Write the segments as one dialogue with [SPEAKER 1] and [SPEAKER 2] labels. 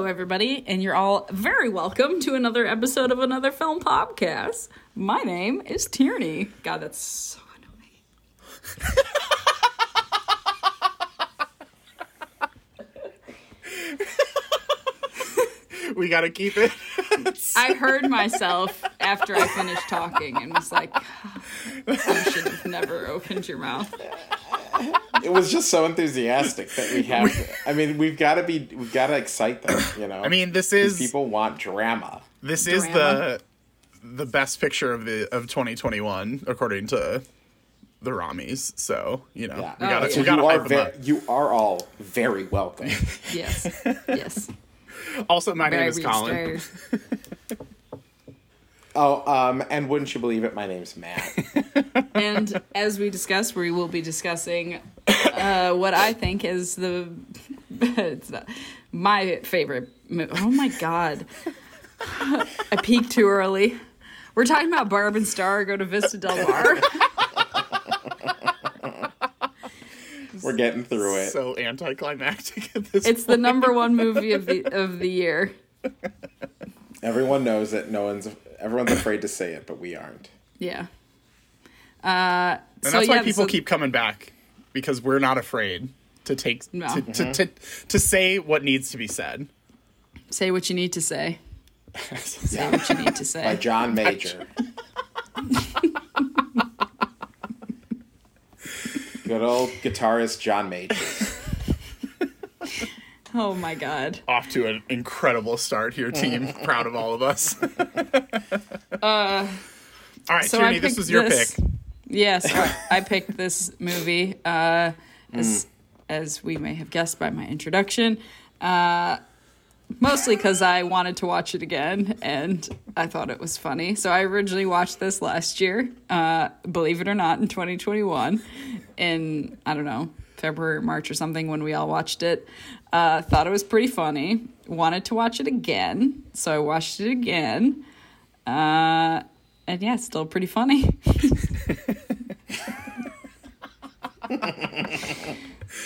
[SPEAKER 1] Hello, everybody, and you're all very welcome to another episode of another film podcast. My name is Tierney. God, that's so annoying.
[SPEAKER 2] we gotta keep it.
[SPEAKER 1] I heard myself after I finished talking and was like, you should have never opened your mouth.
[SPEAKER 3] It was just so enthusiastic that we have. I mean, we've got to be, we've got to excite them. You know.
[SPEAKER 2] I mean, this is
[SPEAKER 3] people want drama.
[SPEAKER 2] this is the the best picture of the of 2021 according to the Ramis. So you know
[SPEAKER 3] Yeah.
[SPEAKER 2] we gotta
[SPEAKER 1] Oh, yeah.
[SPEAKER 2] we gotta
[SPEAKER 3] you are
[SPEAKER 2] hype them up.
[SPEAKER 3] you are all very welcome.
[SPEAKER 1] Yes, yes.
[SPEAKER 2] Also, my name is Colin.
[SPEAKER 1] inspired.
[SPEAKER 3] oh, um, and wouldn't you believe it? My name's Matt.
[SPEAKER 1] And as we discussed, we will be discussing uh, what I think is the it's not, my favorite. Oh my god! I peaked too early. We're talking about Barb and Star go to Vista Del Mar.
[SPEAKER 3] We're getting through it.
[SPEAKER 2] So anticlimactic at this.
[SPEAKER 1] It's the number one movie of the of the year.
[SPEAKER 3] Everyone knows it. No one's. Everyone's afraid to say it, but we aren't.
[SPEAKER 1] Yeah. Uh,
[SPEAKER 2] and
[SPEAKER 1] so
[SPEAKER 2] that's why
[SPEAKER 1] yeah,
[SPEAKER 2] people
[SPEAKER 1] so-
[SPEAKER 2] keep coming back because we're not afraid to take
[SPEAKER 1] No.
[SPEAKER 2] to, to, to, to say what needs to be said.
[SPEAKER 1] say what you need to say. Say what you need to
[SPEAKER 3] By
[SPEAKER 1] say.
[SPEAKER 3] John Major. Good old guitarist John Major.
[SPEAKER 1] Oh my god.
[SPEAKER 2] Off to an incredible start here, team. Proud of all of us. uh, all right,
[SPEAKER 1] so
[SPEAKER 2] Tierney, this was your
[SPEAKER 1] this.
[SPEAKER 2] pick.
[SPEAKER 1] Yes, I, picked this movie uh, as as we may have guessed by my introduction. Uh, mostly because I wanted to watch it again and I thought it was funny. So I originally watched this last year, uh, believe it or not, in 2021, in I don't know February, March, or something when we all watched it. Uh, thought it was pretty funny. Wanted to watch it again, so I watched it again. Uh, and yeah, still pretty funny.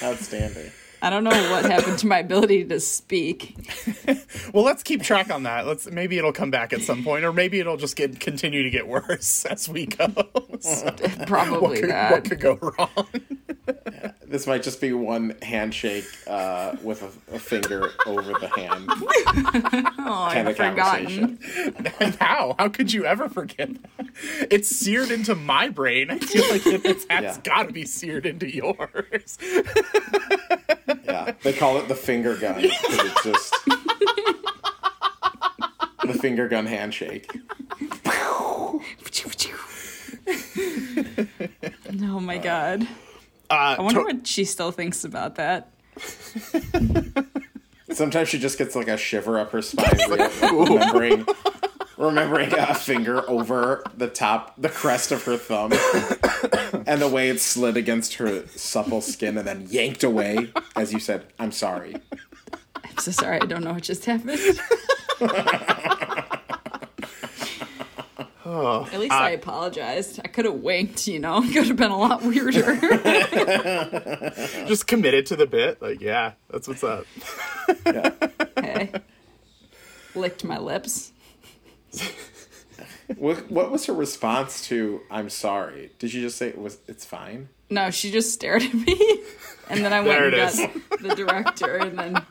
[SPEAKER 3] Outstanding.
[SPEAKER 1] I don't know what happened to my ability to speak.
[SPEAKER 2] Well, let's keep track on that. Let's maybe it'll come back at some point, or maybe it'll just get continue to get worse as we go. So, what,
[SPEAKER 1] Probably
[SPEAKER 2] could,
[SPEAKER 1] that.
[SPEAKER 2] what could go wrong?
[SPEAKER 3] This might just be one handshake uh, with a, a finger over the hand
[SPEAKER 1] oh, I've forgotten.
[SPEAKER 2] How? How could you ever forget that? It's seared into my brain. I feel like it, it's,
[SPEAKER 3] Yeah.
[SPEAKER 2] got to be seared into yours.
[SPEAKER 3] Yeah, they call it the finger gun because it's just the finger gun handshake.
[SPEAKER 1] Oh my god.
[SPEAKER 2] Uh,
[SPEAKER 1] I wonder
[SPEAKER 2] to-
[SPEAKER 1] what she still thinks about that.
[SPEAKER 3] Sometimes she just gets like a shiver up her spine, remembering remembering a finger over the top, the crest of her thumb, and the way it slid against her supple skin and then yanked away. As you said, "I'm sorry."
[SPEAKER 1] I'm so sorry. I don't know what just happened. At least I ah. apologized. I could have winked, you know. Could have been a lot weirder.
[SPEAKER 2] just committed to the bit. Like, yeah, that's what's up.
[SPEAKER 3] Yeah.
[SPEAKER 1] hey. Licked my lips.
[SPEAKER 3] What, what was her response to "I'm sorry"? Did she just say it was it's fine?
[SPEAKER 1] No, she just stared at me. And then I went
[SPEAKER 2] There
[SPEAKER 1] and
[SPEAKER 2] it
[SPEAKER 1] got the director and then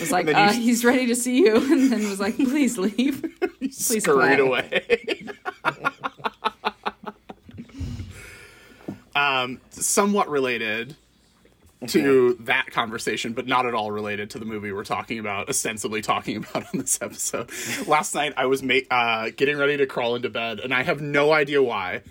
[SPEAKER 1] was like,
[SPEAKER 2] then
[SPEAKER 1] uh,
[SPEAKER 2] s-
[SPEAKER 1] he's ready to see you. And then was like, please leave. Please
[SPEAKER 2] Scurried
[SPEAKER 1] clap.
[SPEAKER 2] away. um, somewhat related to that conversation, but not at all related to the movie we're talking about, ostensibly talking about on this episode. Last night, I was ma- uh, getting ready to crawl into bed, and I have no idea why,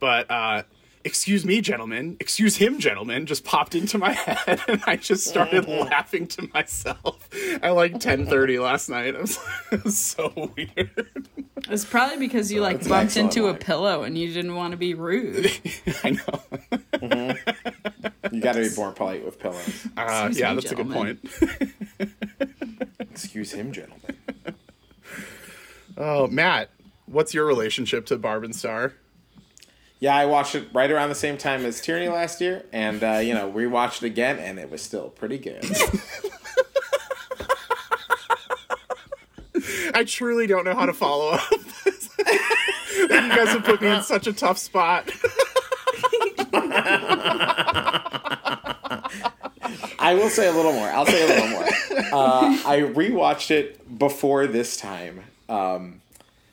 [SPEAKER 2] but uh, excuse me, gentlemen, excuse him, gentlemen, just popped into my head, and I just started laughing to myself at like 10.30 last night. It was, it was so weird.
[SPEAKER 1] It's probably because you like
[SPEAKER 3] That's an
[SPEAKER 1] bumped
[SPEAKER 3] excellent
[SPEAKER 1] into a
[SPEAKER 3] line.
[SPEAKER 1] pillow and you didn't want to be rude.
[SPEAKER 2] I know.
[SPEAKER 3] You got to be more polite with pillows.
[SPEAKER 2] Uh, yeah,
[SPEAKER 1] me,
[SPEAKER 2] that's a good point.
[SPEAKER 3] Excuse him, gentlemen.
[SPEAKER 2] Oh, Matt, what's your relationship to Barb and Star?
[SPEAKER 3] Yeah, I watched it right around the same time as Tierney last year, and uh, you know, rewatched it again, and it was still pretty good.
[SPEAKER 2] I truly don't know how to follow up. you guys have put me in such a tough spot.
[SPEAKER 3] I will say a little more. I'll say a little more. Uh, I rewatched it before this time um,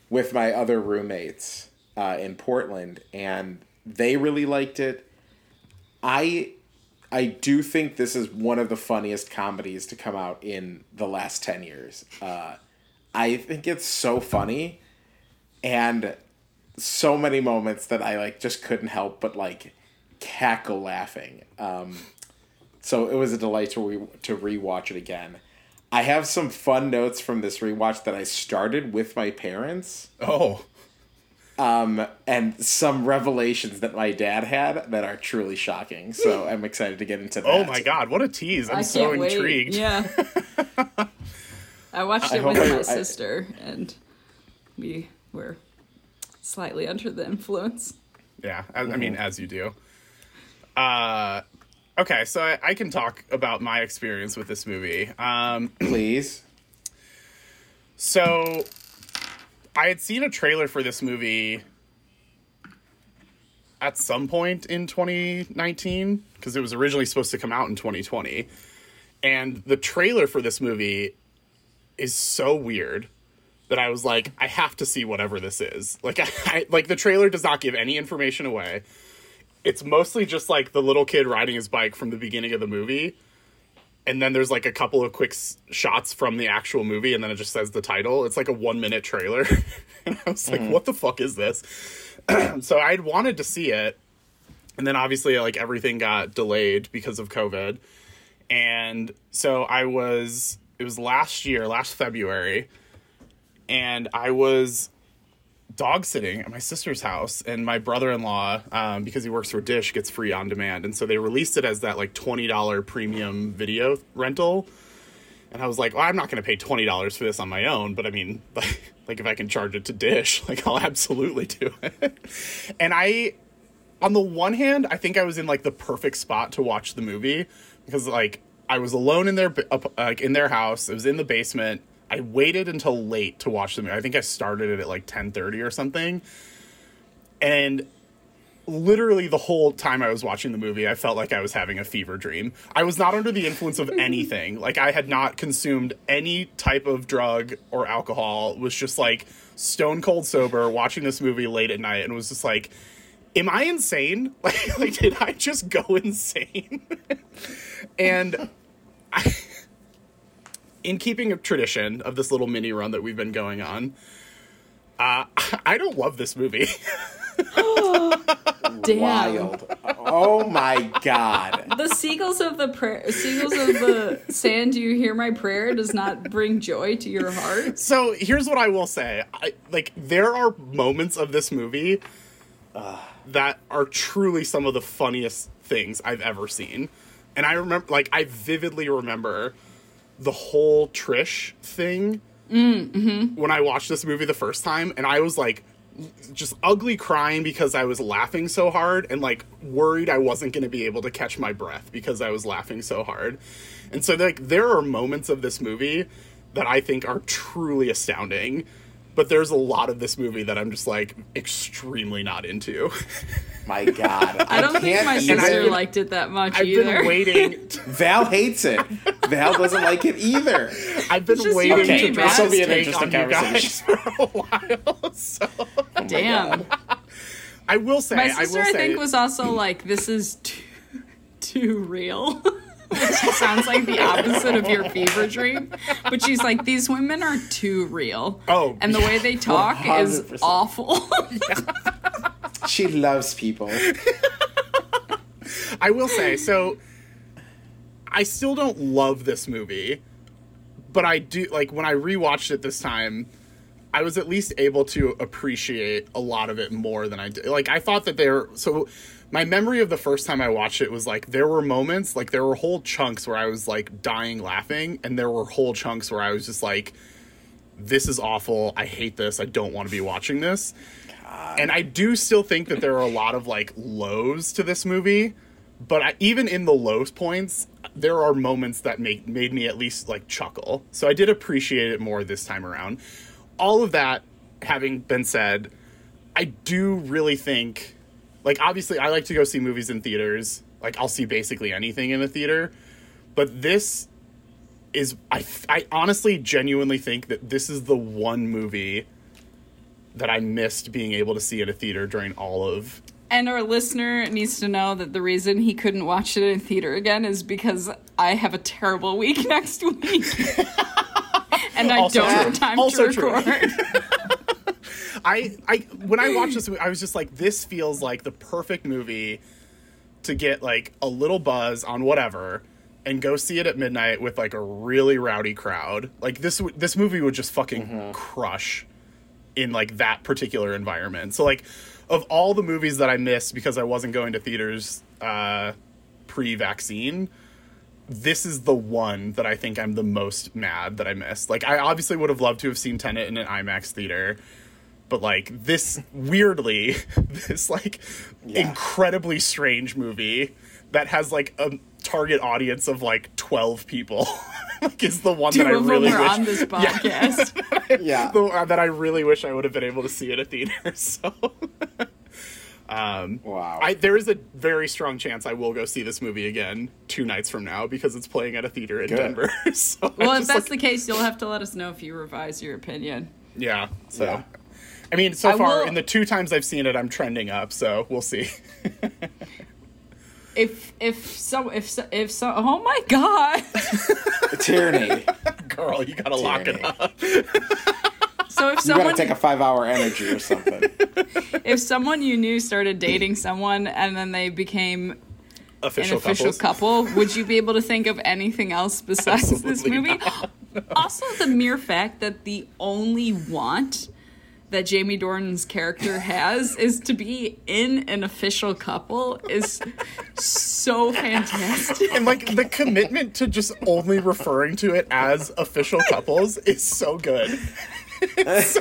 [SPEAKER 3] with my other roommates uh, in Portland, and they really liked it. I I do think this is one of the funniest comedies to come out in the last ten years. Uh, I think it's so funny, and so many moments that I like just couldn't help but like cackle laughing. Um, so it was a delight to re- to rewatch it again. I have some fun notes from this rewatch that I started with my parents,
[SPEAKER 2] Oh.
[SPEAKER 3] Um, and some revelations that my dad had that are truly shocking. So I'm excited to get into that.
[SPEAKER 2] Oh my god, what a tease. I'm
[SPEAKER 1] I
[SPEAKER 2] so
[SPEAKER 1] can't wait.
[SPEAKER 2] intrigued.
[SPEAKER 1] Yeah. I watched
[SPEAKER 3] I
[SPEAKER 1] it with
[SPEAKER 3] hope I-
[SPEAKER 1] my
[SPEAKER 3] I-
[SPEAKER 1] sister, and we were slightly under the influence.
[SPEAKER 2] Yeah, I, I mean, as you do. Uh, okay, so I, I can talk about my experience with this movie. Um,
[SPEAKER 3] Please.
[SPEAKER 2] so I had seen a trailer for this movie at some point in 2019 because it was originally supposed to come out in 2020. And the trailer for this movie is so weird that I was like, I have to see whatever this is. Like, I, I like the trailer does not give any information away. It's mostly just like the little kid riding his bike from the beginning of the movie, and then there's like a couple of quick s- shots from the actual movie, and then it just says the title. It's like a one minute trailer, and I was like, mm. what the fuck is this? so I'd wanted to see it, and then obviously like everything got delayed because of COVID, and so I was. It was last year, last February, and I was dog sitting at my sister's house and my brother-in-law um, because he works for dish gets free on demand. And so they released it as that like $20 premium video rental. And i was like well i'm not going to pay $20 for this on my own but i mean like, if i can charge it to dish like i'll absolutely do it. And i on the one hand i think i was in like the perfect spot to watch the movie because like i was alone in their b- like in their house. It was in the basement i waited until late to watch the movie. I think i started it at like 10.30 or something. And literally the whole time i was watching the movie i felt like i was having a fever dream. I was not under the influence of anything. Like i had not consumed any type of drug or alcohol. Was just like stone cold sober watching this movie late at night and was just like am I insane? Like, like did I just go insane? and I, in keeping a tradition of this little mini run that we've been going on, uh, I don't love this movie.
[SPEAKER 1] Damn.
[SPEAKER 3] Wild. Oh my god.
[SPEAKER 1] The seagulls of the prayer, seagulls of the sand. Do you hear my prayer? Does not bring joy to your heart.
[SPEAKER 2] so here's what I will say: I, like there are moments of this movie that are truly some of the funniest things I've ever seen, and I remember, like, I vividly remember the whole Trish thing mm, mm-hmm. when I watched this movie the first time, and I was like just ugly crying because I was laughing so hard and like worried I wasn't going to be able to catch my breath because I was laughing so hard. And so like there are moments of this movie that I think are truly astounding, but there's a lot of this movie that I'm just like extremely not into.
[SPEAKER 3] My god.
[SPEAKER 1] I don't think
[SPEAKER 3] can't
[SPEAKER 1] my
[SPEAKER 3] even-
[SPEAKER 1] sister liked it that much either.
[SPEAKER 2] I've
[SPEAKER 1] either.
[SPEAKER 2] been waiting
[SPEAKER 3] Val hates it. Val doesn't like it either.
[SPEAKER 2] I've been
[SPEAKER 1] just
[SPEAKER 2] waiting
[SPEAKER 1] okay,
[SPEAKER 2] to
[SPEAKER 1] man.
[SPEAKER 2] drop
[SPEAKER 1] This'll
[SPEAKER 3] be
[SPEAKER 2] this
[SPEAKER 3] an
[SPEAKER 2] take
[SPEAKER 3] interesting
[SPEAKER 2] on
[SPEAKER 3] conversation.
[SPEAKER 2] for a while. So oh
[SPEAKER 1] Damn.
[SPEAKER 2] I will say
[SPEAKER 1] My
[SPEAKER 2] I
[SPEAKER 1] sister,
[SPEAKER 2] will
[SPEAKER 1] I,
[SPEAKER 2] say
[SPEAKER 1] think, was also like, "This is too, too real." Which sounds like the opposite of your fever dream. But she's like, "These women are too real."
[SPEAKER 2] Oh,
[SPEAKER 1] and the way they talk is
[SPEAKER 3] 100%.
[SPEAKER 1] awful.
[SPEAKER 3] She loves people.
[SPEAKER 2] I will say so. I still don't love this movie, but I do like when I rewatched it this time. I was at least able to appreciate a lot of it more than I did. Like I thought that there. So my memory of the first time I watched it was like there were moments, like there were whole chunks where I was like dying laughing, and there were whole chunks where I was just like, "This is awful. I hate this. I don't want to be watching this." And I do still think that there are a lot of like lows to this movie, but I, even in the lows points, there are moments that make made me at least like chuckle. So I did appreciate it more this time around. all of that having been said, I do really think, like, obviously, I like to go see movies in theaters. Like, I'll see basically anything in a theater. But this is, I, I honestly, genuinely think that this is the one movie that I missed being able to see in a theater during all of.
[SPEAKER 1] And our listener needs to know that the reason he couldn't watch it in theater again is because I have a terrible week next week. and I
[SPEAKER 2] Also
[SPEAKER 1] don't
[SPEAKER 2] true.
[SPEAKER 1] have time
[SPEAKER 2] Also
[SPEAKER 1] to
[SPEAKER 2] true.
[SPEAKER 1] record.
[SPEAKER 2] I, I when I watched this movie, I was just like, this feels like the perfect movie to get like a little buzz on whatever and go see it at midnight with like a really rowdy crowd. Like this this movie would just fucking mm-hmm. crush in like that particular environment. So like of all the movies that I missed because I wasn't going to theaters uh pre-vaccine, this is the one that I think I'm the most mad that I missed. Like I obviously would have loved to have seen Tenet in an IMAX theater, but like this weirdly, this like
[SPEAKER 3] Yeah.
[SPEAKER 2] incredibly strange movie that has like a target audience of like 12 people like is the one
[SPEAKER 1] Two
[SPEAKER 2] that I
[SPEAKER 1] of
[SPEAKER 2] really
[SPEAKER 1] them are
[SPEAKER 2] wish
[SPEAKER 1] on this podcast.
[SPEAKER 3] Yeah.
[SPEAKER 2] the, uh, that I really wish I would have been able to see at a theater. So
[SPEAKER 3] wow.
[SPEAKER 2] I, there is a very strong chance I will go see this movie again two nights from now because it's playing at a theater in
[SPEAKER 3] Good.
[SPEAKER 2] Denver. so I'm
[SPEAKER 1] well, if that's
[SPEAKER 2] like-
[SPEAKER 1] the case, you'll have to let us know if you revise your opinion.
[SPEAKER 2] yeah. So
[SPEAKER 3] Yeah.
[SPEAKER 2] I mean, so
[SPEAKER 1] I
[SPEAKER 2] far
[SPEAKER 1] will-
[SPEAKER 2] in the two times I've seen it, I'm trending up. So we'll see.
[SPEAKER 1] If if so if so, if so oh my god.
[SPEAKER 3] Tierney.
[SPEAKER 2] Girl, you gotta lock it up.
[SPEAKER 1] So if
[SPEAKER 3] You
[SPEAKER 1] someone
[SPEAKER 3] gotta take a five hour energy or something.
[SPEAKER 1] if someone you knew started dating someone and then they became an
[SPEAKER 2] Official,
[SPEAKER 1] official
[SPEAKER 2] couples.
[SPEAKER 1] couple, would you be able to think of anything else besides this
[SPEAKER 2] Absolutely
[SPEAKER 1] movie? Also, the mere fact that the only want that Jamie Dornan's character has is to be in an official couple is so fantastic.
[SPEAKER 2] And like the commitment to just only referring to it as official couples is so good. Because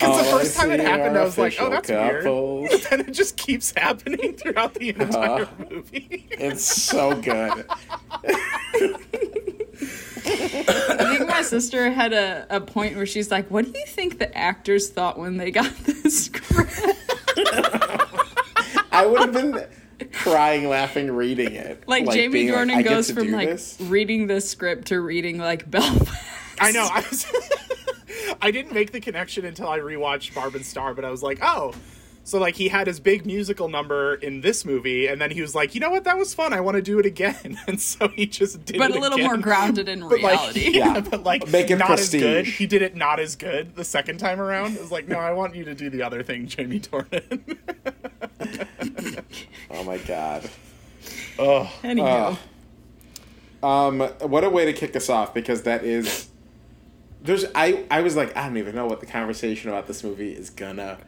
[SPEAKER 2] the first time it happened, I was like, "Oh,
[SPEAKER 3] official
[SPEAKER 2] that's
[SPEAKER 3] couples.
[SPEAKER 2] weird." And it just keeps happening throughout the entire
[SPEAKER 3] Uh-huh.
[SPEAKER 2] movie.
[SPEAKER 3] It's so good.
[SPEAKER 1] I think my sister had a, a point where she's like, What do you think the actors thought when they got this script?
[SPEAKER 3] I would have been crying, laughing, reading it.
[SPEAKER 1] Like, Jamie
[SPEAKER 3] being like,
[SPEAKER 1] Dornan goes from like
[SPEAKER 3] this?
[SPEAKER 1] reading this script to reading like Belfast.
[SPEAKER 2] I know. I was. I didn't make the connection until I rewatched Barb and Star, but I was like, "Oh." So like he had his big musical number in this movie, and then he was like, "You know what? That was fun. I want to do it again." And so he just did it, But
[SPEAKER 1] a little
[SPEAKER 2] again.
[SPEAKER 1] more grounded in
[SPEAKER 2] But like,
[SPEAKER 1] reality.
[SPEAKER 2] yeah,
[SPEAKER 3] Yeah.
[SPEAKER 2] but like
[SPEAKER 3] Make it
[SPEAKER 2] not as good.
[SPEAKER 3] prestige.
[SPEAKER 2] He did it not as good the second time around. It was like, no, I want you to do the other thing, Jamie Dornan.
[SPEAKER 3] Oh my god.
[SPEAKER 2] oh,
[SPEAKER 1] Anywho.
[SPEAKER 3] Um, what a way to kick us off because that is. There's I I was like I don't even know what the conversation about this movie is gonna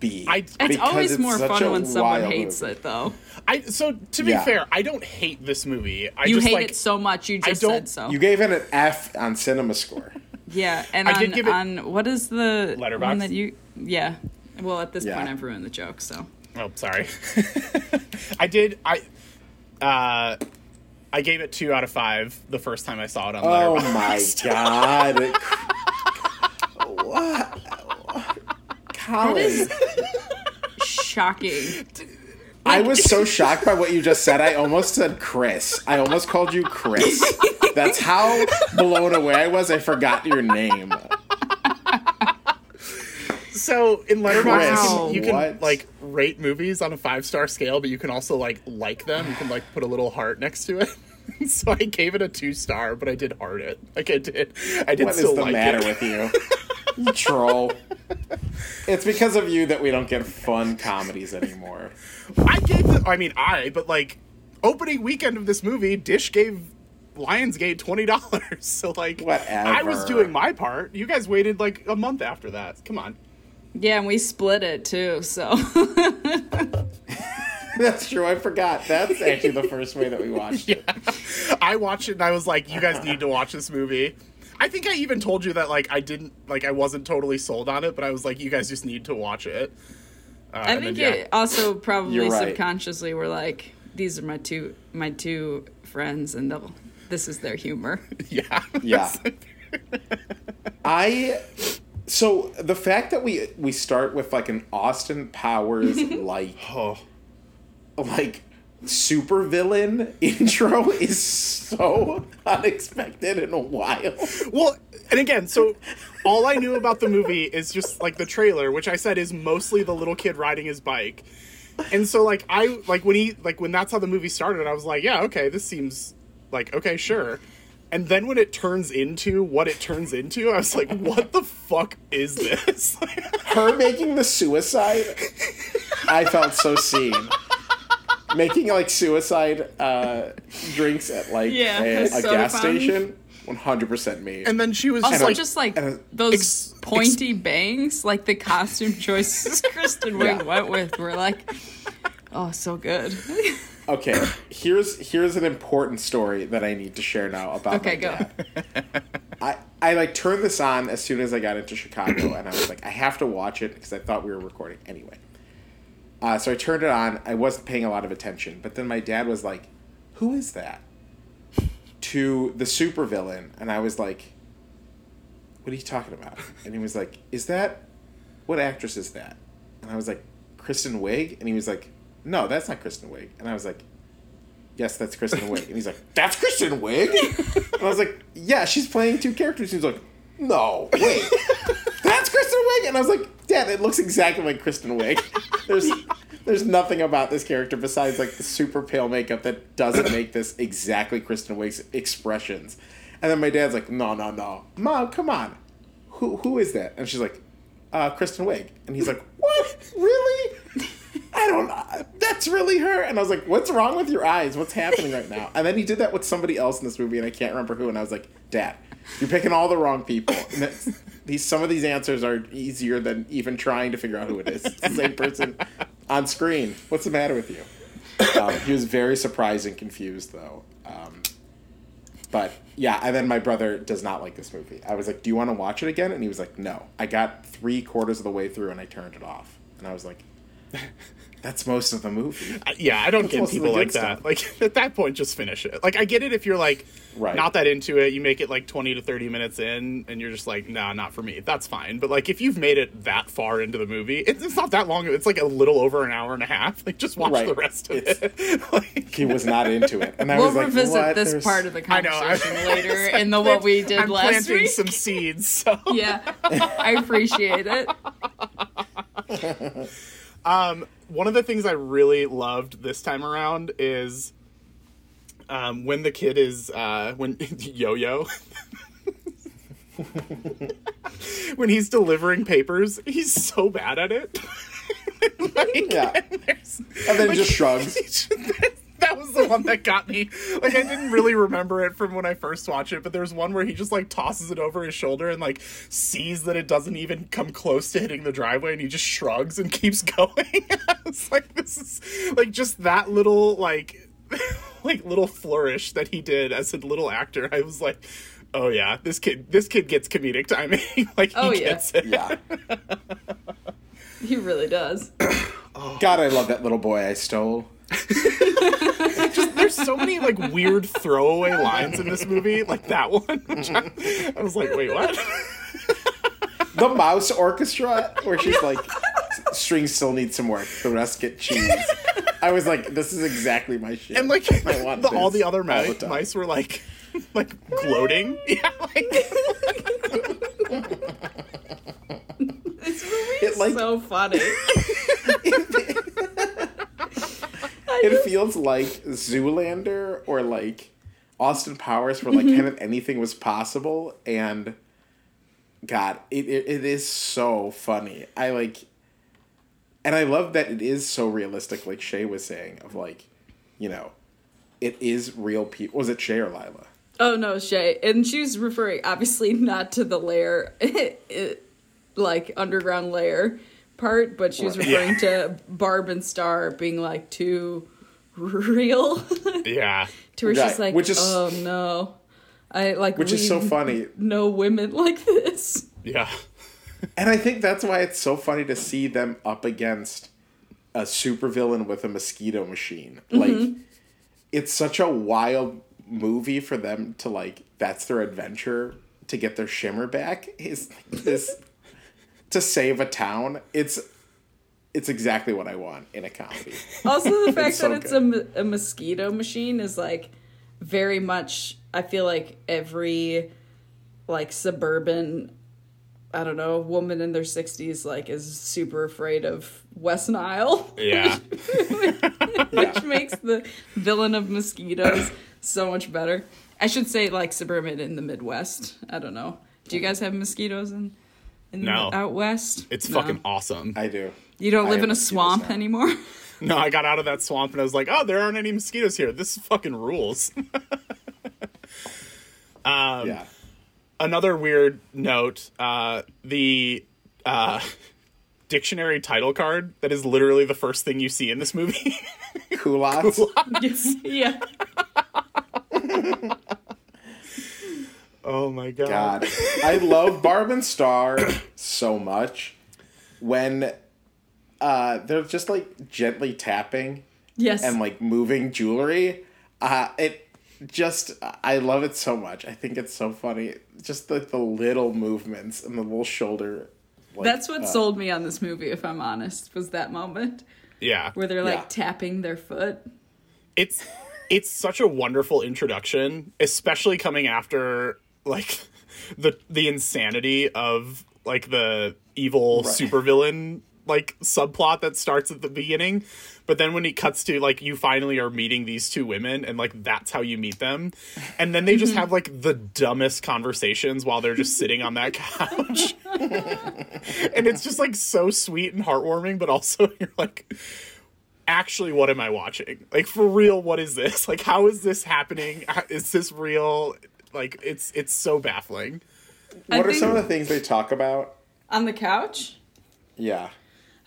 [SPEAKER 3] be.
[SPEAKER 2] I-
[SPEAKER 1] it's
[SPEAKER 3] because
[SPEAKER 1] always more fun when someone
[SPEAKER 3] wild
[SPEAKER 1] hates
[SPEAKER 3] movie.
[SPEAKER 1] it, though.
[SPEAKER 2] I so to be
[SPEAKER 3] Yeah.
[SPEAKER 2] fair, I don't hate this movie. I
[SPEAKER 1] You
[SPEAKER 2] just
[SPEAKER 1] hate
[SPEAKER 2] like
[SPEAKER 1] it so much, you just
[SPEAKER 2] don't-
[SPEAKER 1] said so.
[SPEAKER 3] You gave it an F on Cinema Score.
[SPEAKER 1] yeah, and
[SPEAKER 2] I
[SPEAKER 1] on,
[SPEAKER 2] did give it-
[SPEAKER 1] on what is the
[SPEAKER 2] Letterboxd?
[SPEAKER 1] one that you? Yeah. Well, at this
[SPEAKER 3] Yeah.
[SPEAKER 1] point, I've ruined the joke. So
[SPEAKER 2] Oh, sorry. I did. I uh, I gave it two out of five the first time I saw it on Letterboxd.
[SPEAKER 3] Oh
[SPEAKER 2] Letterboxd.
[SPEAKER 3] my god. What? Colin.
[SPEAKER 1] shocking.
[SPEAKER 3] I was so shocked by what you just said. I almost said Chris. I almost called you Chris. That's how blown away I was. I forgot your name.
[SPEAKER 2] So in Letterboxd,
[SPEAKER 1] Wow.
[SPEAKER 2] you can, you can like rate movies on a five star scale, but you can also like like them. You can like put a little heart next to it. so I gave it a two star, but I did heart it. Like I did. I did
[SPEAKER 3] What is
[SPEAKER 2] still
[SPEAKER 3] the
[SPEAKER 2] like
[SPEAKER 3] matter
[SPEAKER 2] it.
[SPEAKER 3] with you? You troll. It's because of you that we don't get fun comedies anymore.
[SPEAKER 2] I gave the. I mean, I. But like opening weekend of this movie, Dish gave Lionsgate twenty dollars. So like, Whatever. I was doing my part. You guys waited like a month after that. Come on.
[SPEAKER 1] Yeah, and we split it too. So
[SPEAKER 3] That's true. I forgot. That's actually the first way that we watched it.
[SPEAKER 2] I watched it and I was like, you guys need to watch this movie. I think I even told you that like I didn't like I wasn't totally sold on it, but I was like, you guys just need to watch it. Uh,
[SPEAKER 1] I think
[SPEAKER 2] then,
[SPEAKER 1] it also probably
[SPEAKER 3] You're right.
[SPEAKER 1] subconsciously were like, these are my two my two friends, and they'll this is their humor.
[SPEAKER 2] yeah,
[SPEAKER 3] Yeah. I So the fact that we we start with like an Austin Powers like
[SPEAKER 2] Oh,
[SPEAKER 3] like super villain intro is so unexpected and wild.
[SPEAKER 2] well, and again, so all I knew about the movie is just like the trailer, which I said is mostly the little kid riding his bike. And so like I like when he like when that's how the movie started, I was like, yeah, okay, this seems like okay, sure. And then when it turns into what it turns into, I was like, what the fuck is this?
[SPEAKER 3] Her making the suicide, I felt so seen. Making like suicide uh, drinks at like
[SPEAKER 1] Yeah,
[SPEAKER 3] a, a
[SPEAKER 1] so
[SPEAKER 3] gas
[SPEAKER 1] fun.
[SPEAKER 3] station, one hundred percent me.
[SPEAKER 2] and then she was
[SPEAKER 1] Also,
[SPEAKER 2] like,
[SPEAKER 1] just like
[SPEAKER 3] and, uh,
[SPEAKER 1] those
[SPEAKER 2] ex-
[SPEAKER 1] pointy bangs, like the costume choices Kristen Wiig
[SPEAKER 3] Yeah.
[SPEAKER 1] went with were like, oh, so good.
[SPEAKER 3] Okay, here's here's an important story that I need to share now about
[SPEAKER 1] Okay,
[SPEAKER 3] my
[SPEAKER 1] go.
[SPEAKER 3] dad. I I like turned this on as soon as I got into Chicago, and I was like, I have to watch it because I thought we were recording anyway. Uh, so I turned it on. I wasn't paying a lot of attention, but then my dad was like, "Who is that?" To the supervillain, and I was like, "What are you talking about?" And he was like, "Is that what actress is that?" And I was like, "Kristen Wiig," and he was like, "No, that's not Kristen Wiig." And I was like, yes, that's Kristen Wiig. And he's like, that's Kristen Wiig? And I was like, yeah, she's playing two characters. He's like, no, wait, that's Kristen Wiig? And I was like, Dad, it looks exactly like Kristen Wiig. There's there's nothing about this character besides like the super pale makeup that doesn't make this exactly Kristen Wiig's expressions. And then my dad's like, no, no, no. Mom, come on. Who who is that? And she's like, uh, Kristen Wiig. And he's like, what? Really? I don't. That's really her. And I was like, what's wrong with your eyes? What's happening right now? And then he did that with somebody else in this movie, and I can't remember who. And I was like, Dad, you're picking all the wrong people. And that's, these some of these answers are easier than even trying to figure out who it is. It's the same person on screen. What's the matter with you? Um, he was very surprised and confused, though. Um, but yeah, and then my brother does not like this movie. I was like, "Do you want to watch it again?" And he was like, "No." I got three quarters of the way through and I turned it off, and I was like, "That's most of the movie."
[SPEAKER 2] yeah, I don't get
[SPEAKER 3] most of the
[SPEAKER 2] people
[SPEAKER 3] good
[SPEAKER 2] like that.
[SPEAKER 3] stuff.
[SPEAKER 2] Like at that point, just finish it. Like I get it if you're like
[SPEAKER 3] Right.
[SPEAKER 2] not that into it, you make it like twenty to thirty minutes in, and you're just like, nah, not for me. That's fine. But like if you've made it that far into the movie, it's, it's not that long. It's like a little over an hour and a half. Like just watch
[SPEAKER 3] Right.
[SPEAKER 2] the rest of
[SPEAKER 3] It's-
[SPEAKER 2] it. like,
[SPEAKER 3] He was not into it, and I
[SPEAKER 1] we'll
[SPEAKER 3] was like,
[SPEAKER 1] revisit
[SPEAKER 3] "What?
[SPEAKER 1] this
[SPEAKER 3] There's-
[SPEAKER 1] part of the
[SPEAKER 2] I know. I-
[SPEAKER 1] conversation later in the what we did
[SPEAKER 2] I'm
[SPEAKER 1] last
[SPEAKER 2] planting
[SPEAKER 1] week.
[SPEAKER 2] some seeds. So
[SPEAKER 1] Yeah, I appreciate it.
[SPEAKER 2] One of the things I really loved this time around is um, when the kid is uh, when yo yo. when he's delivering papers, he's so bad at it. Like,
[SPEAKER 3] Yeah.
[SPEAKER 2] there's-
[SPEAKER 3] And then
[SPEAKER 2] like,
[SPEAKER 3] just shrugs.
[SPEAKER 2] That was the one that got me. Like I didn't really remember it from when I first watched it, but there's one where he just like tosses it over his shoulder and like sees that it doesn't even come close to hitting the driveway and he just shrugs and keeps going. I was like, this is like just that little like like little flourish that he did as a little actor. I was like, oh yeah, this kid this kid gets comedic timing. like he
[SPEAKER 1] Oh, yeah.
[SPEAKER 2] gets it.
[SPEAKER 3] Yeah.
[SPEAKER 1] He really does.
[SPEAKER 3] God, I love that little boy I stole.
[SPEAKER 2] There's so many like weird throwaway lines in this movie, like that one. which mm-hmm. I, I was like, wait, what?
[SPEAKER 3] The Mouse Orchestra, where she's like, strings still need some work. The rest get cheese. I was like, this is exactly my shit.
[SPEAKER 2] And like
[SPEAKER 3] I want
[SPEAKER 2] the, all the other
[SPEAKER 3] all the
[SPEAKER 2] mice were like, like gloating. Yeah, like
[SPEAKER 1] This movie
[SPEAKER 3] It,
[SPEAKER 1] is
[SPEAKER 3] like-
[SPEAKER 1] so funny.
[SPEAKER 3] it feels like Zoolander or like Austin Powers, where like
[SPEAKER 1] Mm-hmm.
[SPEAKER 3] kind of anything was possible. And God, it, it, it is so funny. I like, and I love that it is so realistic, like Shay was saying, of like, you know, it is real people. Was it Shay or Lila?
[SPEAKER 1] Oh no, Shay. And she was referring obviously not to the layer it, like underground layer part, but she was referring to Barb and Star being like too real.
[SPEAKER 2] yeah,
[SPEAKER 1] to where she's like,
[SPEAKER 3] which is-
[SPEAKER 1] oh no. I like
[SPEAKER 3] Which is so funny.
[SPEAKER 1] No women like this.
[SPEAKER 2] yeah,
[SPEAKER 3] And I think that's why it's so funny to see them up against a supervillain with a mosquito machine. Mm-hmm. Like it's such a wild movie for them to like that's their adventure to get their shimmer back is this to save a town, it's it's exactly what I want in a comedy.
[SPEAKER 1] Also, the fact
[SPEAKER 3] so
[SPEAKER 1] that it's a, a mosquito machine is like very much. I feel like every like suburban, I don't know, woman in their sixties like is super afraid of West Nile,
[SPEAKER 2] Yeah.
[SPEAKER 1] which makes the villain of mosquitoes so much better. I should say like suburban in the Midwest. I don't know. Do you guys have mosquitoes in? In
[SPEAKER 2] No.
[SPEAKER 1] the, out west,
[SPEAKER 2] It's
[SPEAKER 1] No.
[SPEAKER 2] fucking awesome.
[SPEAKER 3] I do.
[SPEAKER 1] You don't
[SPEAKER 3] I
[SPEAKER 1] live in a swamp
[SPEAKER 3] now.
[SPEAKER 1] anymore.
[SPEAKER 2] No, I got out of that swamp and I was like, oh, there aren't any mosquitoes here. This fucking rules. Um,
[SPEAKER 3] yeah.
[SPEAKER 2] Another weird note uh, the uh, dictionary title card that is literally the first thing you see in this movie.
[SPEAKER 3] Culottes.
[SPEAKER 1] yes. Yeah.
[SPEAKER 2] oh my god.
[SPEAKER 3] God. I love Barb and Star so much when uh they're just like gently tapping
[SPEAKER 1] Yes.
[SPEAKER 3] and like moving jewelry. Uh it just I love it so much. I think it's so funny. Just the, the little movements and the little shoulder like,
[SPEAKER 1] That's what
[SPEAKER 3] uh,
[SPEAKER 1] sold me on this movie, if I'm honest, was that moment
[SPEAKER 2] Yeah.
[SPEAKER 1] where they're like
[SPEAKER 3] Yeah.
[SPEAKER 1] tapping their foot.
[SPEAKER 2] it's it's such a wonderful introduction, especially coming after like the the insanity of like the evil
[SPEAKER 3] Right.
[SPEAKER 2] supervillain like subplot that starts at the beginning. But then when he cuts to like you finally are meeting these two women and like that's how you meet them. And then they just mm-hmm. have like the dumbest conversations while they're just sitting on that couch. and it's just like so sweet and heartwarming, but also you're like actually what am i watching like for real what is this like how is this happening is this real like it's it's so baffling
[SPEAKER 1] I
[SPEAKER 3] What are some of the things they talk about?
[SPEAKER 1] On the couch?
[SPEAKER 3] Yeah.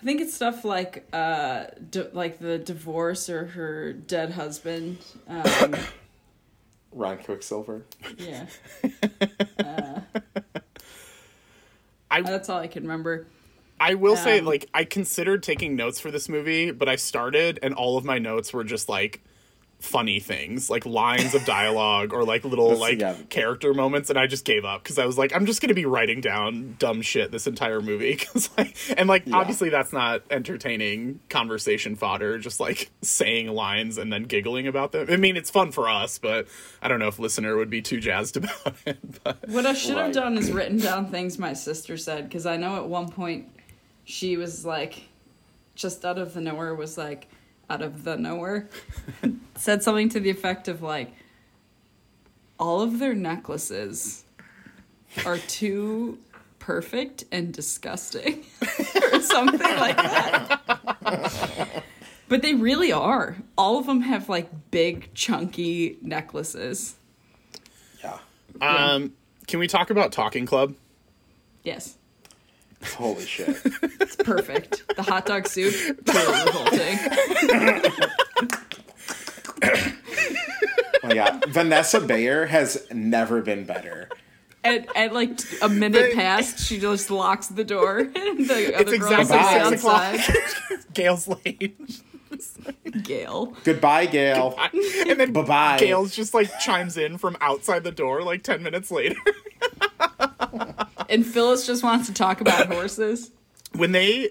[SPEAKER 1] I think it's stuff like uh di- like the divorce or her dead husband. Um,
[SPEAKER 3] Ron Quicksilver.
[SPEAKER 1] yeah.
[SPEAKER 2] i
[SPEAKER 1] That's all I can remember.
[SPEAKER 2] i will say
[SPEAKER 1] Um,
[SPEAKER 2] like i considered taking notes for this movie but i started and all of my notes were just like funny things like lines of dialogue or like little like
[SPEAKER 3] yeah.
[SPEAKER 2] character moments and i just gave up because i was like i'm just gonna be writing down dumb shit this entire movie because like and like
[SPEAKER 3] Yeah.
[SPEAKER 2] obviously that's not entertaining conversation fodder just like saying lines and then giggling about them i mean it's fun for us but i don't know if listener would be too jazzed about it but
[SPEAKER 1] What I should have
[SPEAKER 3] Right.
[SPEAKER 1] done is written down things my sister said because I know at one point she was like, just out of the nowhere, was like, out of the nowhere, said something to the effect of like, all of their necklaces are too perfect and disgusting or something like that. But they really are. All of them have like big, chunky necklaces.
[SPEAKER 3] Yeah.
[SPEAKER 2] um can we talk about talking club
[SPEAKER 1] Yes.
[SPEAKER 3] Holy shit.
[SPEAKER 1] It's perfect. The hot dog soup, totally revolting.
[SPEAKER 3] Oh my god. Vanessa Bayer has never been better.
[SPEAKER 1] And, and like a minute
[SPEAKER 2] They-
[SPEAKER 1] past, she just locks the door, and the other girls
[SPEAKER 2] exactly
[SPEAKER 1] are
[SPEAKER 3] six
[SPEAKER 1] outside.
[SPEAKER 2] gail's late.
[SPEAKER 1] Gail.
[SPEAKER 3] Goodbye, Gail.
[SPEAKER 2] and then
[SPEAKER 3] Bye-bye.
[SPEAKER 2] gail's just like chimes in from outside the door like 10 minutes later
[SPEAKER 1] And Phyllis just wants to talk about horses.
[SPEAKER 2] when they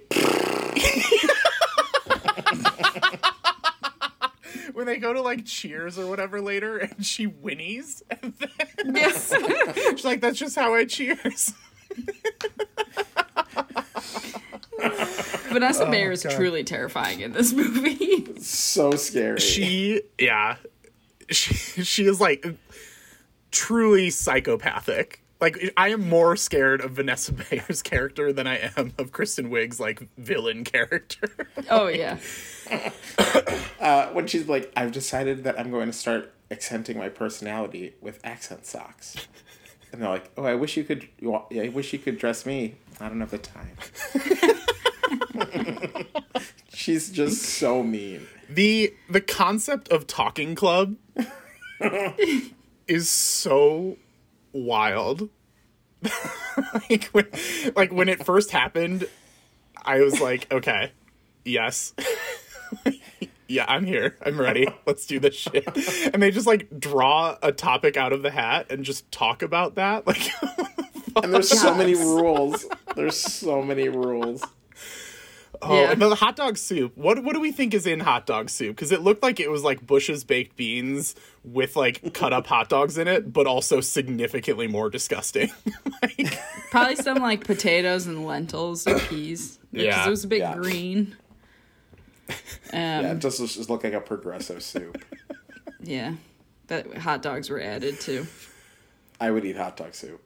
[SPEAKER 2] when they go to like cheers or whatever later and she whinnies and then
[SPEAKER 1] Yes.
[SPEAKER 2] she's like that's just how i cheers
[SPEAKER 1] Vanessa Bayer oh, is
[SPEAKER 2] God.
[SPEAKER 1] truly terrifying in this movie.
[SPEAKER 3] So scary.
[SPEAKER 2] she yeah she, she is like truly psychopathic like i am more scared of vanessa bayer's character than i am of kristen wiig's like villain character
[SPEAKER 1] Oh, yeah.
[SPEAKER 3] uh, when she's like, I've decided that I'm going to start accenting my personality with accent socks. And they're like, Oh, I wish you could. you I wish you could dress me. I don't have the time. she's just so mean.
[SPEAKER 2] the the concept of talking club is so wild. Like when like when it first happened i was like okay yes. Yeah i'm here. I'm ready. Let's do this shit. And they just like draw a topic out of the hat and just talk about that. Like
[SPEAKER 3] And there's so many rules. There's so many rules.
[SPEAKER 2] Oh,
[SPEAKER 1] Yeah.
[SPEAKER 2] and the hot dog soup. What what do we think is in hot dog soup? Because it looked like it was like Bush's baked beans with like cut up hot dogs in it, but also significantly more disgusting. like,
[SPEAKER 1] Probably some like potatoes and lentils and peas. Because
[SPEAKER 2] Yeah.
[SPEAKER 1] it was a bit
[SPEAKER 3] Yeah.
[SPEAKER 1] green. Um,
[SPEAKER 3] Yeah,
[SPEAKER 1] yeah.
[SPEAKER 3] it just, just looked like a progressive soup.
[SPEAKER 1] Yeah, that hot dogs were added to.
[SPEAKER 3] I would eat hot dog soup.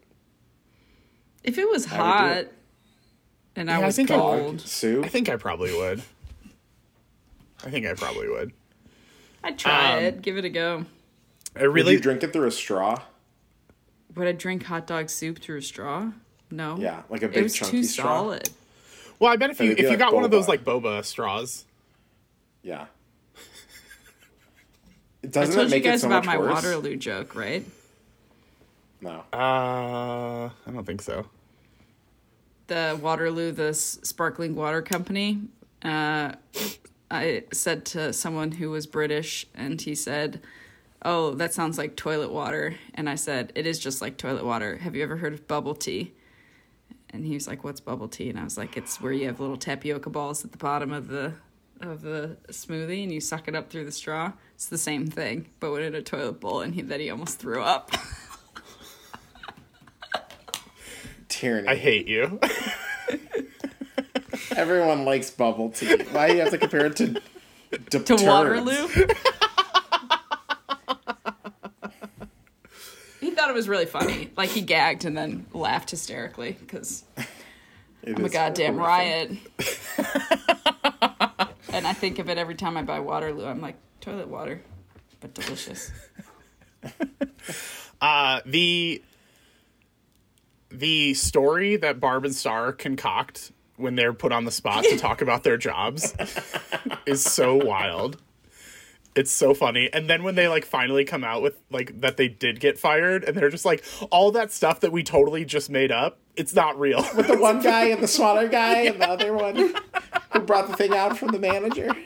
[SPEAKER 1] If it was
[SPEAKER 3] I would do
[SPEAKER 1] hot
[SPEAKER 3] it.
[SPEAKER 1] And I
[SPEAKER 2] Yeah, I
[SPEAKER 1] was
[SPEAKER 2] think I would.
[SPEAKER 1] cold,
[SPEAKER 3] Soup?
[SPEAKER 2] I think I probably would. I think I probably would.
[SPEAKER 1] I'd try
[SPEAKER 2] Um,
[SPEAKER 1] it. Give it a go.
[SPEAKER 2] I
[SPEAKER 3] Would
[SPEAKER 2] really
[SPEAKER 3] you drink it through a straw?
[SPEAKER 1] Would I drink hot dog soup through a straw? No.
[SPEAKER 3] Yeah, like a
[SPEAKER 1] It
[SPEAKER 3] big
[SPEAKER 1] was
[SPEAKER 3] chunky
[SPEAKER 1] too
[SPEAKER 3] straw.
[SPEAKER 1] solid.
[SPEAKER 2] well. I bet if you if you
[SPEAKER 3] like
[SPEAKER 2] got one of those like boba straws.
[SPEAKER 3] Yeah.
[SPEAKER 1] I
[SPEAKER 3] Doesn't
[SPEAKER 1] told
[SPEAKER 3] it
[SPEAKER 1] you guys
[SPEAKER 3] so
[SPEAKER 1] about my
[SPEAKER 3] worse?
[SPEAKER 1] Waterloo joke, right?
[SPEAKER 3] No.
[SPEAKER 2] Uh, I don't think so.
[SPEAKER 1] The Waterloo, the sparkling water company. Uh, I said to someone who was British, and he said, "Oh, that sounds like toilet water." And I said, "It is just like toilet water. Have you ever heard of bubble tea?" And he was like, "What's bubble tea?" And I was like, "It's where you have little tapioca balls at the bottom of the of the smoothie, and you suck it up through the straw. It's the same thing, but in a toilet bowl." And he that he almost threw up.
[SPEAKER 3] Tierney.
[SPEAKER 2] I hate you.
[SPEAKER 3] Everyone likes bubble tea. Why do you have to compare it to to,
[SPEAKER 1] to Waterloo. he thought it was really funny. Like he gagged and then laughed hysterically because I'm a goddamn riot. and I think of it every time I buy Waterloo. I'm like toilet water, but delicious.
[SPEAKER 2] Uh, the the story that Barb and Star concoct when they're put on the spot to talk about their jobs is so wild. It's so funny. And then when they like finally come out with like that they did get fired and they're just like all that stuff that we totally just made up, it's not real.
[SPEAKER 3] With the one guy and the smaller guy and the other one who brought the thing out from the manager.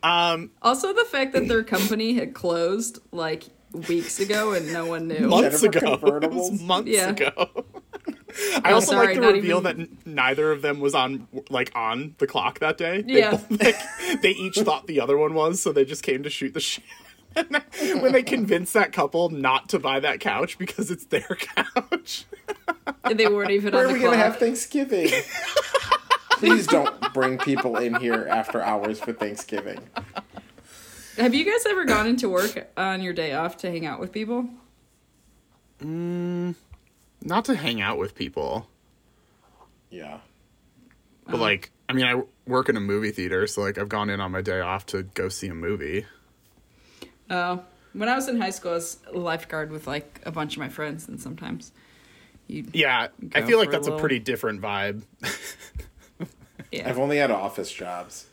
[SPEAKER 1] Um Also, the fact that their company had closed like weeks ago and no one knew.
[SPEAKER 2] months
[SPEAKER 3] Jennifer
[SPEAKER 2] ago. It months
[SPEAKER 1] Yeah.
[SPEAKER 2] ago. I also
[SPEAKER 1] sorry,
[SPEAKER 2] like the reveal
[SPEAKER 1] even-
[SPEAKER 2] that n- neither of them was on like on the clock that day. They
[SPEAKER 1] Yeah.
[SPEAKER 2] both, like, they each thought the other one was, so they just came to shoot the shit. When they convinced that couple not to buy that couch because it's their couch.
[SPEAKER 1] And they weren't even
[SPEAKER 3] Where
[SPEAKER 1] on
[SPEAKER 3] are
[SPEAKER 1] the
[SPEAKER 3] we gonna have Thanksgiving? Please don't bring people in here after hours for Thanksgiving.
[SPEAKER 1] Have you guys ever gone into work on your day off to hang out with people?
[SPEAKER 2] Mm, not to hang out with people,
[SPEAKER 3] Yeah.
[SPEAKER 2] but uh-huh. like, I mean, I work in a movie theater, so like, I've gone in on my day off to go see a movie.
[SPEAKER 1] Oh, when I was in high school, I was a lifeguard with like a bunch of my friends, and sometimes you,
[SPEAKER 2] Yeah, I feel like
[SPEAKER 1] for a
[SPEAKER 2] that's a pretty different vibe.
[SPEAKER 1] yeah.
[SPEAKER 3] I've only had office jobs.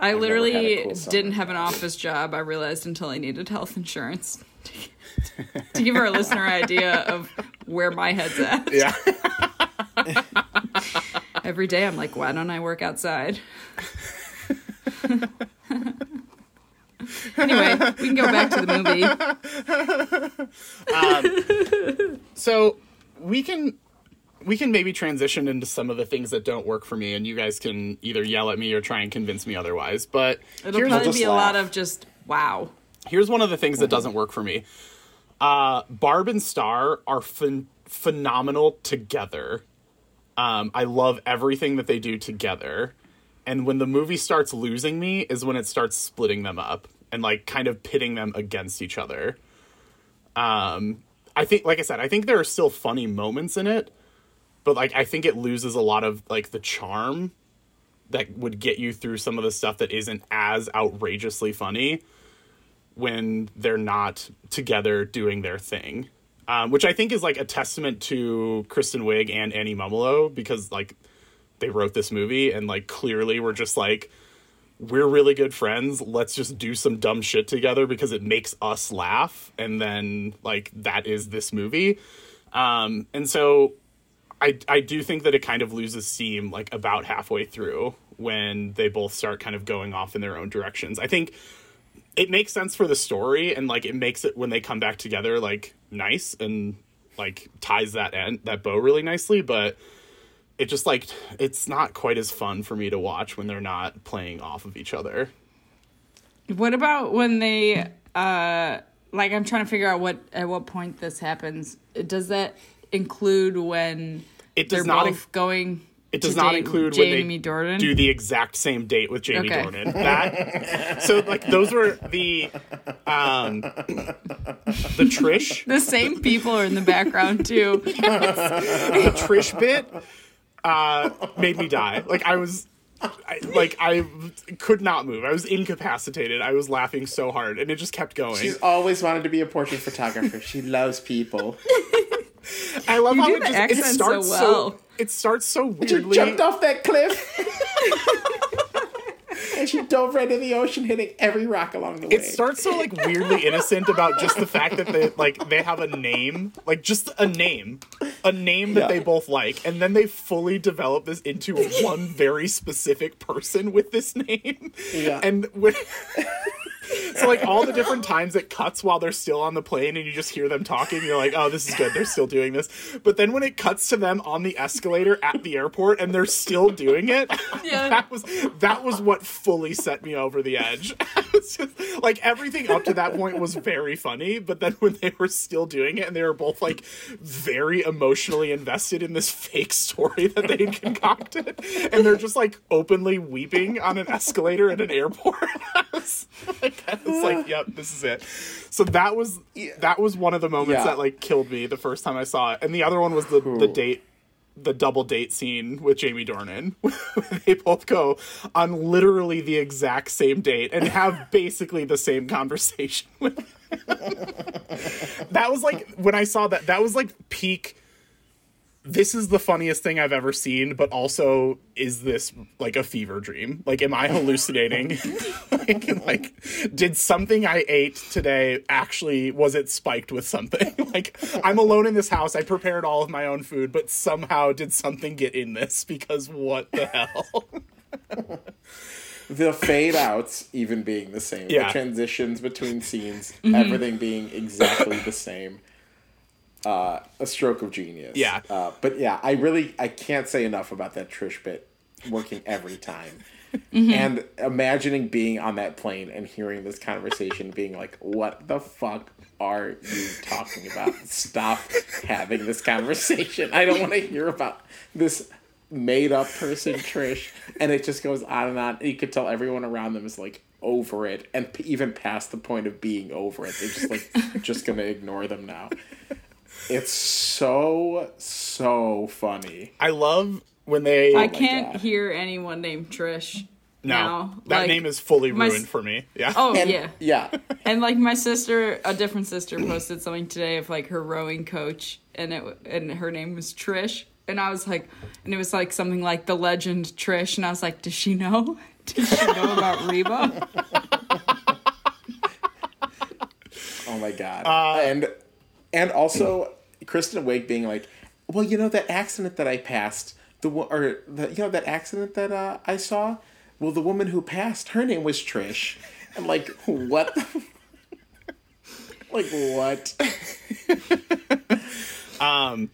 [SPEAKER 1] I literally
[SPEAKER 3] cool
[SPEAKER 1] didn't have an office job. I realized until I needed health insurance. to give our listener idea of where my head's at.
[SPEAKER 2] Yeah.
[SPEAKER 1] Every day I'm like, why don't I work outside? anyway, we can go back to the movie.
[SPEAKER 2] So we can we can maybe transition into some of the things that don't work for me, and you guys can either yell at me or try and convince me otherwise. But
[SPEAKER 1] It'll probably be a lot of just wow.
[SPEAKER 2] here's one of the things that doesn't work for me. Uh, Barb and Star are phen- phenomenal together. Um, I love everything that they do together. And when the movie starts losing me is when it starts splitting them up and like kind of pitting them against each other. Um, I think, like I said, I think there are still funny moments in it, but like I think it loses a lot of like the charm that would get you through some of the stuff that isn't as outrageously funny when they're not together doing their thing. Um, which I think is like a testament to Kristen Wiig and Annie Mumolo because like they wrote this movie and like clearly we're just like we're really good friends. Let's just do some dumb shit together because it makes us laugh and then like that is this movie. Um, and so I I do think that it kind of loses steam like about halfway through when they both start kind of going off in their own directions. I think it makes sense for the story and like it makes it when they come back together like nice and like ties that end that bow really nicely, but it just like it's not quite as fun for me to watch when they're not playing off of each other.
[SPEAKER 1] What about when they uh like I'm trying to figure out what at what point this happens. Does that include when
[SPEAKER 2] It
[SPEAKER 1] they're
[SPEAKER 2] does not
[SPEAKER 1] both
[SPEAKER 2] inc-
[SPEAKER 1] going
[SPEAKER 2] It does
[SPEAKER 1] to
[SPEAKER 2] not include
[SPEAKER 1] Jamie
[SPEAKER 2] when they
[SPEAKER 1] Dornan?
[SPEAKER 2] do the exact same date with Jamie
[SPEAKER 1] Okay.
[SPEAKER 2] Dornan. That so like those were the um the Trish
[SPEAKER 1] the same people are in the background too.
[SPEAKER 2] the Trish bit uh made me die. Like I was I, like I could not move. I was incapacitated. I was laughing so hard, and it just kept going.
[SPEAKER 3] She's always wanted to be a portrait photographer. she loves people.
[SPEAKER 2] I love
[SPEAKER 1] You
[SPEAKER 2] how it
[SPEAKER 1] the
[SPEAKER 2] just
[SPEAKER 1] accent
[SPEAKER 2] it
[SPEAKER 1] so
[SPEAKER 2] starts
[SPEAKER 1] well.
[SPEAKER 2] It starts so weirdly.
[SPEAKER 3] She
[SPEAKER 2] weirdly.
[SPEAKER 3] jumped off that cliff. and she dove right in the ocean, hitting every rock along the way.
[SPEAKER 2] It starts so like weirdly innocent about just the fact that they like they have a name, like just a name, a name that
[SPEAKER 3] Yeah.
[SPEAKER 2] they both like, and then they fully develop this into one very specific person with this name.
[SPEAKER 3] Yeah.
[SPEAKER 2] And when so like all the different times it cuts while they're still on the plane and you just hear them talking, you're like, oh, this is good. They're still doing this. But then when it cuts to them on the escalator at the airport and they're still doing it,
[SPEAKER 1] Yeah.
[SPEAKER 2] that was that was what fully set me over the edge. Just, like everything up to that point was very funny, but then when they were still doing it and they were both like very emotionally invested in this fake story that they'd concocted, and they're just like openly weeping on an escalator at an airport. Was like, I was like, yep, this is it. So that was that was one of the moments
[SPEAKER 3] Yeah.
[SPEAKER 2] that like killed me the first time I saw it, and the other one was the the date the double date scene with Jamie Dornan. they both go on literally the exact same date and have basically the same conversation with That was like when I saw that that was like peak this is the funniest thing I've ever seen, but also is this like a fever dream? Like, am I hallucinating? like, like, did something I ate today actually was it spiked with something? like, I'm alone in this house. I prepared all of my own food, but somehow did something get in this? Because what the hell?
[SPEAKER 3] the fade outs even being the same.
[SPEAKER 2] Yeah.
[SPEAKER 3] The transitions between scenes,
[SPEAKER 1] Mm-hmm.
[SPEAKER 3] everything being exactly the same. Uh, a stroke of genius.
[SPEAKER 2] Yeah.
[SPEAKER 3] Uh, but yeah, I really I can't say enough about that Trish bit working every time.
[SPEAKER 1] Mm-hmm.
[SPEAKER 3] And imagining being on that plane and hearing this conversation, being like, "What the fuck are you talking about? Stop having this conversation. I don't want to hear about this made up person, Trish." And it just goes on and on. You could tell everyone around them is like over it, and p- even past the point of being over it, they're just like just gonna ignore them now. It's so so funny.
[SPEAKER 2] I love when they.
[SPEAKER 1] I
[SPEAKER 3] my
[SPEAKER 1] can't
[SPEAKER 3] God.
[SPEAKER 1] hear anyone named Trish.
[SPEAKER 2] no,
[SPEAKER 1] now.
[SPEAKER 2] that
[SPEAKER 1] Like,
[SPEAKER 2] name is fully
[SPEAKER 1] my s-
[SPEAKER 2] ruined for me. Yeah.
[SPEAKER 1] Oh
[SPEAKER 3] And
[SPEAKER 1] yeah.
[SPEAKER 3] yeah.
[SPEAKER 1] And like my sister, a different sister posted something today of like her rowing coach, and it and her name was Trish, and I was like, and it was like something like the legend Trish, and I was like, does she know? Does she know about Reba?
[SPEAKER 3] Oh my god.
[SPEAKER 2] Uh,
[SPEAKER 3] and and also Kristen Wiig being like, well, you know that accident that I passed, the or the you know that accident that uh, I saw. Well, the woman who passed, her name was Trish. I'm like, what? the- like what?
[SPEAKER 2] um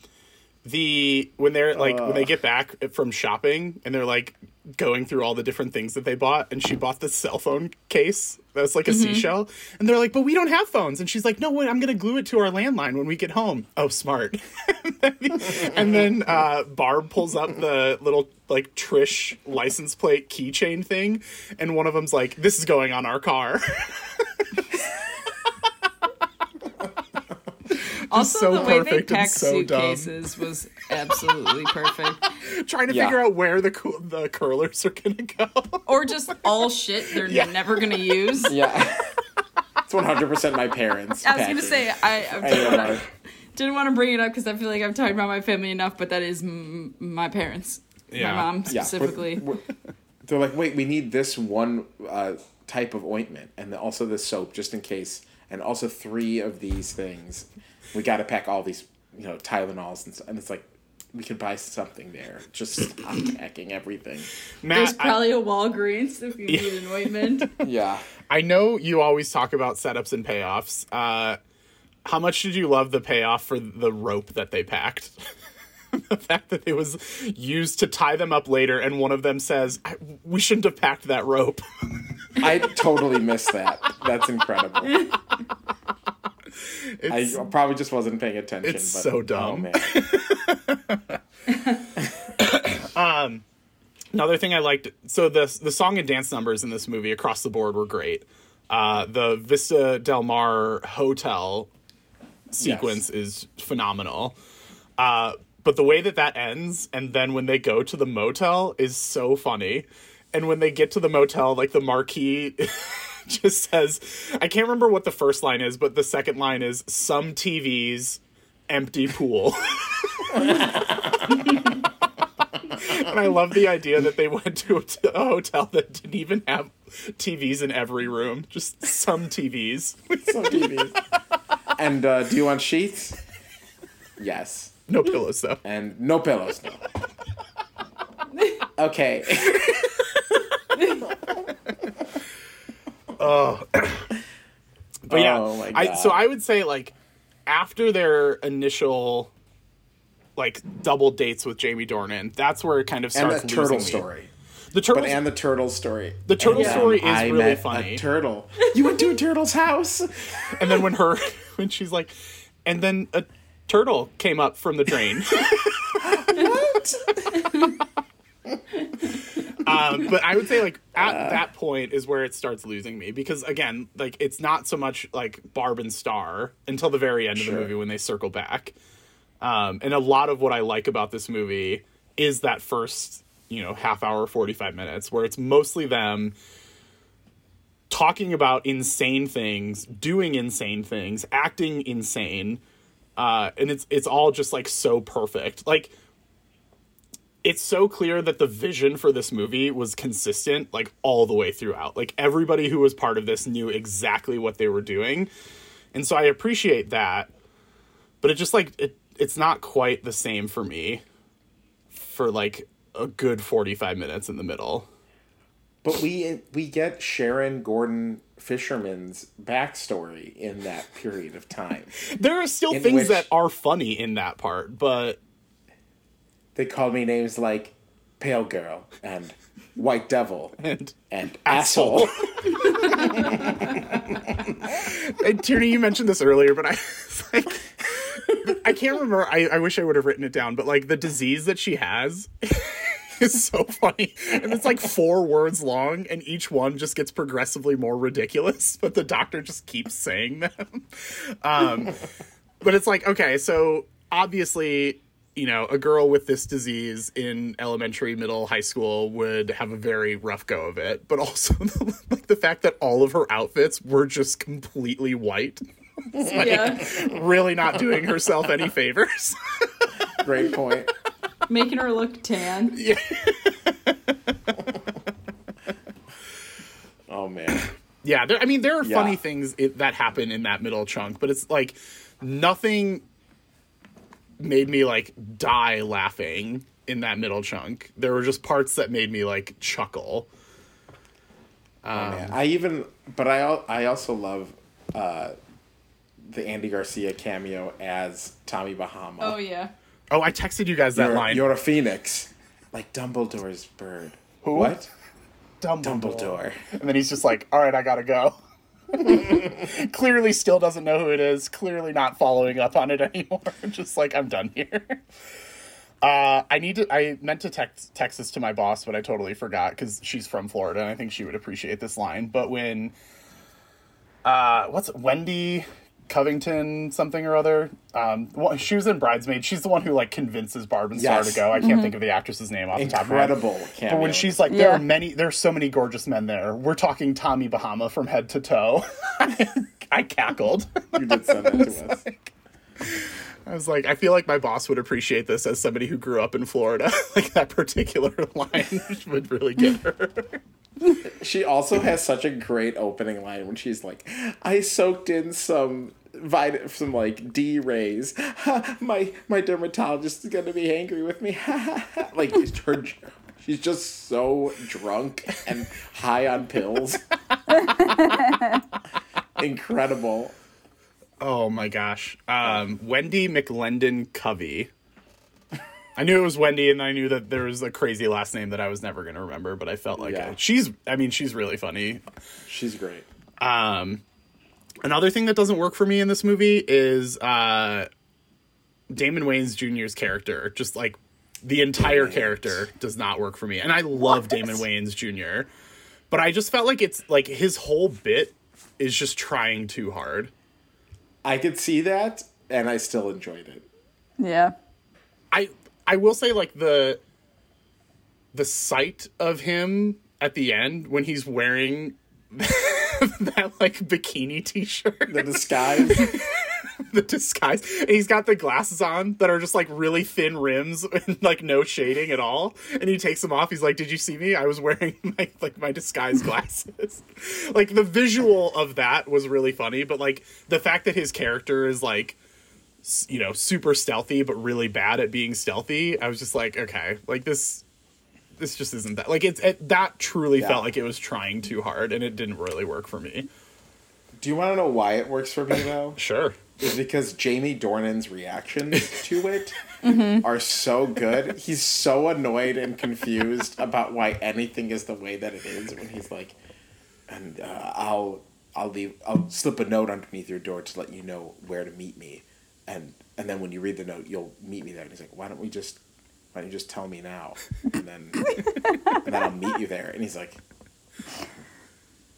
[SPEAKER 2] the when they're like when they get back from shopping and they're like going through all the different things that they bought and she bought this cell phone case that's like a seashell and they're like but we don't have phones. And she's like no wait i'm gonna glue it to our landline when we get home. Oh smart. And then uh, barb pulls up the little like trish license plate keychain thing and one of them's like this is going on our car
[SPEAKER 1] Also,
[SPEAKER 2] so
[SPEAKER 1] the way they
[SPEAKER 2] perfect and
[SPEAKER 1] packed
[SPEAKER 2] so dumb.
[SPEAKER 1] suitcases was absolutely perfect.
[SPEAKER 2] trying to
[SPEAKER 3] Yeah.
[SPEAKER 2] figure out where the coo- the curlers are gonna go
[SPEAKER 1] Or just all shit they're
[SPEAKER 2] Yeah.
[SPEAKER 1] never gonna use.
[SPEAKER 3] Yeah. It's 100% my parents.
[SPEAKER 1] I was
[SPEAKER 3] packing.
[SPEAKER 1] gonna say I, I
[SPEAKER 3] I
[SPEAKER 1] didn't wanna-
[SPEAKER 3] Mark.
[SPEAKER 1] didn't want to bring it up because I feel like I've talked about my family enough, but that is m- my parents,
[SPEAKER 2] Yeah.
[SPEAKER 1] my mom
[SPEAKER 3] Yeah,
[SPEAKER 1] specifically.
[SPEAKER 3] we're- we're- they're like, wait, we need this one uh, type of ointment, and also the soap just in case, and also three of these things. We got to pack all these, you know, Tylenols, and, s- and it's like we could buy something there. Just stop packing everything.
[SPEAKER 2] Matt,
[SPEAKER 1] There's probably a Walgreens if you need an ointment.
[SPEAKER 3] Yeah.
[SPEAKER 2] I know you always talk about setups and payoffs. Uh, how much did you love the payoff for the rope that they packed? the fact that it was used to tie them up later, and one of them says, "I- "We shouldn't have packed that rope."
[SPEAKER 3] I totally missed that. That's incredible. I probably just wasn't paying attention.
[SPEAKER 2] It's
[SPEAKER 3] but,
[SPEAKER 2] so dumb.
[SPEAKER 3] Oh, man.
[SPEAKER 2] Another thing I liked, so the the song and dance numbers in this movie across the board were great. Uh, the Vista Del Mar hotel sequence is phenomenal. Uh, but the way that that ends, and then when they go to the motel, is so funny. And when they get to the motel, like the marquee just says, I can't remember what the first line is, but the second line is some TVs, empty pool. and I love the idea that they went to a, hotel that didn't even have TVs in every room, just some TVs.
[SPEAKER 3] Some TVs. and uh, do you want sheets? Yes.
[SPEAKER 2] no pillows, though.
[SPEAKER 3] And no pillows, no. Okay.
[SPEAKER 2] But yeah,
[SPEAKER 3] Oh
[SPEAKER 2] I so I would say like after their initial like double dates with Jamie Dornan, that's where it kind of starts.
[SPEAKER 3] and the turtle
[SPEAKER 2] me.
[SPEAKER 3] story.
[SPEAKER 2] The turtle,
[SPEAKER 3] and the turtle story.
[SPEAKER 2] the turtle
[SPEAKER 3] um,
[SPEAKER 2] story is
[SPEAKER 3] I
[SPEAKER 2] really funny.
[SPEAKER 3] A turtle. You went to a turtle's house.
[SPEAKER 2] and then when her when she's like, and then a turtle came up from the drain. um, but I would say like at that point is where it starts losing me because again, like it's not so much like Barb and Star until the very end of the movie when they circle back. Um, and a lot of what I like about this movie is that first, you know, half hour, 45 minutes where it's mostly them talking about insane things, doing insane things, acting insane. Uh, and it's it's all just like so perfect. Like it's so clear that the vision for this movie was consistent like all the way throughout. Like everybody who was part of this knew exactly what they were doing. And so I appreciate that. But it just like it it's not quite the same for me for like a good 45 minutes in the middle.
[SPEAKER 3] But we we get Sharon Gordon Fisherman's backstory in that period of time.
[SPEAKER 2] There are still
[SPEAKER 3] In
[SPEAKER 2] things
[SPEAKER 3] which-
[SPEAKER 2] that are funny in that part, but
[SPEAKER 3] They called me names like Pale Girl and White Devil
[SPEAKER 2] and
[SPEAKER 3] and
[SPEAKER 2] Asshole. And Tierney, you mentioned this earlier, but I like I can't remember. I, I wish I would have written it down, but like the disease that she has is so funny. And it's like four words long, and each one just gets progressively more ridiculous, but the doctor just keeps saying them. Um, but it's like, okay, so obviously, you know, a girl with this disease in elementary, middle, high school would have a very rough go of it. But also, like the fact that all of her outfits were just completely white.
[SPEAKER 1] yeah,
[SPEAKER 2] really not doing herself any favors.
[SPEAKER 3] Great point.
[SPEAKER 1] making her look tan. Yeah.
[SPEAKER 3] Oh man.
[SPEAKER 2] yeah, there, I mean, there are
[SPEAKER 3] Yeah.
[SPEAKER 2] funny things it, that happen in that middle chunk, but it's like nothing made me like die laughing in that middle chunk. There were just parts that made me like chuckle.
[SPEAKER 3] Oh, man. I even, but I al- I also love uh, the Andy Garcia cameo as Tommy Bahama.
[SPEAKER 1] Oh yeah.
[SPEAKER 2] Oh, I texted you guys that
[SPEAKER 3] you're,
[SPEAKER 2] line.
[SPEAKER 3] You're a phoenix, like Dumbledore's bird. Who? What? Dumbledore. Dumbledore.
[SPEAKER 2] And then he's just like, all right, I gotta go. Clearly still doesn't know who it is. Clearly not following up on it anymore. just like, I'm done here. Uh, I need to, I meant to text, Texas to my boss, but I totally forgot because she's from Florida and I think she would appreciate this line. But when, uh, what's Wendy Covington something or other? Um, well, she was in Bridesmaid. She's the one who like convinces Barb and Star
[SPEAKER 3] Yes.
[SPEAKER 2] to go. I can't think of the actress's name off the top of.
[SPEAKER 3] Incredible.
[SPEAKER 2] But when she's like, there
[SPEAKER 1] Yeah.
[SPEAKER 2] are many, there are so many gorgeous men there. We're talking Tommy Bahama from head to toe. I cackled.
[SPEAKER 3] you did send that to us.
[SPEAKER 2] I was like, I feel like my boss would appreciate this as somebody who grew up in Florida. like that particular line would really get her.
[SPEAKER 3] She also has such a great opening line when she's like, "I soaked in some vit- some like D rays. my my dermatologist is gonna be angry with me. like it's her, she's just so drunk and high on pills. Incredible.
[SPEAKER 2] Oh my gosh. Um, Wendy McLendon Covey. I knew it was Wendy, and I knew that there was a crazy last name that I was never going to remember, but I felt like
[SPEAKER 3] Yeah.
[SPEAKER 2] it. she's. I mean, she's really funny.
[SPEAKER 3] She's great.
[SPEAKER 2] Um, another thing that doesn't work for me in this movie is uh, Damon Wayans Jr.'s character. Just like the entire
[SPEAKER 3] Wayans.
[SPEAKER 2] character does not work for me, and I love Damon Wayans Jr. But I just felt like it's like his whole bit is just trying too hard.
[SPEAKER 3] I could see that, and I still enjoyed it.
[SPEAKER 1] Yeah.
[SPEAKER 2] I I will say like the the sight of him at the end when he's wearing that like bikini t-shirt
[SPEAKER 3] The disguise.
[SPEAKER 2] the disguise. And he's got the glasses on that are just like really thin rims and like no shading at all. And he takes them off. He's like did you see me? I was wearing my like my disguise glasses. Like the visual of that was really funny but like the fact that his character is like you know super stealthy but really bad at being stealthy i was just like okay like this this just isn't that like it's it, that truly
[SPEAKER 3] Yeah.
[SPEAKER 2] felt like it was trying too hard and it didn't really work for me.
[SPEAKER 3] Do you want to know why it works for me though?
[SPEAKER 2] sure
[SPEAKER 3] Is because Jamie Dornan's reactions to it
[SPEAKER 1] Mm-hmm.
[SPEAKER 3] are so good. He's so annoyed and confused about why anything is the way that it is when he's like, and uh, I'll I'll leave I'll slip a note underneath your door to let you know where to meet me, and and then when you read the note, you'll meet me there. And he's like, why don't we just why don't you just tell me now, and then and then I'll meet you there. And he's like,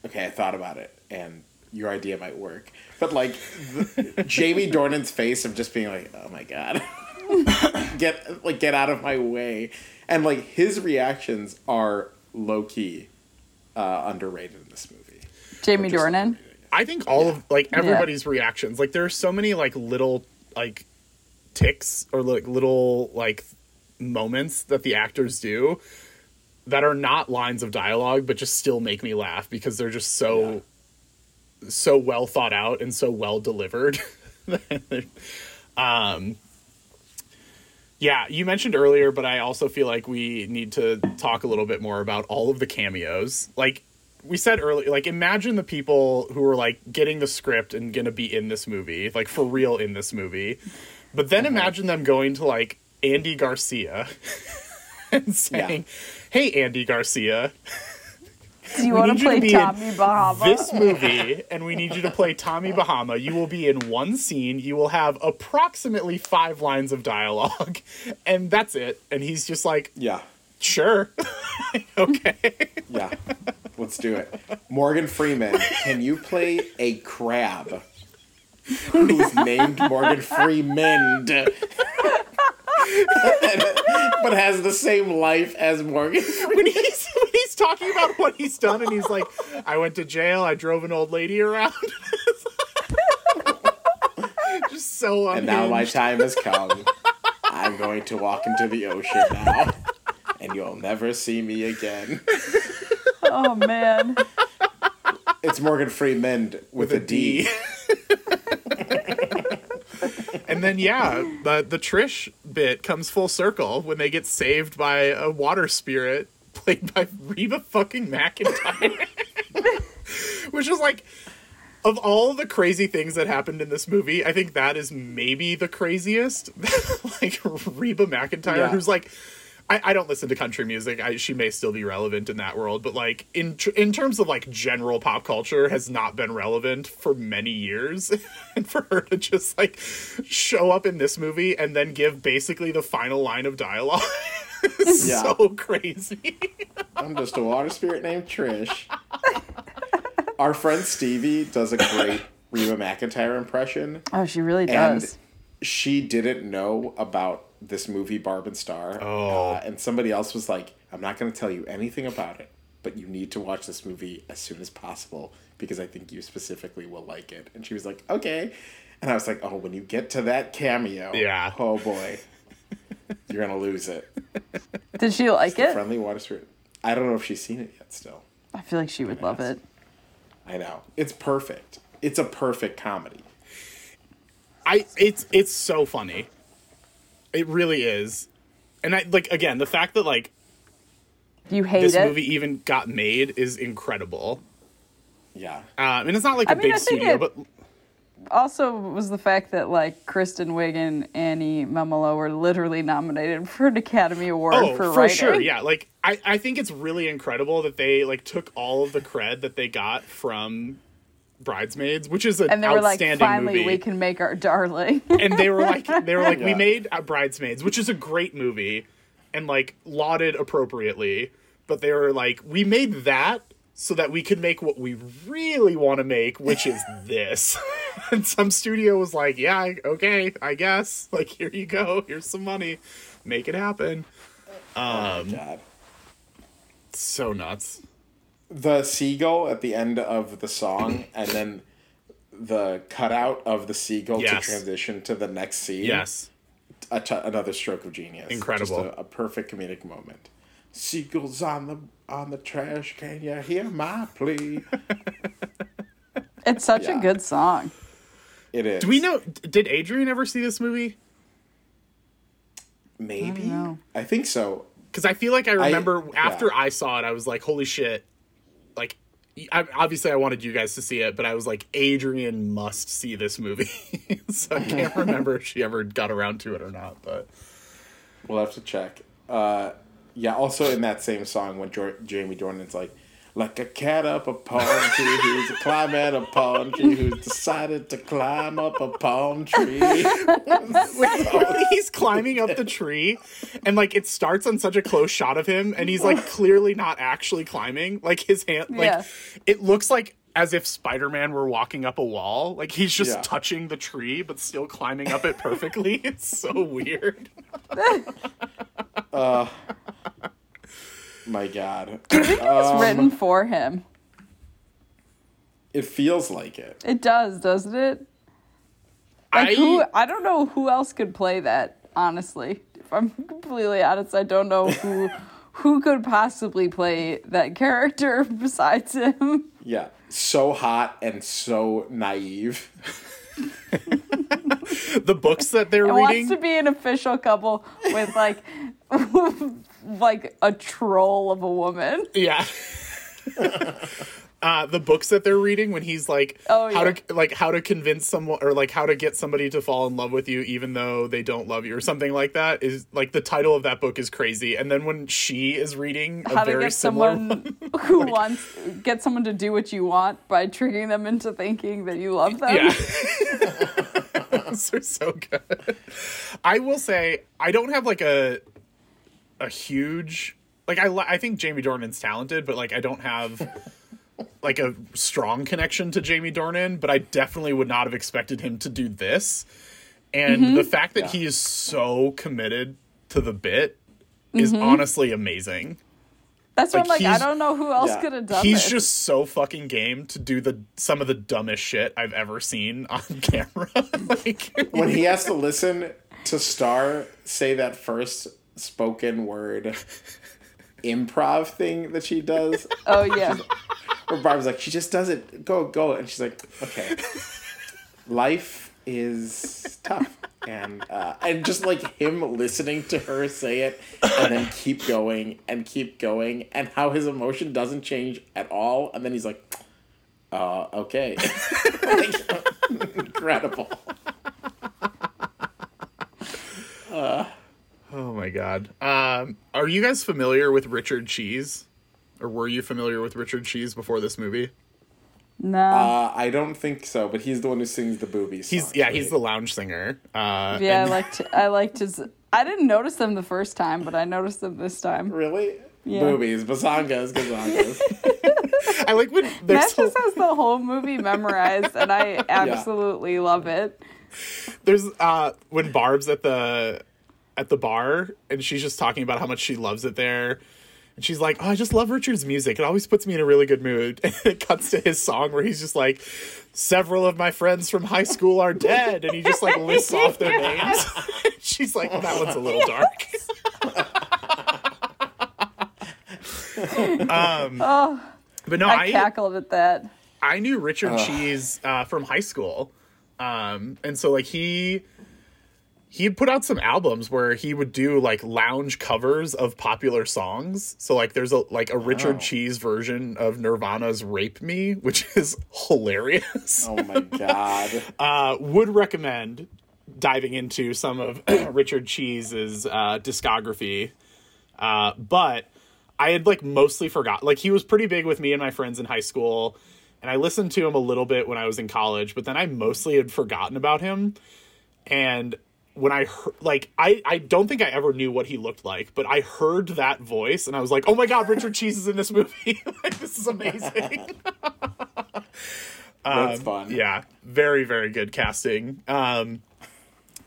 [SPEAKER 3] okay, I thought about it, and your idea might work. But like the, Jamie Dornan's face of just being like, oh my god, get like get out of my way, and like his reactions are low key uh, underrated in this movie.
[SPEAKER 1] Jamie
[SPEAKER 3] Just-
[SPEAKER 1] Dornan.
[SPEAKER 2] I think all of like everybody's reactions, like there's so many like little like ticks or like little like moments that the actors do that are not lines of dialogue but just still make me laugh because they're just so so well thought out and so well delivered. um yeah, you mentioned earlier, but I also feel like we need to talk a little bit more about all of the cameos. Like we said earlier, like imagine the people who were like getting the script and gonna be in this movie, like for real in this movie. But then imagine them going to like Andy Garcia and saying, "Hey, Andy Garcia,
[SPEAKER 1] Do you
[SPEAKER 2] We
[SPEAKER 1] want
[SPEAKER 2] need
[SPEAKER 1] to
[SPEAKER 2] you to
[SPEAKER 1] play
[SPEAKER 2] be in
[SPEAKER 1] Tommy Bahama?
[SPEAKER 2] this movie, and we need you to play Tommy Bahama. You will be in one scene. You will have approximately five lines of dialogue, and that's it. And he's just like,
[SPEAKER 3] Yeah,
[SPEAKER 2] sure, okay.
[SPEAKER 3] yeah, let's do it. Morgan Freeman, can you play a crab who's named Morgan Freeman? but has the same life as Morgan.
[SPEAKER 2] when he's when he's talking about what he's done, and he's like, I went to jail. I drove an old lady around. just so
[SPEAKER 3] And now my time has come. I'm going to walk into the ocean now, and you'll never see me again.
[SPEAKER 1] oh man.
[SPEAKER 3] It's Morgan Freeman with, a D.
[SPEAKER 2] and then yeah, the the Trish bit comes full circle when they get saved by a water spirit played by Reba fucking McEntire. Which is like of all the crazy things that happened in this movie, I think that is maybe the craziest. like Reba McEntire,
[SPEAKER 3] Yeah.
[SPEAKER 2] who's like I, I don't listen to country music. I, she may still be relevant in that world, but like in tr- in terms of like general pop culture, has not been relevant for many years. and for her to just like show up in this movie and then give basically the final line of dialogue
[SPEAKER 3] Yeah.
[SPEAKER 2] so crazy.
[SPEAKER 3] I'm just a water spirit named Trish. Our friend Stevie does a great Reba McEntire impression.
[SPEAKER 1] Oh, she really does.
[SPEAKER 3] And she didn't know about this movie Barb and Star.
[SPEAKER 2] Oh.
[SPEAKER 3] Uh, and somebody else was like, I'm not going to tell you anything about it, but you need to watch this movie as soon as possible because I think you specifically will like it. And she was like, okay. And I was like, oh, when you get to that cameo,
[SPEAKER 2] Yeah.
[SPEAKER 3] oh boy, you're going to lose it.
[SPEAKER 1] Did she like it?
[SPEAKER 3] Friendly Water Spirit. I don't know if she's seen it yet still.
[SPEAKER 1] I feel like she would love it.
[SPEAKER 3] I know. It's perfect. It's a perfect comedy.
[SPEAKER 2] I it's it's so funny. It really is. And I like again, the fact that like
[SPEAKER 1] You hate
[SPEAKER 2] this
[SPEAKER 1] it?
[SPEAKER 2] movie even got made is incredible.
[SPEAKER 3] Yeah.
[SPEAKER 2] Um, and it's not like a
[SPEAKER 1] I mean,
[SPEAKER 2] big
[SPEAKER 1] I think
[SPEAKER 2] studio,
[SPEAKER 1] it-
[SPEAKER 2] but
[SPEAKER 1] also was the fact that like Kristen Wiig and Annie Mumolo were literally nominated for an Academy Award
[SPEAKER 2] Oh,
[SPEAKER 1] for,
[SPEAKER 2] for,
[SPEAKER 1] writing.
[SPEAKER 2] sure. Yeah, like I, I think it's really incredible that they like took all of the cred that they got from Bridesmaids, which is an
[SPEAKER 1] And they were like,
[SPEAKER 2] outstanding
[SPEAKER 1] finally,
[SPEAKER 2] movie.
[SPEAKER 1] we can make our darling.
[SPEAKER 2] and they were like they were like we made uh, bridesmaids which is a great movie and like lauded appropriately but they were like we made that so that we could make what we really want to make which is this and some studio was like yeah okay i guess like here you go here's some money make it happen
[SPEAKER 3] Um, God.
[SPEAKER 2] so nuts
[SPEAKER 3] The seagull at the end of the song, and then the cutout of the seagull
[SPEAKER 2] Yes.
[SPEAKER 3] to transition to the next scene.
[SPEAKER 2] yes
[SPEAKER 3] a t- another stroke of genius.
[SPEAKER 2] Incredible.
[SPEAKER 3] Just a, a perfect comedic moment. Seagulls on the on the trash can. You hear my plea?
[SPEAKER 1] it's such
[SPEAKER 3] Yeah.
[SPEAKER 1] a good song.
[SPEAKER 3] It is.
[SPEAKER 2] do we know did adrian ever see this movie
[SPEAKER 3] Maybe.
[SPEAKER 1] I don't know.
[SPEAKER 3] I think so.
[SPEAKER 2] because I feel like I remember
[SPEAKER 3] yeah.
[SPEAKER 2] after I saw it, I was like, "Holy shit!" Like, I, obviously, I wanted you guys to see it, but I was like, "Adrian must see this movie." so I can't remember if she ever got around to it or not. But
[SPEAKER 3] We'll have to check. Uh, yeah. Also, in that same song, when Jor- Jamie Dornan's like, "Like a cat up a palm tree who's climbing a palm tree who's decided to climb up a palm tree."
[SPEAKER 2] he's climbing up the tree, and like it starts on such a close shot of him, and he's like clearly not actually climbing. Like his hand, like
[SPEAKER 1] Yeah.
[SPEAKER 2] it looks like. As if Spider Man were walking up a wall. Like he's just
[SPEAKER 3] Yeah.
[SPEAKER 2] touching the tree, but still climbing up it perfectly. it's so weird.
[SPEAKER 3] Uh, My God,
[SPEAKER 1] It's
[SPEAKER 3] Um,
[SPEAKER 1] written for him.
[SPEAKER 3] it feels like it.
[SPEAKER 1] It does, doesn't it? Like
[SPEAKER 2] I,
[SPEAKER 1] who? I don't know who else could play that. Honestly, if I'm completely honest, I don't know who who could possibly play that character besides him.
[SPEAKER 3] Yeah, so hot and so naive.
[SPEAKER 2] the books that they're
[SPEAKER 1] and
[SPEAKER 2] reading.
[SPEAKER 1] wants to be an official couple with like like a troll of a woman.
[SPEAKER 2] Yeah. uh, the books that they're reading when he's like
[SPEAKER 1] Oh,
[SPEAKER 2] how
[SPEAKER 1] yeah.
[SPEAKER 2] to like how to convince someone or like how to get somebody to fall in love with you even though they don't love you or something like that is like the title of that book is crazy and then when she is reading a
[SPEAKER 1] How to get someone who wants get someone to do what you want by tricking them into thinking that you love them.
[SPEAKER 2] yeah those are so good i will say i don't have like a a huge like i i think jamie dornan's talented but like i don't have like a strong connection to jamie dornan but i definitely would not have expected him to do this and mm-hmm. the fact that he is so committed to the bit is mm-hmm. honestly amazing
[SPEAKER 1] That's what
[SPEAKER 2] Like,
[SPEAKER 1] I'm like. I don't know who else
[SPEAKER 3] Yeah.
[SPEAKER 1] could have done it.
[SPEAKER 2] he's
[SPEAKER 1] this.
[SPEAKER 2] just so fucking game to do the some of the dumbest shit i've ever seen on camera like
[SPEAKER 3] when he has to listen to Star say that first spoken word improv thing that she does,
[SPEAKER 1] oh yeah.
[SPEAKER 3] where Barb's like, she just does it, go, go. And she's like, okay. Life is tough. And uh, and just like him listening to her say it and then keep going and keep going and how his emotion doesn't change at all. And then he's like, uh, okay. Like, incredible.
[SPEAKER 2] Oh my god. Um, are you guys familiar with Richard Cheese? Or were you familiar with Richard Cheese before this movie?
[SPEAKER 1] No.
[SPEAKER 3] Uh, I don't think so, but he's the one who sings the boobies.
[SPEAKER 2] He's yeah, he's the lounge singer. Uh,
[SPEAKER 1] yeah, I liked I liked his. I didn't notice them the first time, but I noticed them this time.
[SPEAKER 3] really
[SPEAKER 1] Yeah.
[SPEAKER 3] boobies, basangas, gazangas.
[SPEAKER 2] I like when
[SPEAKER 1] Matt
[SPEAKER 2] there's
[SPEAKER 1] just has the whole movie memorized, and I absolutely love it.
[SPEAKER 2] there's uh when Barb's at the at the bar and she's just talking about how much she loves it there. And she's like, "Oh, I just love Richard's music. It always puts me in a really good mood." And it cuts to his song where he's just like, "Several of my friends from high school are dead," and he just like lists off their names. she's like, "That one's a little dark." um, but no,
[SPEAKER 1] I,
[SPEAKER 2] I
[SPEAKER 1] cackled at that.
[SPEAKER 2] I knew Richard Cheese uh, from high school, um, and so like he he had put out some albums where he would do like lounge covers of popular songs. So like there's a like a Richard. Cheese version of Nirvana's "Rape Me," which is hilarious.
[SPEAKER 3] Oh my god.
[SPEAKER 2] Uh, would recommend diving into some of Richard Cheese's uh, discography. Uh, but I had like mostly forgot. Like he was pretty big with me and my friends in high school, and I listened to him a little bit when I was in college. But then I mostly had forgotten about him. And when I heard, like, I I don't think I ever knew what he looked like, but I heard that voice and I was like, oh my god, Richard Cheese is in this movie. like this is amazing.
[SPEAKER 3] That's fun.
[SPEAKER 2] Yeah, very very good casting. Um,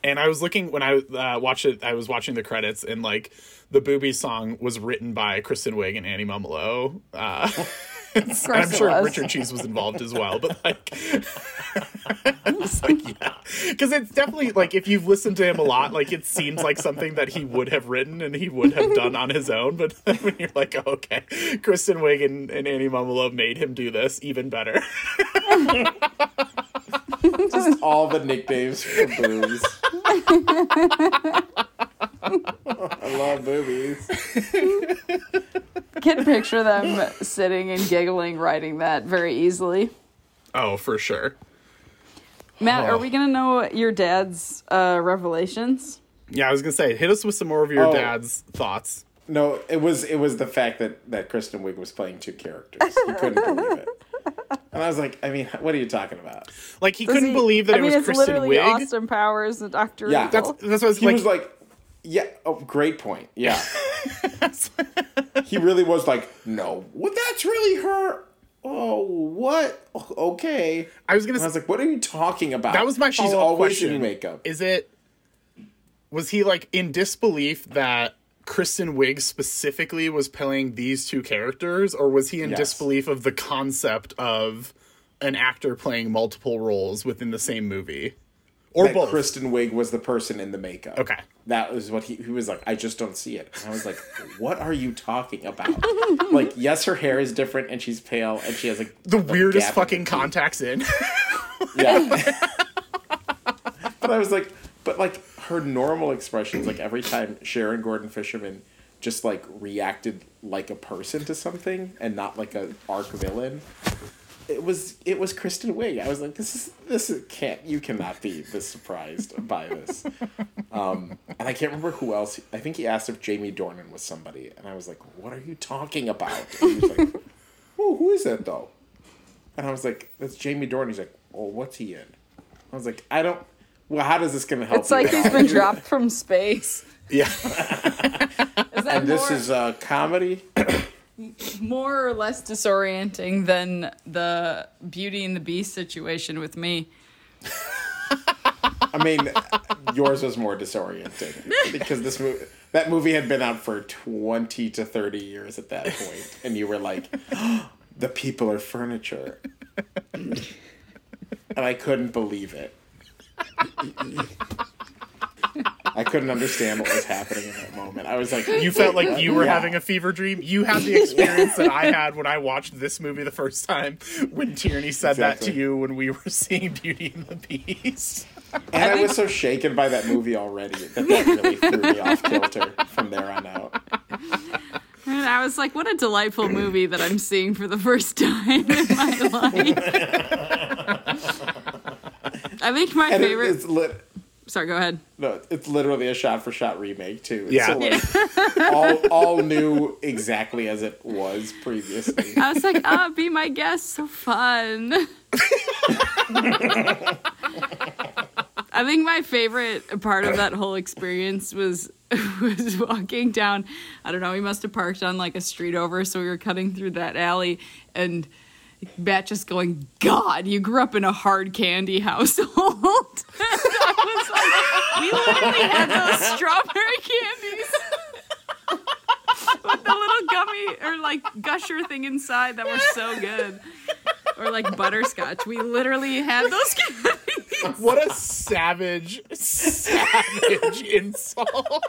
[SPEAKER 2] and I was looking when I uh, watched it. I was watching the credits, and like the "Boobies" song was written by Kristen Wiig and Annie Mumolo. Uh, and
[SPEAKER 1] course
[SPEAKER 2] I'm
[SPEAKER 1] it
[SPEAKER 2] sure
[SPEAKER 1] was.
[SPEAKER 2] Richard Cheese was involved as well, but like, I'm like, yeah, because it's definitely like if you've listened to him a lot, like it seems like something that he would have written and he would have done on his own. But when you're like, oh, okay, Kristen Wiig and, and Annie Mumolo made him do this even better.
[SPEAKER 3] Just all the nicknames for boobs. I love boobies.
[SPEAKER 1] Can picture them sitting and giggling, writing that very easily.
[SPEAKER 2] Oh, for sure.
[SPEAKER 1] Matt,
[SPEAKER 2] Oh.
[SPEAKER 1] are we gonna know your dad's uh, revelations?
[SPEAKER 2] Yeah, I was gonna say, hit us with some more of your
[SPEAKER 3] Oh.
[SPEAKER 2] dad's thoughts.
[SPEAKER 3] No, it was it was the fact that that Kristen Wiig was playing two characters. He couldn't believe it. And I was like, I mean, what are you talking about?
[SPEAKER 2] Like he
[SPEAKER 1] Does
[SPEAKER 2] couldn't
[SPEAKER 1] he-
[SPEAKER 2] believe that
[SPEAKER 1] I
[SPEAKER 2] it
[SPEAKER 1] mean,
[SPEAKER 2] was
[SPEAKER 1] it's
[SPEAKER 2] Kristen
[SPEAKER 1] literally
[SPEAKER 2] Wiig.
[SPEAKER 1] Austin Powers and Doctor
[SPEAKER 3] Yeah.
[SPEAKER 1] Evil.
[SPEAKER 2] That's that's what I was
[SPEAKER 3] He
[SPEAKER 2] like.
[SPEAKER 3] was like, yeah, oh, great point. Yeah. he really was like, no, well, that's really her. Oh, what? Okay.
[SPEAKER 2] I was gonna.
[SPEAKER 3] And I was
[SPEAKER 2] say,
[SPEAKER 3] like, what are you talking about?
[SPEAKER 2] that was my
[SPEAKER 3] She's always
[SPEAKER 2] question.
[SPEAKER 3] in makeup.
[SPEAKER 2] Is it? Was he like in disbelief that Kristen Wiig specifically was playing these two characters, or was he in
[SPEAKER 3] Yes.
[SPEAKER 2] disbelief of the concept of an actor playing multiple roles within the same movie, or
[SPEAKER 3] that
[SPEAKER 2] both?
[SPEAKER 3] Kristen Wiig was the person in the makeup.
[SPEAKER 2] Okay.
[SPEAKER 3] That was what he, he was like, I just don't see it. And I was like, what are you talking about? like, yes, her hair is different and she's pale and she has like
[SPEAKER 2] the weirdest
[SPEAKER 3] in
[SPEAKER 2] fucking contacts in.
[SPEAKER 3] Yeah. but I was like, but like her normal expressions, like every time Sharon Gordon Fisherman just like reacted like a person to something and not like a arc villain. It was it was Kristen Wiig. I was like, this is this is, can't you cannot be this surprised by this. Um, and I can't remember who else. I think he asked if Jamie Dornan was somebody, and I was like, what are you talking about? And he was like, oh, who is that though? And I was like, that's Jamie Dornan. He's like, oh, what's he in? I was like, I don't. Well, how does this gonna help?
[SPEAKER 1] It's
[SPEAKER 3] you
[SPEAKER 1] like
[SPEAKER 3] at
[SPEAKER 1] he's
[SPEAKER 3] all?
[SPEAKER 1] been dropped from space.
[SPEAKER 2] yeah,
[SPEAKER 1] Is that
[SPEAKER 3] And this is a comedy.
[SPEAKER 1] more or less disorienting than the Beauty and the Beast situation with me?
[SPEAKER 3] I mean, yours was more disorienting because this movie, that movie had been out for twenty to thirty years at that point, and you were like, the people are furniture, and I couldn't believe it. I couldn't understand what was happening in that moment. I was like,
[SPEAKER 2] you felt like you were
[SPEAKER 3] Yeah.
[SPEAKER 2] having a fever dream. You had the experience that I had when I watched this movie the first time. When Tierney said that to you when we were seeing Beauty and the Beast.
[SPEAKER 3] And I, was so shaken by that movie already that that really threw me off kilter from there on out.
[SPEAKER 1] And I was like, what a delightful movie that I'm seeing for the first time in my life. I think my
[SPEAKER 3] And
[SPEAKER 1] favorite.
[SPEAKER 3] it's lit.
[SPEAKER 1] Sorry, go ahead.
[SPEAKER 3] No, it's literally a shot for shot remake too. It's
[SPEAKER 2] Yeah.
[SPEAKER 3] so, like, all all new exactly as it was previously.
[SPEAKER 1] I was like, ah, be my guest, so fun. I think my favorite part of that whole experience was was walking down. I don't know. We must have parked on like a street over, so we were cutting through that alley, and Matt just going, "God, you grew up in a hard candy household." and I was like, "We literally had those strawberry candies." with the little gummy or like gusher thing inside that were so good. Or like butterscotch. We literally had those candies.
[SPEAKER 2] What a savage, savage insult.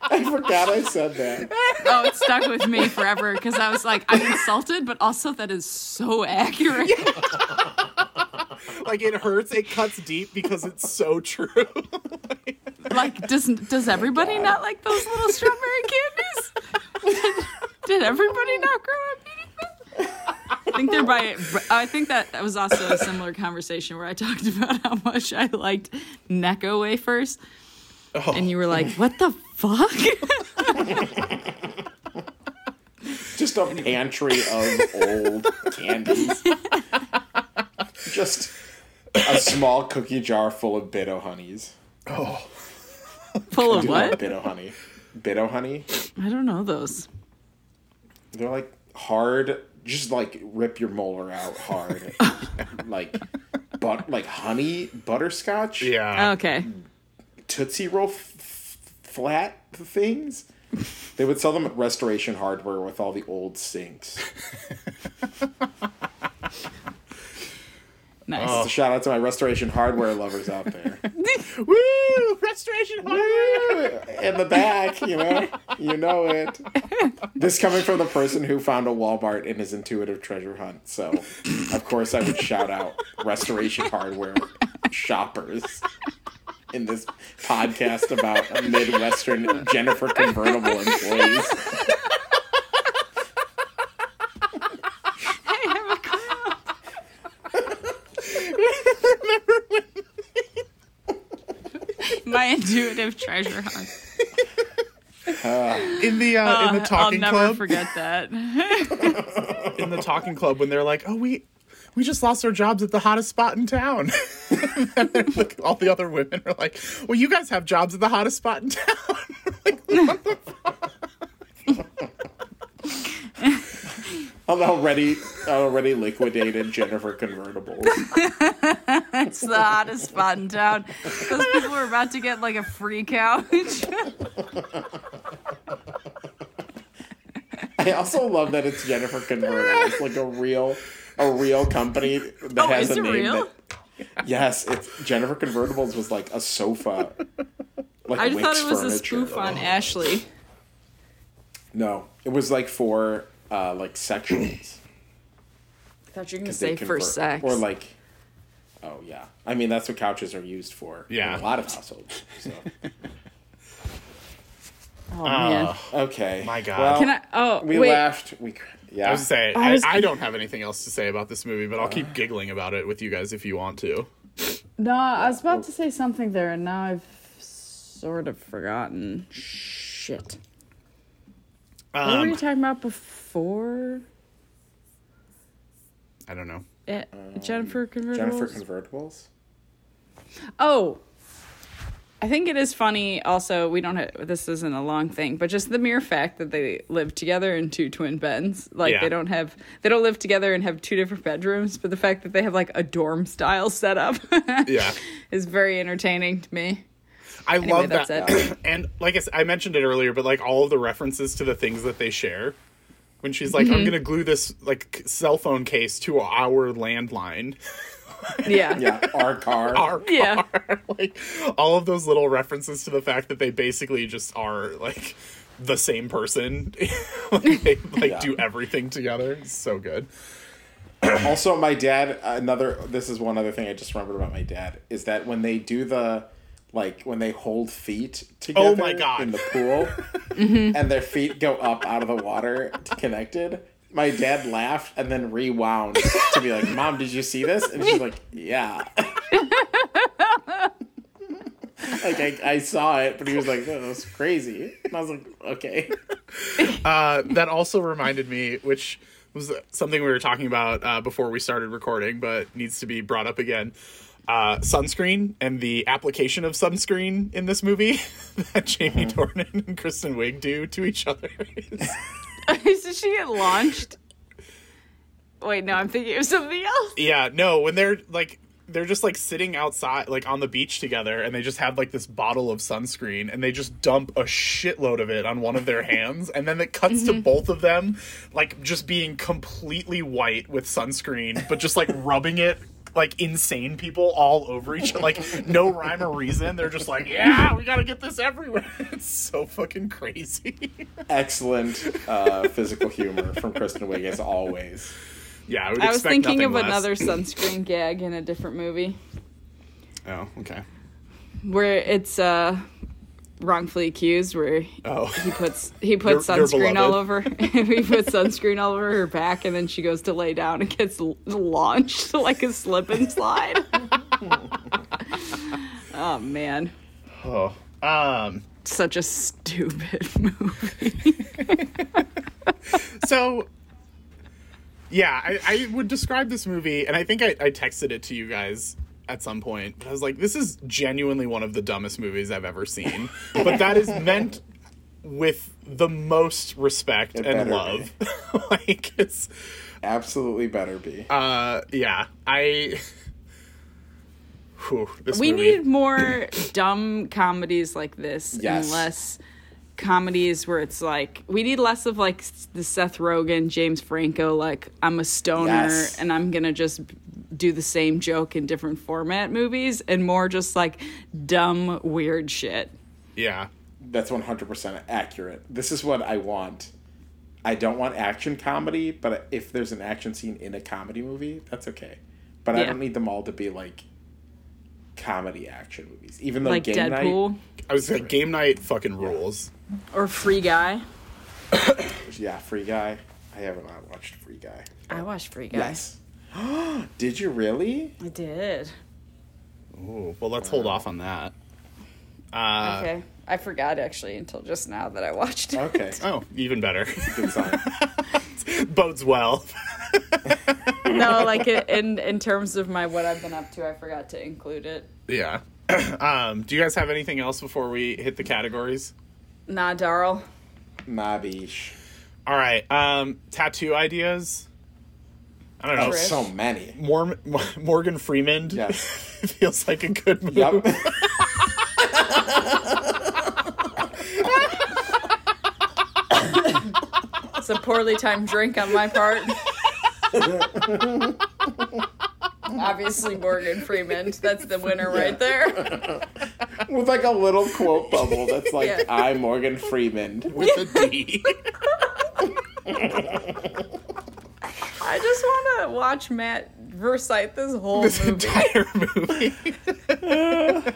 [SPEAKER 3] I forgot I said that.
[SPEAKER 1] Oh, it stuck with me forever because I was like, I'm insulted, but also that is so accurate.
[SPEAKER 2] like it hurts. It cuts deep because it's so true.
[SPEAKER 1] Like, does does everybody not like those little strawberry candies? Did everybody not grow up eating them? I think they're by. I think that that was also a similar conversation where I talked about how much I liked Necco wafers, oh. and you were like, "What the fuck?"
[SPEAKER 3] Just a pantry of old candies. Just a small cookie jar full of Bit-O-Honeys. Oh.
[SPEAKER 1] Full of
[SPEAKER 3] Do you know
[SPEAKER 1] what?
[SPEAKER 3] Bit-O-Honey. Bitto honey.
[SPEAKER 1] I don't know those.
[SPEAKER 3] They're like hard. Just like rip your molar out hard. like, but like honey butterscotch.
[SPEAKER 2] yeah.
[SPEAKER 1] Okay.
[SPEAKER 3] Tootsie Roll f- f- flat things. They would sell them at Restoration Hardware with all the old sinks.
[SPEAKER 1] Nice.
[SPEAKER 3] So shout out to my Restoration Hardware lovers out there.
[SPEAKER 2] Woo! Restoration hardware.
[SPEAKER 3] In the back, you know, you know it. This coming from the person who found a Walmart in his intuitive treasure hunt. So, of course, I would shout out Restoration Hardware shoppers in this podcast about a Midwestern Jennifer convertible employees.
[SPEAKER 1] I have a clue. My intuitive treasure hunt.
[SPEAKER 2] In the uh, in the
[SPEAKER 1] I'll
[SPEAKER 2] talking
[SPEAKER 1] never
[SPEAKER 2] club,
[SPEAKER 1] forget that.
[SPEAKER 2] in the talking club, when they're like, "Oh, we we just lost our jobs at the hottest spot in town," and like, all the other women are like, "Well, you guys have jobs at the hottest spot in town." like,
[SPEAKER 3] An already already liquidated Jennifer convertibles.
[SPEAKER 1] It's the hottest spot in town. Those people are about to get like a free couch.
[SPEAKER 3] I also love that it's Jennifer convertibles, It's like a real a real company that
[SPEAKER 1] Oh,
[SPEAKER 3] has
[SPEAKER 1] is
[SPEAKER 3] a
[SPEAKER 1] it
[SPEAKER 3] name
[SPEAKER 1] real?
[SPEAKER 3] that Yes, it's Jennifer Convertibles was like a sofa. Like
[SPEAKER 1] I just thought
[SPEAKER 3] Wix
[SPEAKER 1] it was a
[SPEAKER 3] furniture.
[SPEAKER 1] spoof on Ashley.
[SPEAKER 3] No, it was like for uh like sections.
[SPEAKER 1] I thought you were gonna say for
[SPEAKER 3] convert-
[SPEAKER 1] sex.
[SPEAKER 3] Or like Oh yeah. I mean that's what couches are used for.
[SPEAKER 2] Yeah.
[SPEAKER 3] In a lot of households. So.
[SPEAKER 1] oh man.
[SPEAKER 3] Okay.
[SPEAKER 2] My God.
[SPEAKER 3] Well,
[SPEAKER 1] Can I? Oh
[SPEAKER 3] we
[SPEAKER 1] wait.
[SPEAKER 3] laughed. We yeah.
[SPEAKER 2] I was saying,
[SPEAKER 1] I
[SPEAKER 2] I,
[SPEAKER 1] was-
[SPEAKER 2] I don't have anything else to say about this movie, but I'll keep giggling about it with you guys if you want to.
[SPEAKER 1] No, I was about to say something there, and now I've sort of forgotten. Shit. what were
[SPEAKER 2] Um,
[SPEAKER 1] you talking about before?
[SPEAKER 2] I don't know.
[SPEAKER 1] It, Jennifer convertibles.
[SPEAKER 3] Jennifer Convertibles?
[SPEAKER 1] Oh, I think it is funny. Also, we don't. Have, this isn't a long thing, but just the mere fact that they live together in two twin beds, like
[SPEAKER 2] Yeah.
[SPEAKER 1] they don't have, they don't live together and have two different bedrooms, but the fact that they have like a dorm style setup,
[SPEAKER 2] Yeah.
[SPEAKER 1] is very entertaining to me.
[SPEAKER 2] I
[SPEAKER 1] Anyway,
[SPEAKER 2] love
[SPEAKER 1] that's
[SPEAKER 2] that.
[SPEAKER 1] it.
[SPEAKER 2] and like I, said, I mentioned it earlier, but like all of the references to the things that they share. When she's like,
[SPEAKER 1] Mm-hmm.
[SPEAKER 2] I'm gonna glue this like cell phone case to our landline,
[SPEAKER 1] Yeah.
[SPEAKER 3] Yeah, our car.
[SPEAKER 2] our
[SPEAKER 1] Yeah.
[SPEAKER 2] car, like all of those little references to the fact that they basically just are like the same person. like, they like
[SPEAKER 3] Yeah.
[SPEAKER 2] do everything together. It's so good.
[SPEAKER 3] Also, my dad. Another. This is one other thing I just remembered about my dad is that when they do the, like when they hold feet together
[SPEAKER 2] Oh my God.
[SPEAKER 3] in the pool, mm-hmm. and their feet go up out of the water connected. My dad laughed and then rewound to be like, "Mom, did you see this?" And she's like, "Yeah." like I, I saw it, but he was like, "That was crazy," and I was like, "Okay."
[SPEAKER 2] Uh, that also reminded me, which was something we were talking about uh, before we started recording, but needs to be brought up again. Uh, sunscreen and the application of sunscreen in this movie that Jamie Dornan and Kristen Wiig do to each other. is-
[SPEAKER 1] Did she get launched? Wait, no, I'm thinking of something else.
[SPEAKER 2] yeah, no, when they're like they're just like sitting outside, like on the beach together, and they just have like this bottle of sunscreen, and they just dump a shitload of it on one of their hands, and then it cuts to mm-hmm. both of them, like just being completely white with sunscreen, but just like rubbing it. Like insane people all over each other, like no rhyme or reason. They're just like, yeah, we gotta get this everywhere. It's so fucking crazy.
[SPEAKER 3] Excellent uh, physical humor from Kristen Wiig as always.
[SPEAKER 2] Yeah, I would
[SPEAKER 1] I was thinking of
[SPEAKER 2] less.
[SPEAKER 1] another sunscreen gag in a different movie
[SPEAKER 2] Oh, okay.
[SPEAKER 1] where it's uh wrongfully accused where
[SPEAKER 2] Oh,
[SPEAKER 1] he puts he puts
[SPEAKER 2] your
[SPEAKER 1] sunscreen all over he puts sunscreen all over her back and then she goes to lay down and gets launched like a slip and slide oh man
[SPEAKER 2] oh. Um.
[SPEAKER 1] such a stupid movie
[SPEAKER 2] So. Yeah, I, I would describe this movie, and I think I, I texted it to you guys at some point. But I was like, "This is genuinely one of the dumbest movies I've ever seen." but that is meant with the most respect
[SPEAKER 3] It
[SPEAKER 2] and love. like it's
[SPEAKER 3] Absolutely better be.
[SPEAKER 2] uh yeah i Whew, this
[SPEAKER 1] we
[SPEAKER 2] movie.
[SPEAKER 1] need more dumb comedies like this
[SPEAKER 3] Yes.
[SPEAKER 1] and less comedies where it's like we need less of like the Seth Rogen, James Franco like I'm a stoner
[SPEAKER 3] Yes.
[SPEAKER 1] and I'm going to just do the same joke in different format movies and more just like dumb weird shit.
[SPEAKER 2] yeah
[SPEAKER 3] That's 100% accurate. This is what I want. I don't want action comedy, but if there's an action scene in a comedy movie, that's okay. But I don't need them all to be like comedy action movies. Even though
[SPEAKER 1] like
[SPEAKER 3] Game
[SPEAKER 1] Deadpool
[SPEAKER 3] Night,
[SPEAKER 2] i was like game night fucking rules
[SPEAKER 1] or Free Guy.
[SPEAKER 3] yeah, Free Guy. I haven't not watched Free Guy.
[SPEAKER 1] I watched Free Guy.
[SPEAKER 3] Yes. Did you really?
[SPEAKER 1] I did.
[SPEAKER 2] Ooh, well let's hold off on that uh
[SPEAKER 1] okay. I forgot actually until just now that I watched it.
[SPEAKER 3] Okay.
[SPEAKER 2] oh even better
[SPEAKER 3] Good sign.
[SPEAKER 2] bodes well
[SPEAKER 1] no, like it, in in terms of my what I've been up to, I forgot to include it.
[SPEAKER 2] yeah um do you guys have anything else before we hit the categories
[SPEAKER 1] Nah, Darl.
[SPEAKER 3] Nabish.
[SPEAKER 2] all right um tattoo ideas i don't know
[SPEAKER 3] Oh,
[SPEAKER 1] Trish.
[SPEAKER 3] so many.
[SPEAKER 2] Mor- morgan freeman
[SPEAKER 3] Yes.
[SPEAKER 2] feels like a good move
[SPEAKER 3] Yep.
[SPEAKER 1] It's a poorly timed drink on my part. Obviously, Morgan Freeman. That's the winner right there.
[SPEAKER 3] With like a little quote bubble that's like,
[SPEAKER 1] Yeah.
[SPEAKER 3] I'm Morgan Freeman.
[SPEAKER 2] with a d
[SPEAKER 1] I just want to watch Matt recite this whole
[SPEAKER 2] this
[SPEAKER 1] movie.
[SPEAKER 2] entire movie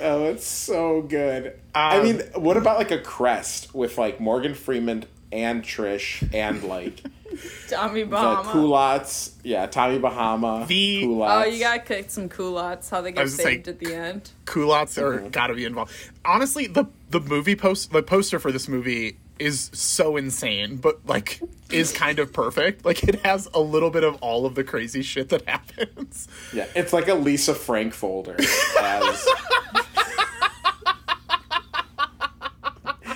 [SPEAKER 3] Oh, it's so good. I
[SPEAKER 2] Um,
[SPEAKER 3] mean, what about like a crest with like Morgan Freeman and Trish and like
[SPEAKER 1] Tommy
[SPEAKER 3] the
[SPEAKER 1] Bahama.
[SPEAKER 3] culottes? Yeah, Tommy Bahama.
[SPEAKER 2] The-
[SPEAKER 3] culottes.
[SPEAKER 1] Oh, you gotta kick some culottes. How they get
[SPEAKER 2] was
[SPEAKER 1] saved
[SPEAKER 2] like-
[SPEAKER 1] at the end.
[SPEAKER 2] culottes are gotta be involved. Honestly, the the movie post the poster for this movie is so insane, but like is kind of perfect. Like it has a little bit of all of the crazy shit that happens.
[SPEAKER 3] Yeah, it's like a Lisa Frank folder. As...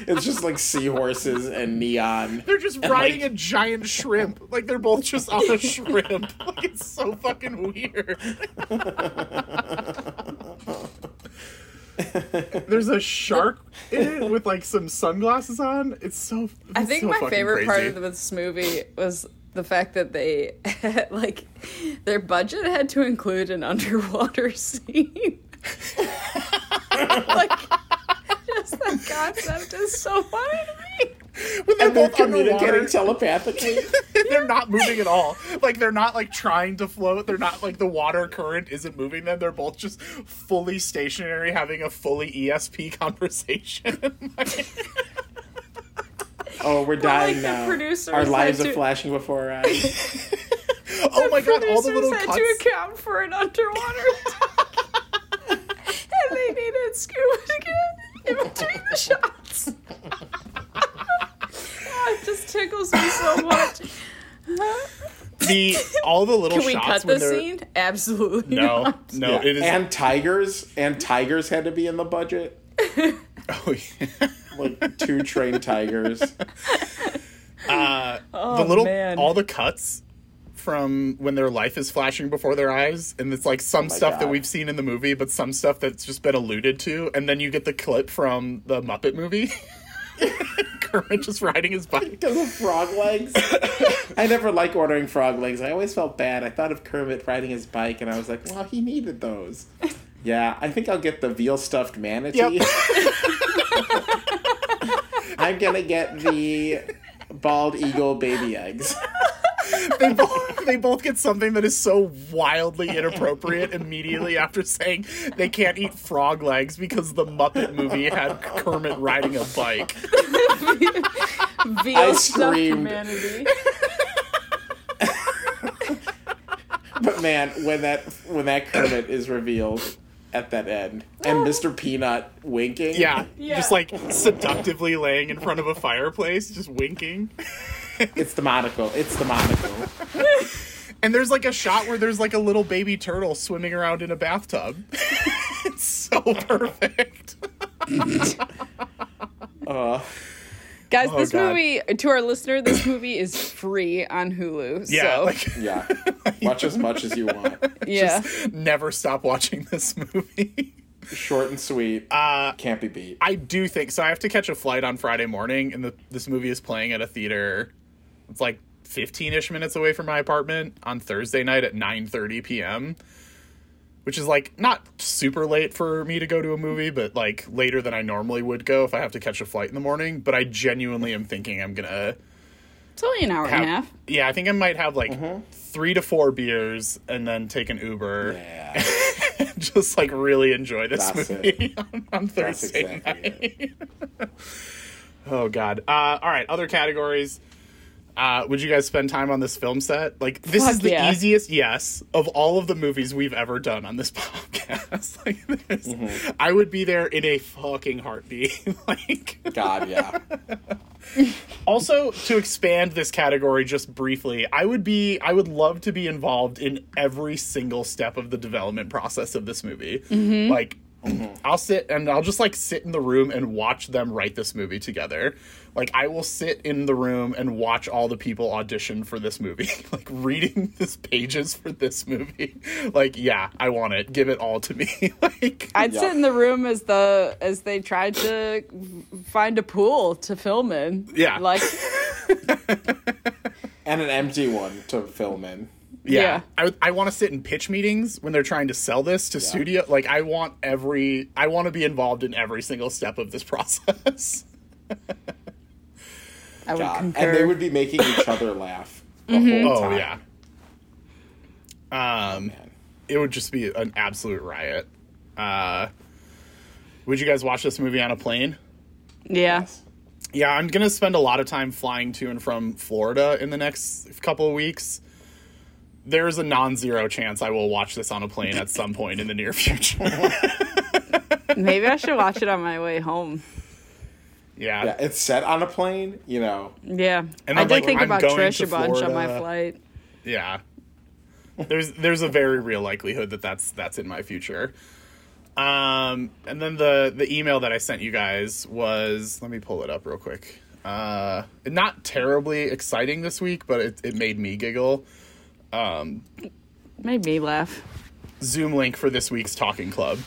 [SPEAKER 3] it's just like seahorses and neon.
[SPEAKER 2] They're just
[SPEAKER 3] And,
[SPEAKER 2] riding
[SPEAKER 3] like-
[SPEAKER 2] a giant shrimp. Like they're both just on a shrimp. Like it's so fucking weird. There's a shark in it with like some sunglasses on. It's so.
[SPEAKER 1] I think
[SPEAKER 2] so
[SPEAKER 1] my favorite part of this movie was the fact that they like their budget had to include an underwater scene. like just the concept is so funny to me.
[SPEAKER 2] When they're
[SPEAKER 3] And they're
[SPEAKER 2] both
[SPEAKER 3] communicating
[SPEAKER 2] underwater.
[SPEAKER 3] telepathically.
[SPEAKER 2] they're not moving at all. Like they're not like trying to float. They're not like the water current isn't moving them. They're both just fully stationary, having a fully ESP conversation.
[SPEAKER 3] Oh, we're dying
[SPEAKER 1] the
[SPEAKER 3] now. Our lives
[SPEAKER 1] had
[SPEAKER 3] are
[SPEAKER 1] to-
[SPEAKER 3] flashing before our eyes.
[SPEAKER 2] oh my god! All the little
[SPEAKER 1] had
[SPEAKER 2] cuts.
[SPEAKER 1] to account for an underwater attack. and they needed scuba to get in between the shots. oh, it just tickles me so much.
[SPEAKER 2] The all the little
[SPEAKER 1] Can we
[SPEAKER 2] shots
[SPEAKER 1] cut
[SPEAKER 2] when
[SPEAKER 1] the
[SPEAKER 2] they're
[SPEAKER 1] scene? Absolutely
[SPEAKER 2] no,
[SPEAKER 1] not.
[SPEAKER 2] no.
[SPEAKER 3] Yeah.
[SPEAKER 2] It is.
[SPEAKER 3] And tigers and tigers had to be in the budget.
[SPEAKER 2] oh, yeah.
[SPEAKER 3] Like two trained tigers.
[SPEAKER 2] uh,
[SPEAKER 1] Oh,
[SPEAKER 2] the little
[SPEAKER 1] man.
[SPEAKER 2] all the cuts from when their life is flashing before their eyes and it's like some
[SPEAKER 3] Oh
[SPEAKER 2] stuff that we've seen in the movie but some stuff that's just been alluded to and then you get the clip from the muppet movie kermit just riding his bike
[SPEAKER 3] Because of frog legs. I never like ordering frog legs. I always felt bad. I thought of Kermit riding his bike, and I was like, well, he needed those. Yeah, I think I'll get the veal stuffed manatee.
[SPEAKER 2] Yep.
[SPEAKER 3] I'm gonna get the bald eagle baby eggs.
[SPEAKER 2] they both they both get something that is so wildly inappropriate immediately after saying they can't eat frog legs because the Muppet movie had Kermit riding a bike.
[SPEAKER 1] Veal stuffed
[SPEAKER 3] screamed. But man, when that when that Kermit is revealed at that end, and Mr. Peanut winking,
[SPEAKER 2] Yeah,
[SPEAKER 1] Yeah.
[SPEAKER 2] just like seductively laying in front of a fireplace, just winking.
[SPEAKER 3] It's the monocle. It's the monocle.
[SPEAKER 2] And there's like a shot where there's like a little baby turtle swimming around in a bathtub. it's so perfect.
[SPEAKER 3] Uh,
[SPEAKER 1] Guys,
[SPEAKER 2] Oh,
[SPEAKER 1] this
[SPEAKER 2] God.
[SPEAKER 1] movie, to our listener, this movie is free on Hulu.
[SPEAKER 2] Yeah,
[SPEAKER 1] so,
[SPEAKER 2] like
[SPEAKER 3] yeah, watch as much as you want.
[SPEAKER 1] yeah.
[SPEAKER 2] never stop watching this movie.
[SPEAKER 3] Short and sweet.
[SPEAKER 2] Uh,
[SPEAKER 3] Can't be beat.
[SPEAKER 2] I do think so. I have to catch a flight on Friday morning, and the, this movie is playing at a theater. It's like 15 ish minutes away from my apartment on Thursday night at 9:30 p.m. Which is like not super late for me to go to a movie, but like later than I normally would go if I have to catch a flight in the morning. But I genuinely am thinking I'm gonna
[SPEAKER 1] It's only an hour and a half.
[SPEAKER 2] yeah, I think I might have like three to four beers and then take an Uber,
[SPEAKER 3] Yeah,
[SPEAKER 2] just like really enjoy this
[SPEAKER 3] That's
[SPEAKER 2] movie on, on
[SPEAKER 3] that's
[SPEAKER 2] Thursday
[SPEAKER 3] exactly
[SPEAKER 2] night.
[SPEAKER 3] it.
[SPEAKER 2] Oh God. Uh, all right. Other categories. Uh, would you guys spend time on this film set? Like this
[SPEAKER 1] Fuck
[SPEAKER 2] is the
[SPEAKER 1] yeah.
[SPEAKER 2] easiest yes of all of the movies we've ever done on this podcast. like this,
[SPEAKER 3] Mm-hmm.
[SPEAKER 2] I would be there in a fucking heartbeat. like
[SPEAKER 3] God, yeah.
[SPEAKER 2] also to expand this category just briefly, I would be I would love to be involved in every single step of the development process of this movie. Like I'll sit and I'll just like sit in the room and watch them write this movie together. Like I will sit in the room and watch all the people audition for this movie. like reading this pages for this movie. Like yeah, I want it. Give it all to me. like
[SPEAKER 1] I'd
[SPEAKER 3] Yeah.
[SPEAKER 1] sit in the room as the as they tried to find a pool to film in.
[SPEAKER 2] Yeah.
[SPEAKER 1] Like
[SPEAKER 3] And an empty one to film in.
[SPEAKER 2] Yeah.
[SPEAKER 1] Yeah.
[SPEAKER 2] I, I want to sit in pitch meetings when they're trying to sell this to studio. Like, I want every, I want to be involved in every single step of this process.
[SPEAKER 1] I would
[SPEAKER 3] God.
[SPEAKER 1] concur.
[SPEAKER 3] And they would be making each other laugh the
[SPEAKER 1] Mm-hmm.
[SPEAKER 3] whole
[SPEAKER 2] oh, yeah. Um,
[SPEAKER 3] Man.
[SPEAKER 2] it would just be an absolute riot. Uh, would you guys watch this movie on a plane?
[SPEAKER 1] yeah.
[SPEAKER 2] Yeah, I'm going to spend a lot of time flying to and from Florida in the next couple of weeks. There's a non zero chance I will watch this on a plane at some point in the near future.
[SPEAKER 1] Maybe I should watch it on my way home.
[SPEAKER 2] Yeah.
[SPEAKER 3] Yeah, it's set on a plane, you know.
[SPEAKER 1] Yeah.
[SPEAKER 2] And
[SPEAKER 1] I
[SPEAKER 2] I'm
[SPEAKER 1] did
[SPEAKER 2] like,
[SPEAKER 1] think
[SPEAKER 2] I'm
[SPEAKER 1] about Trish a bunch on my flight.
[SPEAKER 2] Yeah. There's there's a very real likelihood that that's that's in my future. Um and then the the email that I sent you guys was let me pull it up real quick. Uh not terribly exciting this week, but it it made me giggle.
[SPEAKER 1] Made me laugh.
[SPEAKER 2] Zoom link for this week's talking club.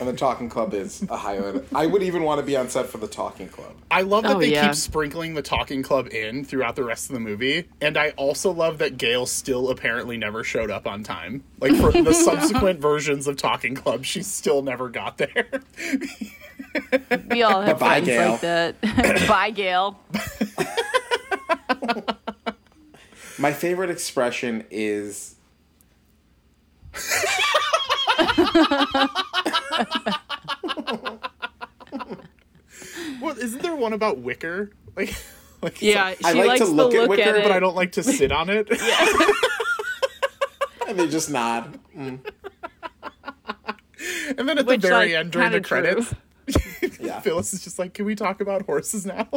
[SPEAKER 3] And the Talking Club is a highlight. I would even want to be on set for the Talking Club.
[SPEAKER 2] I love that
[SPEAKER 1] Oh,
[SPEAKER 2] they
[SPEAKER 1] yeah.
[SPEAKER 2] keep sprinkling the talking club in throughout the rest of the movie, and I also love that Gail still apparently never showed up on time. Like for the subsequent versions of Talking Club, she still never got there.
[SPEAKER 1] We all have
[SPEAKER 3] Bye,
[SPEAKER 1] friends
[SPEAKER 3] Gail.
[SPEAKER 1] like that. Bye, Gail.
[SPEAKER 3] My favorite expression is
[SPEAKER 2] Well, isn't there one about Wicker? Like, like
[SPEAKER 1] Yeah, she
[SPEAKER 3] I like
[SPEAKER 1] likes
[SPEAKER 3] to look
[SPEAKER 1] the
[SPEAKER 3] at
[SPEAKER 1] look
[SPEAKER 3] Wicker,
[SPEAKER 1] at
[SPEAKER 2] but I don't like to sit on it.
[SPEAKER 3] and they just nod. Mm.
[SPEAKER 2] and then at
[SPEAKER 1] Which,
[SPEAKER 2] the very
[SPEAKER 1] like,
[SPEAKER 2] end during the
[SPEAKER 1] true.
[SPEAKER 2] credits,
[SPEAKER 3] Yeah.
[SPEAKER 2] Phyllis is just like, "Can we talk about horses now?"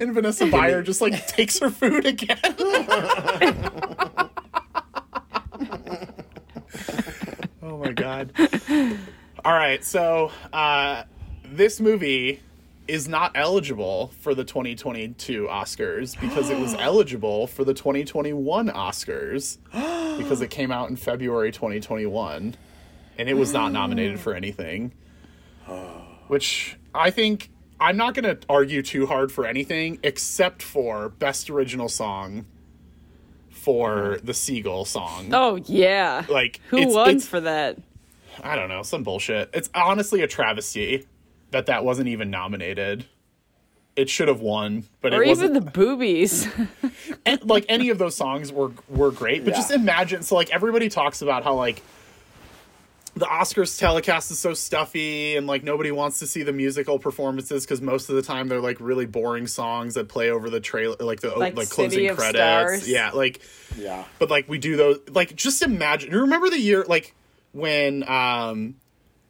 [SPEAKER 2] And Vanessa Bayer just like takes her food again. Oh my god! All right, so uh, this movie is not eligible for the 2022 Oscars because it was eligible for the 2021 Oscars because it came out in February 2021 and it was not nominated for anything. Which I think I'm not going to argue too hard for anything except for best original song for uh-huh. the Seagull song.
[SPEAKER 1] Oh yeah.
[SPEAKER 2] Like
[SPEAKER 1] Who
[SPEAKER 2] it's-
[SPEAKER 1] won
[SPEAKER 2] it's-
[SPEAKER 1] for that?
[SPEAKER 2] I don't know, some bullshit. It's honestly a travesty that that wasn't even nominated. it should have won, but
[SPEAKER 1] or
[SPEAKER 2] it wasn't.
[SPEAKER 1] even the boobies.
[SPEAKER 2] and, like any of those songs were were great, but
[SPEAKER 3] Yeah.
[SPEAKER 2] just imagine. So like everybody talks about how like the Oscars telecast is so stuffy and like nobody wants to see the musical performances because most of the time they're like really boring songs that play over the trailer, like the
[SPEAKER 1] Like
[SPEAKER 2] like,
[SPEAKER 1] City
[SPEAKER 2] closing
[SPEAKER 1] of
[SPEAKER 2] credits.
[SPEAKER 1] Stars.
[SPEAKER 2] Yeah, like
[SPEAKER 3] Yeah.
[SPEAKER 2] but like we do those like just imagine you remember the year like when um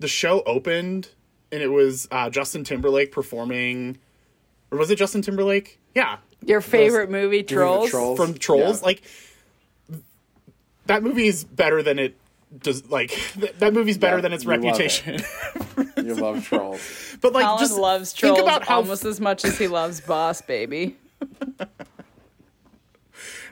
[SPEAKER 2] the show opened and it was uh justin timberlake performing or was it justin timberlake yeah
[SPEAKER 1] Your favorite movie, Trolls.
[SPEAKER 3] Trolls.
[SPEAKER 2] from trolls
[SPEAKER 3] Yeah.
[SPEAKER 2] like that movie is better than it does like th- that movie's better
[SPEAKER 3] Yeah,
[SPEAKER 2] than its
[SPEAKER 3] you love it.
[SPEAKER 2] reputation
[SPEAKER 3] You love trolls.
[SPEAKER 2] but like
[SPEAKER 1] Colin
[SPEAKER 2] just
[SPEAKER 1] loves
[SPEAKER 2] think
[SPEAKER 1] Trolls
[SPEAKER 2] about how
[SPEAKER 1] almost as much as he loves Boss Baby.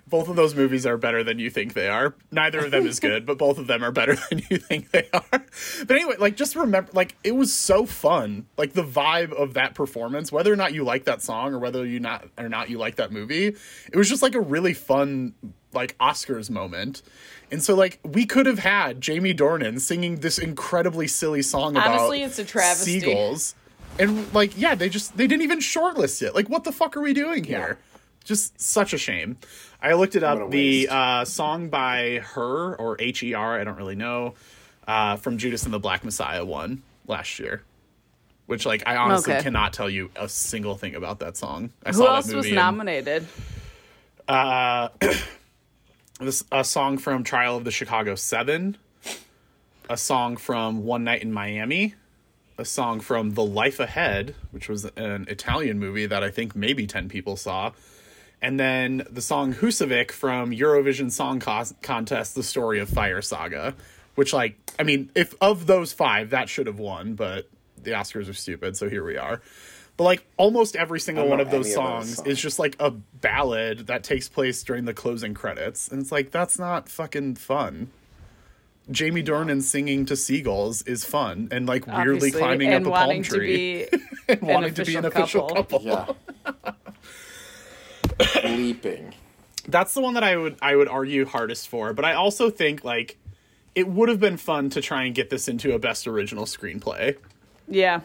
[SPEAKER 2] both of those movies are better than you think they are. Neither of them is good, but both of them are better than you think they are. But anyway, like just remember like it was so fun. Like the vibe of that performance, whether or not you like that song or whether you not or not you like that movie, it was just like a really fun like Oscars moment. And so like we could have had Jamie Dornan singing this incredibly silly song about
[SPEAKER 1] Honestly, it's a travesty.
[SPEAKER 2] seagulls. And like yeah, they just they didn't even shortlist it. Like what the fuck are we doing here? Just such a shame. I looked it up. The uh, song by her or H E R, I don't really know, uh, from Judas and the Black Messiah won last year. Which like I honestly
[SPEAKER 1] Okay.
[SPEAKER 2] cannot tell you a single thing about that song. I
[SPEAKER 1] Who
[SPEAKER 2] saw
[SPEAKER 1] else
[SPEAKER 2] that
[SPEAKER 1] was
[SPEAKER 2] movie. and-
[SPEAKER 1] nominated?
[SPEAKER 2] this a song from Trial of the Chicago Seven, a song from One Night in Miami, a song from The Life Ahead, which was an Italian movie that I think maybe ten people saw, and then the song Husavik from Eurovision Song Cos- Contest: The Story of Fire Saga, which like I mean, if of those five, that should have won, but the Oscars are stupid, so here we are. But like almost every single one of those
[SPEAKER 3] any of those
[SPEAKER 2] songs
[SPEAKER 3] songs.
[SPEAKER 2] is just like a ballad that takes place during the closing credits, and it's like that's not fucking fun. Jamie Dornan singing to seagulls is fun, and like weirdly
[SPEAKER 1] obviously,
[SPEAKER 2] climbing
[SPEAKER 1] and
[SPEAKER 2] up a palm tree
[SPEAKER 1] to be
[SPEAKER 2] and wanting to be an official couple.
[SPEAKER 3] Yeah. Leaping.
[SPEAKER 2] That's the one that I would I would argue hardest for, but I also think like it would have been fun to try and get this into a best original screenplay.
[SPEAKER 1] Yeah.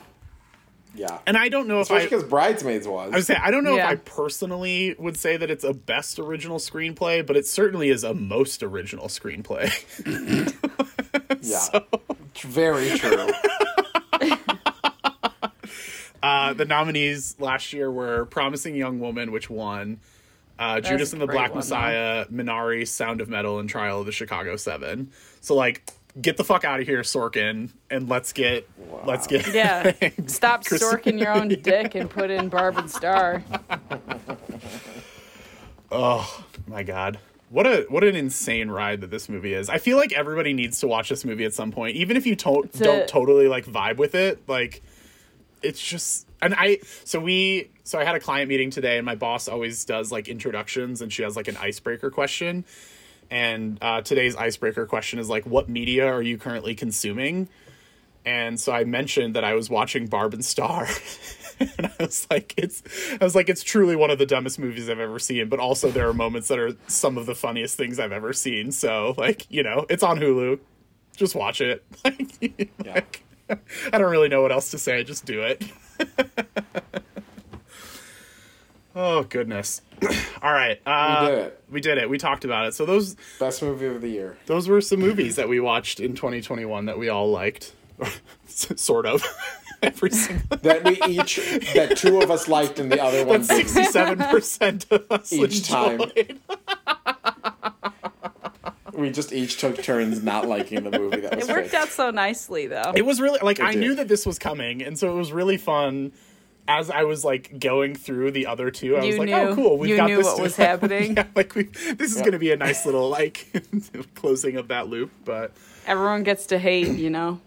[SPEAKER 3] Yeah.
[SPEAKER 2] And I don't know if
[SPEAKER 3] Especially
[SPEAKER 2] I
[SPEAKER 3] because Bridesmaids was.
[SPEAKER 2] I would say I don't know
[SPEAKER 1] Yeah.
[SPEAKER 2] if I personally would say that it's a best original screenplay, but it certainly is a most original screenplay.
[SPEAKER 3] yeah. Very true.
[SPEAKER 2] Uh, the nominees last year were Promising Young Woman, which won, uh, Judas and the Black
[SPEAKER 1] one,
[SPEAKER 2] Messiah, Minari, Sound of Metal, and Trial of the Chicago Seven. So like, get the fuck out of here, Sorkin, and let's get let's get
[SPEAKER 1] Yeah. Stop storking your own dick and put in Barb and Star.
[SPEAKER 2] Oh my god. What a what an insane ride that this movie is. I feel like everybody needs to watch this movie at some point, even if you to-
[SPEAKER 1] a-
[SPEAKER 2] don't totally like vibe with it. Like, it's just and I so we so I had a client meeting today, and my boss always does like introductions, and she has like an icebreaker question. And uh, today's icebreaker question is like, what media are you currently consuming? And so I mentioned that I was watching Barb and Star. and I was like, it's I was like, it's truly one of the dumbest movies I've ever seen, but also there are moments that are some of the funniest things I've ever seen. So like, you know, it's on Hulu. Just watch it. Like, like, I don't really know what else to say. Just do it. Oh goodness. All right. Uh,
[SPEAKER 3] We did it.
[SPEAKER 2] We did it. We talked about it. So those
[SPEAKER 3] Best movie of the year.
[SPEAKER 2] those were some movies that we watched in 2021 that we all liked, sort of. Every single
[SPEAKER 3] That we each, that two of us liked and the other one didn't.
[SPEAKER 2] 67 percent of us
[SPEAKER 3] Each time. We just each took turns not liking the movie that was
[SPEAKER 1] It worked
[SPEAKER 3] picked.
[SPEAKER 1] out so nicely, though.
[SPEAKER 2] It was really like I
[SPEAKER 3] did.
[SPEAKER 2] knew that this was coming, and so it was really fun. As I was like going through the other two, I
[SPEAKER 1] You
[SPEAKER 2] was like,
[SPEAKER 1] knew-
[SPEAKER 2] "Oh, cool! We've
[SPEAKER 1] you
[SPEAKER 2] got
[SPEAKER 1] knew
[SPEAKER 2] this."
[SPEAKER 1] what
[SPEAKER 2] to-
[SPEAKER 1] was happening.
[SPEAKER 2] yeah, like we, this is going to be a nice little like closing of that loop. But
[SPEAKER 1] Everyone gets to hate, you know.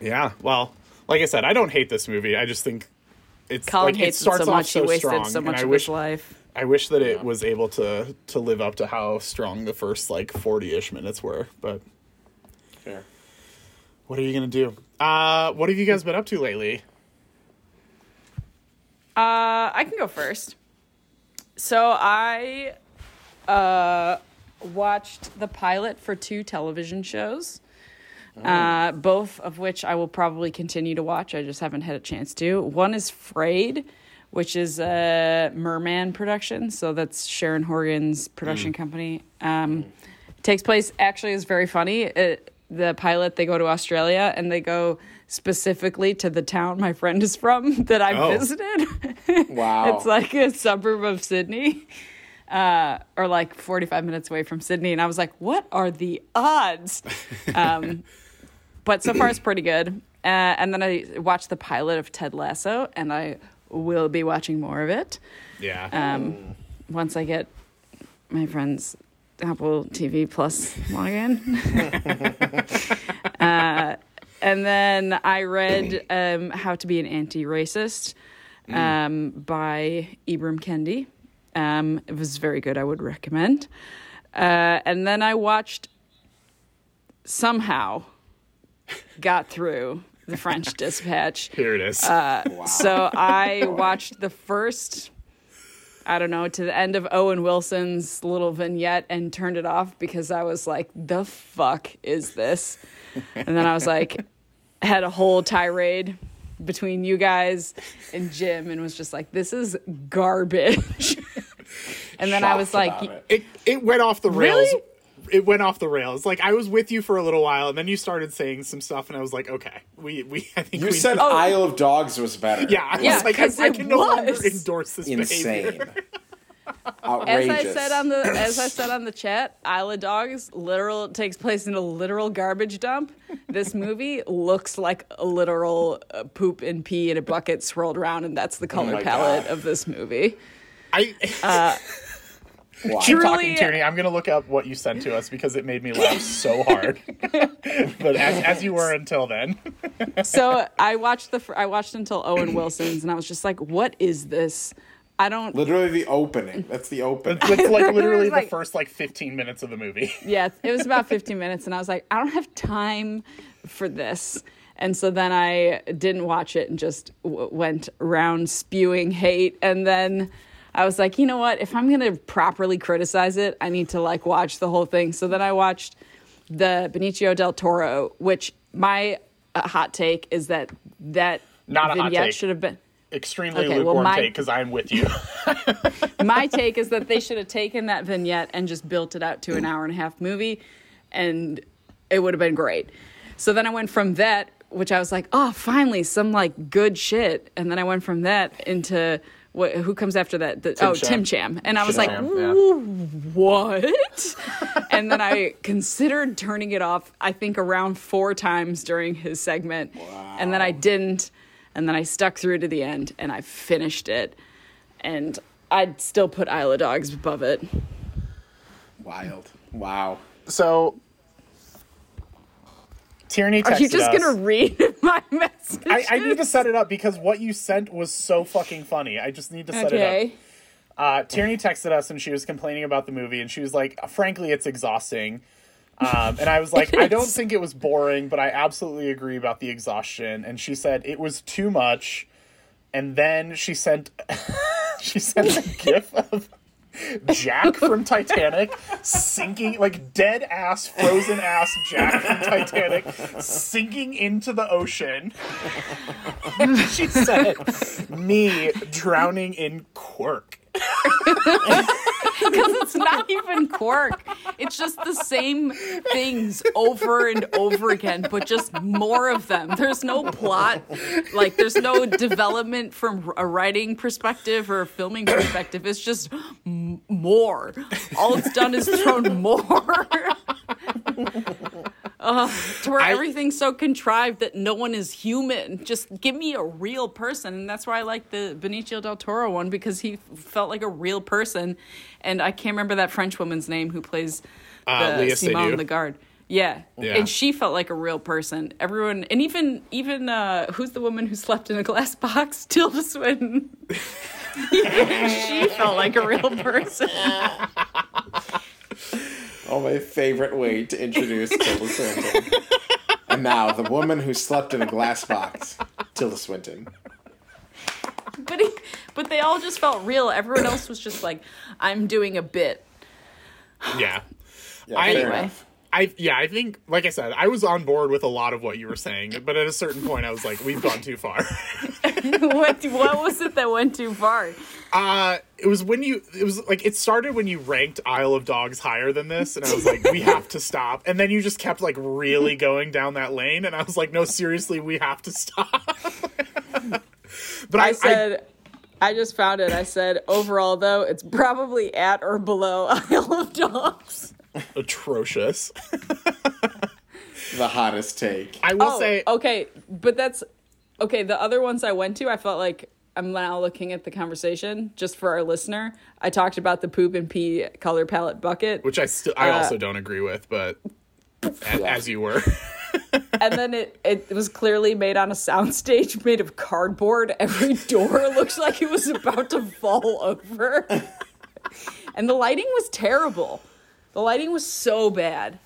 [SPEAKER 2] yeah, well, like I said, I don't hate this movie. I just think it's
[SPEAKER 1] Colin
[SPEAKER 2] like
[SPEAKER 1] hates
[SPEAKER 2] it
[SPEAKER 1] it
[SPEAKER 2] starts
[SPEAKER 1] so
[SPEAKER 2] off
[SPEAKER 1] much.
[SPEAKER 2] so
[SPEAKER 1] he wasted
[SPEAKER 2] strong,
[SPEAKER 1] so
[SPEAKER 2] and
[SPEAKER 1] much
[SPEAKER 2] I
[SPEAKER 1] of
[SPEAKER 2] wish
[SPEAKER 1] his life.
[SPEAKER 2] I wish that it was able to to live up to how strong the first like forty ish minutes were. But
[SPEAKER 3] Fair.
[SPEAKER 2] what are you gonna do? Uh, what have you guys been up to lately?
[SPEAKER 1] Uh, I can go first. So I uh, watched the pilot for two television shows, uh, both of which I will probably continue to watch. I just haven't had a chance to. One is Frayed, which is a Merman production. So that's Sharon Horgan's production company. Um, takes place actually is very funny. It, the pilot they go to Australia and they go specifically to the town my friend is from that I
[SPEAKER 2] Oh.
[SPEAKER 1] visited.
[SPEAKER 3] Wow.
[SPEAKER 1] it's like a suburb of Sydney. Uh, or like 45 minutes away from Sydney. And I was like, what are the odds? Um, but so far it's pretty good. Uh, and then I watched the pilot of Ted Lasso, and I will be watching more of it
[SPEAKER 2] Yeah.
[SPEAKER 1] um, once I get my friend's Apple TV Plus login. uh, and then I read um, How to Be an Anti-Racist um, by Ibram Kendi. Um, it was very good. I would recommend. Uh, and then I watched somehow got through the French Dispatch.
[SPEAKER 2] Here it is.
[SPEAKER 1] So I watched the first, I don't know, to the end of Owen Wilson's little vignette and turned it off because I was like, the fuck is this? And then I was like, had a whole tirade between you guys and Jim and was just like, this is garbage. and then I was like,
[SPEAKER 3] it.
[SPEAKER 2] it it went off the rails.
[SPEAKER 1] Really?
[SPEAKER 2] It went off the rails. Like I was with you for a little while, and then you started saying some stuff, and I was like, okay, we we I think
[SPEAKER 3] You
[SPEAKER 2] we
[SPEAKER 3] said
[SPEAKER 1] Oh.
[SPEAKER 3] Isle of Dogs was better.
[SPEAKER 2] yeah. I was
[SPEAKER 1] Yeah,
[SPEAKER 2] like, I,
[SPEAKER 1] 'cause
[SPEAKER 2] I
[SPEAKER 1] it
[SPEAKER 2] can no longer
[SPEAKER 1] was.
[SPEAKER 2] endorse this
[SPEAKER 3] insane.
[SPEAKER 2] behavior.
[SPEAKER 1] as I said on the as I said on the chat, Isle of Dogs literal takes place in a literal garbage dump. This movie looks like a literal uh, poop and pee in a bucket swirled around, and that's the color
[SPEAKER 3] my
[SPEAKER 1] palette
[SPEAKER 3] God.
[SPEAKER 1] of this movie.
[SPEAKER 2] I
[SPEAKER 3] Why?
[SPEAKER 2] keep
[SPEAKER 1] Truly-
[SPEAKER 2] talking, Tierney. I'm gonna look up what you sent to us because it made me laugh so hard. but as as you were until then,
[SPEAKER 1] So I watched the I watched until Owen Wilson's, and I was just like, "What is this? I don't."
[SPEAKER 3] Literally the opening. That's the opening.
[SPEAKER 2] it's like literally
[SPEAKER 1] was like-
[SPEAKER 2] the first like 15 minutes of the movie.
[SPEAKER 1] yes, it was about 15 minutes, and I was like, I don't have time for this. And so then I didn't watch it and just w- went around spewing hate. And then I was like, you know what? If I'm going to properly criticize it, I need to like watch the whole thing. So then I watched the Benicio del Toro, which my uh, hot take is that that
[SPEAKER 2] Not a
[SPEAKER 1] vignette should have been.
[SPEAKER 2] Extremely
[SPEAKER 1] Okay, well,
[SPEAKER 2] lukewarm
[SPEAKER 1] my-
[SPEAKER 2] take because I'm with you.
[SPEAKER 1] my take is that they should have taken that vignette and just built it out to an hour and a half movie and it would have been great. So then i went from that which i was like oh finally some like good shit. And then i went from that into what, who comes after that? The- oh
[SPEAKER 2] Cham.
[SPEAKER 1] tim cham. And i was like
[SPEAKER 2] yeah.
[SPEAKER 1] What? And then i considered turning it off i think around four times during his segment. And then i didn't and then i stuck through to the end and i finished it and I'd still put Isle of Dogs above it.
[SPEAKER 3] Wild. Wow.
[SPEAKER 2] So Tierney texted
[SPEAKER 1] Are you just
[SPEAKER 2] us.
[SPEAKER 1] gonna read my message?
[SPEAKER 2] I, I need to set it up because what you sent was so fucking funny. I just need to set it up.
[SPEAKER 1] Okay.
[SPEAKER 2] Uh, Tierney texted us and she was complaining about the movie and she was like, frankly, it's exhausting. Um, and I was like, I don't think it was boring, but I absolutely agree about the exhaustion. And she said it was too much. And then she sent she sent a gif of Jack from Titanic sinking like dead ass, frozen ass Jack from Titanic sinking into the ocean. And she said, "Me drowning in quirk."
[SPEAKER 1] Because it's not even quirk. It's just the same things over and over again, but just more of them. There's no plot. Like, there's no development from a writing perspective or a filming perspective. It's just m- more. All it's done is thrown more. Ugh, to where
[SPEAKER 2] I-
[SPEAKER 1] everything's so contrived that no one is human. Just give me a real person, and that's why I like the Benicio del Toro one because he felt like a real person. And I can't remember that French woman's name who plays
[SPEAKER 2] Uh,
[SPEAKER 1] the
[SPEAKER 2] Leah
[SPEAKER 1] Simone the guard. Yeah.
[SPEAKER 2] Yeah.
[SPEAKER 1] and she felt like a real person. Everyone, and even even uh, who's the woman who slept in a glass box? Tilda Swinton. Even she felt like a real person.
[SPEAKER 3] Oh, my favorite way to introduce Tilda Swinton. and now, the woman who slept in a glass box, Tilda Swinton.
[SPEAKER 1] but he, but they all just felt real. Everyone else was just like, I'm doing a bit.
[SPEAKER 2] Yeah.
[SPEAKER 3] Yeah,
[SPEAKER 2] I-
[SPEAKER 1] Anyway.
[SPEAKER 3] enough.
[SPEAKER 2] I yeah, I think like I said, I was on board with a lot of what you were saying, but at a certain point I was like, we've gone too far.
[SPEAKER 1] what what was it that went too far?
[SPEAKER 2] Uh, it was when you, it was like, it started when you ranked Isle of Dogs higher than this, and I was like, we have to stop. And then you just kept like really going down that lane, and I was like, no, seriously, we have to stop. but I,
[SPEAKER 1] I said I, just found it. I said overall though, it's probably at or below Isle of Dogs.
[SPEAKER 2] atrocious.
[SPEAKER 3] The hottest take.
[SPEAKER 2] I will
[SPEAKER 1] Oh,
[SPEAKER 2] say,
[SPEAKER 1] okay, but that's okay. The other ones I went to, I felt like I'm now looking at the conversation just for our listener. I talked about the poop and pee color palette bucket,
[SPEAKER 2] which I still, I
[SPEAKER 1] uh,
[SPEAKER 2] also don't agree with, but a- as you were.
[SPEAKER 1] and then it it was clearly made on a soundstage made of cardboard. Every door looks like it was about to fall over, and the lighting was terrible. The lighting was so bad.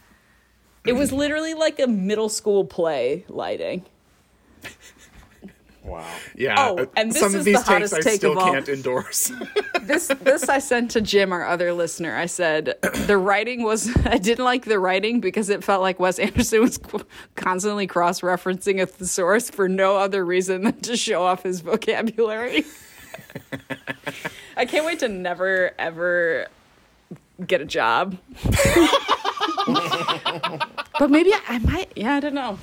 [SPEAKER 1] It was literally like a middle school play lighting.
[SPEAKER 3] Wow.
[SPEAKER 2] Yeah.
[SPEAKER 1] Oh,
[SPEAKER 2] uh,
[SPEAKER 1] and this
[SPEAKER 2] some
[SPEAKER 1] is
[SPEAKER 2] of these
[SPEAKER 1] the
[SPEAKER 2] takes
[SPEAKER 1] hottest
[SPEAKER 2] I
[SPEAKER 1] take
[SPEAKER 2] still
[SPEAKER 1] of all.
[SPEAKER 2] can't endorse.
[SPEAKER 1] this this I sent to Jim, our other listener. I said the writing was I didn't like the writing because it felt like Wes Anderson was constantly cross referencing a thesaurus for no other reason than to show off his vocabulary. I can't wait to never ever get a job. but maybe I, I might. Yeah, I don't know.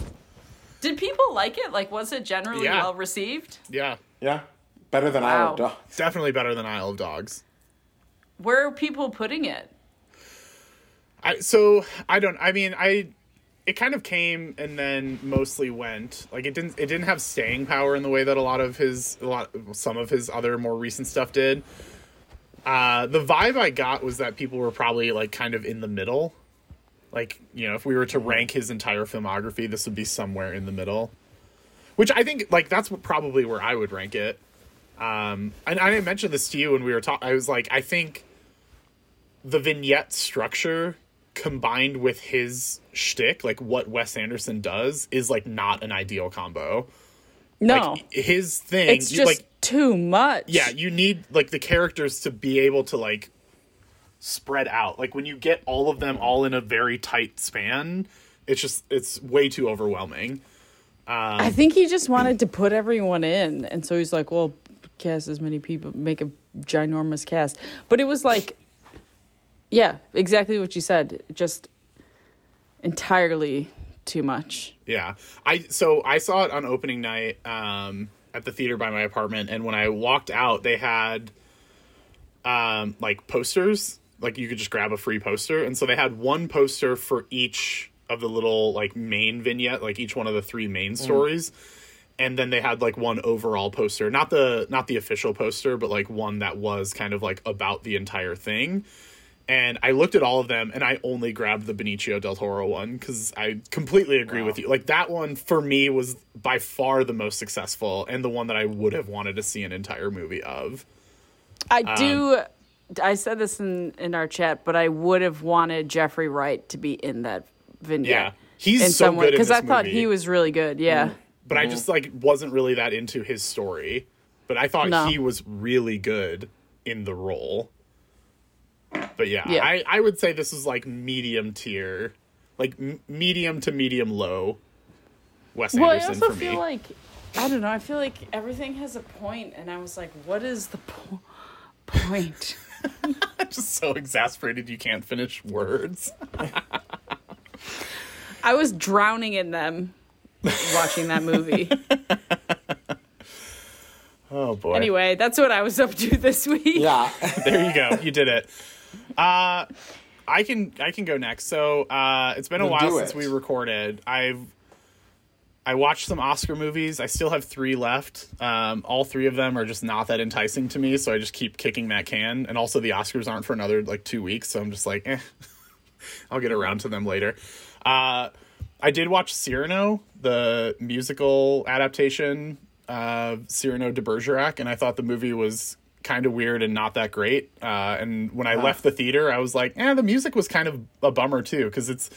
[SPEAKER 1] Did people like it? Like, was it generally
[SPEAKER 2] Yeah.
[SPEAKER 1] well received?
[SPEAKER 2] yeah.
[SPEAKER 3] Yeah. Better than Isle of Dogs.
[SPEAKER 2] Definitely better than Isle of Dogs.
[SPEAKER 1] Where are people putting it?
[SPEAKER 2] I so I don't I mean I it kind of came and then mostly went. Like it didn't it didn't have staying power in the way that a lot of his a lot some of his other more recent stuff did. Uh the vibe I got was that people were probably like kind of in the middle. Like, you know, if we were to rank his entire filmography, this would be somewhere in the middle. Which I think like that's probably where I would rank it. Um and I mentioned this to you when we were talking I was like I think the vignette structure combined with his shtick, like what Wes Anderson does, is like not an ideal combo.
[SPEAKER 1] No.
[SPEAKER 2] Like his thing,
[SPEAKER 1] It's just
[SPEAKER 2] like
[SPEAKER 1] too much.
[SPEAKER 2] yeah, you need like the characters to be able to like spread out. Like when you get all of them all in a very tight span, it's just it's way too overwhelming.
[SPEAKER 1] I think he just wanted to put everyone in, and so he's like, "Well, cast as many people, make a ginormous cast." But it was like, yeah, exactly what you said. Just entirely too much.
[SPEAKER 2] Yeah. I so I saw it on opening night um at the theater by my apartment and when I walked out they had um like posters like you could just grab a free poster and so they had one poster for each of the little like main vignette like each one of the three main mm. stories and then they had like one overall poster not the not the official poster but like one that was kind of like about the entire thing and I looked at all of them and I only grabbed the Benicio del Toro one because I completely agree with you. Like that one for me was by far the most successful and the one that I would have wanted to see an entire movie of.
[SPEAKER 1] I do. Um, I said this in in our chat, but I would have wanted Jeffrey Wright to be in that vignette.
[SPEAKER 2] Yeah. He's
[SPEAKER 1] in
[SPEAKER 2] so
[SPEAKER 1] some way
[SPEAKER 2] good
[SPEAKER 1] because I thought
[SPEAKER 2] movie.
[SPEAKER 1] he was really good. Yeah. Mm-hmm.
[SPEAKER 2] But I mm-hmm. just like wasn't really that into his story. But I thought
[SPEAKER 1] No.
[SPEAKER 2] he was really good in the role. But yeah,
[SPEAKER 1] Yeah.
[SPEAKER 2] I, I would say this is like medium tier, like m- medium to medium low. Wes
[SPEAKER 1] Well, I
[SPEAKER 2] Anderson
[SPEAKER 1] also
[SPEAKER 2] for
[SPEAKER 1] feel
[SPEAKER 2] me.
[SPEAKER 1] like I don't know. I feel like everything has a point, and I was like, "What is the po- point?"
[SPEAKER 2] just so exasperated you can't finish words.
[SPEAKER 1] I was drowning in them watching that movie.
[SPEAKER 2] Oh boy.
[SPEAKER 1] anyway, that's what I was up to this week.
[SPEAKER 3] Yeah.
[SPEAKER 2] there you go. You did it. Uh I can I can go next. So uh it's been a
[SPEAKER 3] Then
[SPEAKER 2] while since
[SPEAKER 3] it.
[SPEAKER 2] we recorded. I've I watched some Oscar movies. I still have three left. Um, all three of them are just not that enticing to me, so I just keep kicking that can. And also, the Oscars aren't for another like two weeks, so I'm just like, eh, I'll get around to them later. Uh, I did watch Cyrano, the musical adaptation of Cyrano de Bergerac, and I thought the movie was kind of weird and not that great. Uh, and when I left the theater, I was like, eh, the music was kind of a bummer too, because it's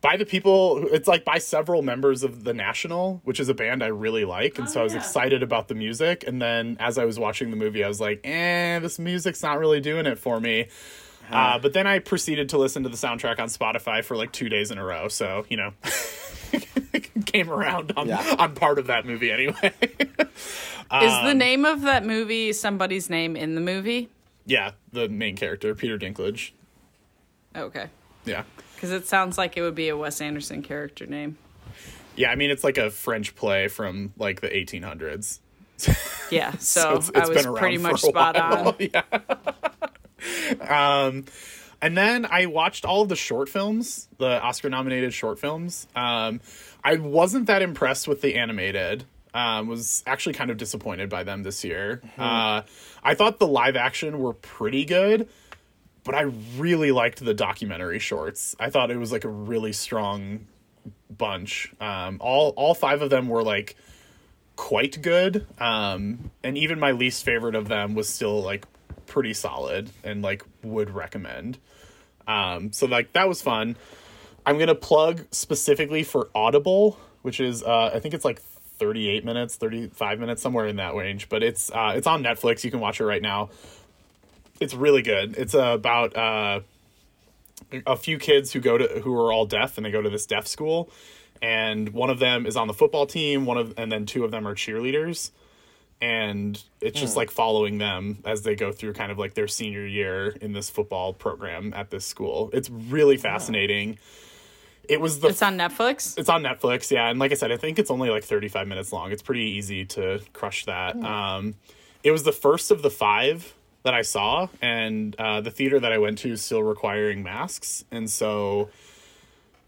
[SPEAKER 2] by the people it's like by several members of the national which is a band i really like and so i was
[SPEAKER 1] yeah.
[SPEAKER 2] excited about the music and then as i was watching the movie i was like eh this music's not really doing it for me uh, but then i proceeded to listen to the soundtrack on spotify for like two days in a row so you know came around on,
[SPEAKER 3] Yeah.
[SPEAKER 2] on part of that movie anyway
[SPEAKER 1] Is the
[SPEAKER 2] Um,
[SPEAKER 1] name of that movie somebody's name in the movie?
[SPEAKER 2] Yeah, the main character, Peter Dinklage.
[SPEAKER 1] Okay.
[SPEAKER 2] Yeah.
[SPEAKER 1] Because it sounds like it would be a Wes Anderson character name.
[SPEAKER 2] Yeah, I mean it's like a French play from like the 1800s.
[SPEAKER 1] Yeah, so,
[SPEAKER 2] it's- it's
[SPEAKER 1] I was pretty much spot on.
[SPEAKER 2] yeah. um, and then I watched all of the short films, the Oscar-nominated short films. Um, I wasn't that impressed with the animated. Um, was actually kind of disappointed by them this year. Uh, I thought the live action were pretty good, but I really liked the documentary shorts. I thought it was like a really strong bunch. Um, all all five of them were like quite good. Um, and even my least favorite of them was still like pretty solid and like would recommend. Um, so like that was fun. I'm gonna plug specifically for Audible, which is uh, I think it's like 38 minutes, 35 minutes, somewhere in that range. But it's uh, it's on Netflix. You can watch it right now. It's really good. It's uh, about uh, a few kids who go to who are all deaf and they go to this deaf school and one of them is on the football team one of and then two of them are cheerleaders and it's just like following them as they go through kind of like their senior year in this football program at this school it's really fascinating it was the
[SPEAKER 1] It's on Netflix.
[SPEAKER 2] it's on Netflix, yeah, and like I said, I think it's only like 35 minutes long. It's pretty easy to crush that. Um, it was the first of the five that I saw, and uh, the theater that I went to is still requiring masks, and so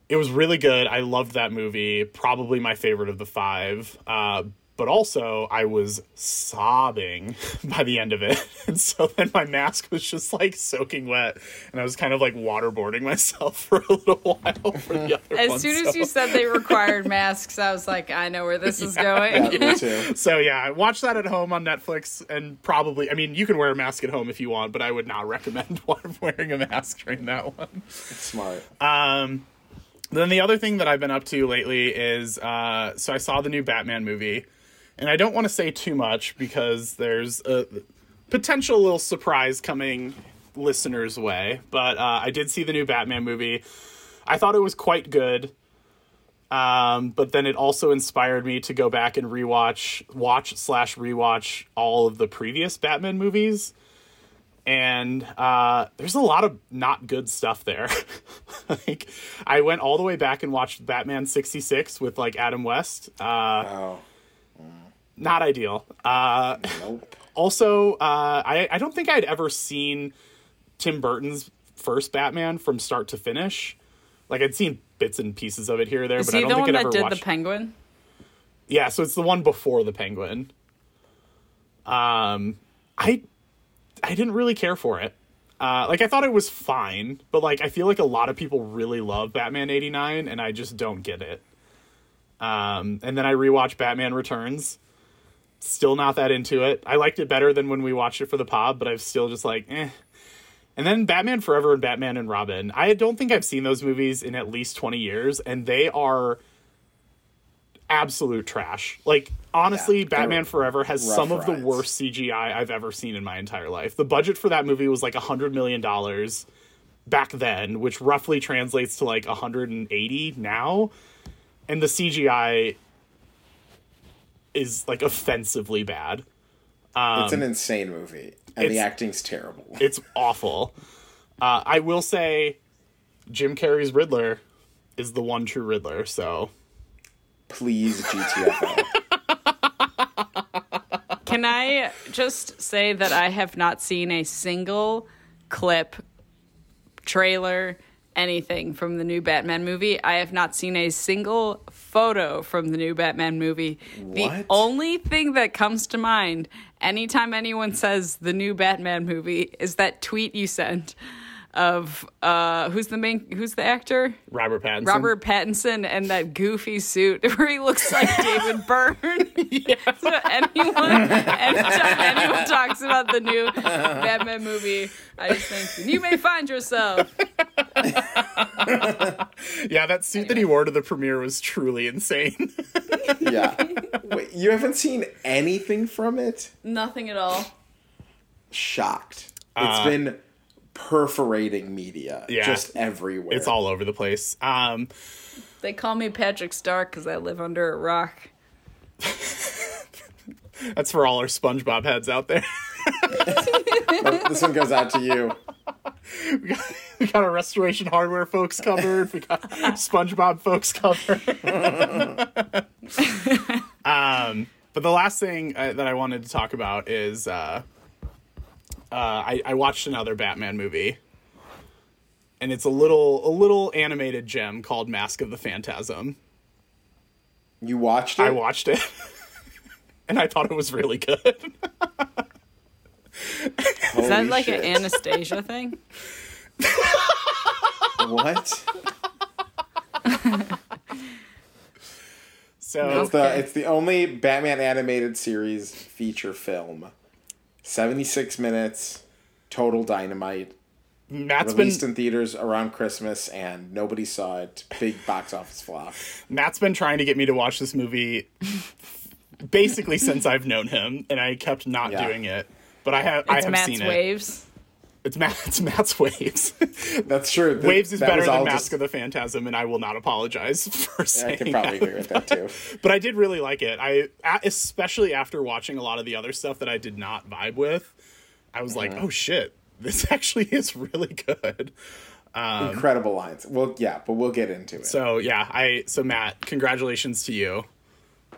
[SPEAKER 2] it was really good. I loved that movie. Probably my favorite of the five. Uh, but also, I was sobbing by the end of it. And so then my mask was just like soaking wet. And I was kind of like waterboarding myself for a little while for the other
[SPEAKER 1] As
[SPEAKER 2] one,
[SPEAKER 1] soon as
[SPEAKER 2] so-
[SPEAKER 1] you said they required masks, I was like, I know where this is going.
[SPEAKER 3] Yeah, me too.
[SPEAKER 2] So yeah, watch that at home on Netflix, and probably. I mean, you can wear a mask at home if you want, but I would not recommend wearing a mask during that one.
[SPEAKER 3] Smart.
[SPEAKER 2] Then the other thing that I've been up to lately is, uh, so I saw the new Batman movie, and I don't want to say too much because there's a potential little surprise coming listeners' way. But uh, I did see the new Batman movie. I thought it was quite good. Um, but then it also inspired me to go back and rewatch, watch slash rewatch all of the previous Batman movies. And uh, there's a lot of not good stuff there. like, I went all the way back and watched Batman 66 with like Adam West. Uh,
[SPEAKER 3] Oh,
[SPEAKER 2] not ideal. Uh,
[SPEAKER 3] nope.
[SPEAKER 2] also, uh, I, I don't think I'd ever seen Tim Burton's first Batman from start to finish. Like I'd seen bits and pieces of it here or there,
[SPEAKER 1] Is
[SPEAKER 2] but I
[SPEAKER 1] he
[SPEAKER 2] don't
[SPEAKER 1] the
[SPEAKER 2] think
[SPEAKER 1] one
[SPEAKER 2] I'd
[SPEAKER 1] that
[SPEAKER 2] ever
[SPEAKER 1] did
[SPEAKER 2] watched.
[SPEAKER 1] the penguin?
[SPEAKER 2] Yeah, so it's the one before the Penguin. Um, I I didn't really care for it. Uh, like I thought it was fine, but like I feel like a lot of people really love Batman '89, and I just don't get it. Um, and then I rewatched Batman Returns. Still not that into it. I liked it better than when we watched it for the pod, but I'm still just like, eh. And then Batman Forever and Batman and Robin. I don't think I've seen those movies in at least 20 years, and they are absolute trash. Like honestly,
[SPEAKER 3] Yeah,
[SPEAKER 2] Batman Forever has some of the worst CGI I've ever seen in my entire life. The budget for that movie was like a hundred million dollars back then, which roughly translates to like 180 now. And the CGI is like offensively bad.
[SPEAKER 3] it's an insane movie, and the
[SPEAKER 2] Um,
[SPEAKER 3] acting's terrible.
[SPEAKER 2] It's awful. Uh, I will say, Jim Carrey's Riddler is the one true Riddler. So
[SPEAKER 3] Please, GTFO.
[SPEAKER 1] Can I just say that I have not seen a single clip, trailer, anything from the new Batman movie? I have not seen a single photo from the new Batman movie. The only thing that comes to mind anytime anyone says the new Batman movie is that tweet you sent of uh who's the main who's the actor?
[SPEAKER 2] Robert Pattinson.
[SPEAKER 1] Robert Pattinson and that goofy suit where he looks like David Byrne. So anyone, anytime anyone talks about the new Batman movie, I just think you may find yourself.
[SPEAKER 2] Yeah, that suit that he wore to the premiere was truly insane.
[SPEAKER 3] yeah. Wait, you haven't seen anything from it?
[SPEAKER 1] Nothing at all.
[SPEAKER 3] Shocked. It's been perforating media
[SPEAKER 2] Yeah.
[SPEAKER 3] just everywhere.
[SPEAKER 2] it's all over the place. Um,
[SPEAKER 1] They call me Patrick Star because I live under a rock.
[SPEAKER 2] That's for all our SpongeBob heads out there.
[SPEAKER 3] this one goes out to you.
[SPEAKER 2] we got our Restoration Hardware folks covered. We got SpongeBob folks covered. um, but the last thing uh, that I wanted to talk about is uh, uh, I, I watched another Batman movie, and it's a little a little animated gem called Mask of the Phantasm.
[SPEAKER 3] You watched it?
[SPEAKER 2] I watched it, and I thought it was really good.
[SPEAKER 1] Is that like shit. an Anastasia thing?
[SPEAKER 3] what?
[SPEAKER 2] so
[SPEAKER 3] it's the it's the only Batman animated series feature film. Seventy six minutes, total dynamite.
[SPEAKER 2] Matt's
[SPEAKER 3] released
[SPEAKER 2] been
[SPEAKER 3] in theaters around Christmas and nobody saw it. Big box office flop.
[SPEAKER 2] Matt's been trying to get me to watch this movie basically since I've known him, and I kept not yeah. doing it. But I have.
[SPEAKER 1] It's
[SPEAKER 2] I have
[SPEAKER 1] Matt's
[SPEAKER 2] seen
[SPEAKER 1] waves.
[SPEAKER 2] it. It's Matt. It's Matt's waves.
[SPEAKER 3] That's true.
[SPEAKER 2] The, waves is better than Mask just... of the Phantasm, and I will not apologize for saying.
[SPEAKER 3] I can probably
[SPEAKER 2] that.
[SPEAKER 3] agree with that too.
[SPEAKER 2] but I did really like it. I especially after watching a lot of the other stuff that I did not vibe with. I was mm-hmm. like, oh shit, this actually is really good.
[SPEAKER 3] Um, Incredible lines. Well, yeah, but we'll get into it.
[SPEAKER 2] So yeah, I so Matt, congratulations to you.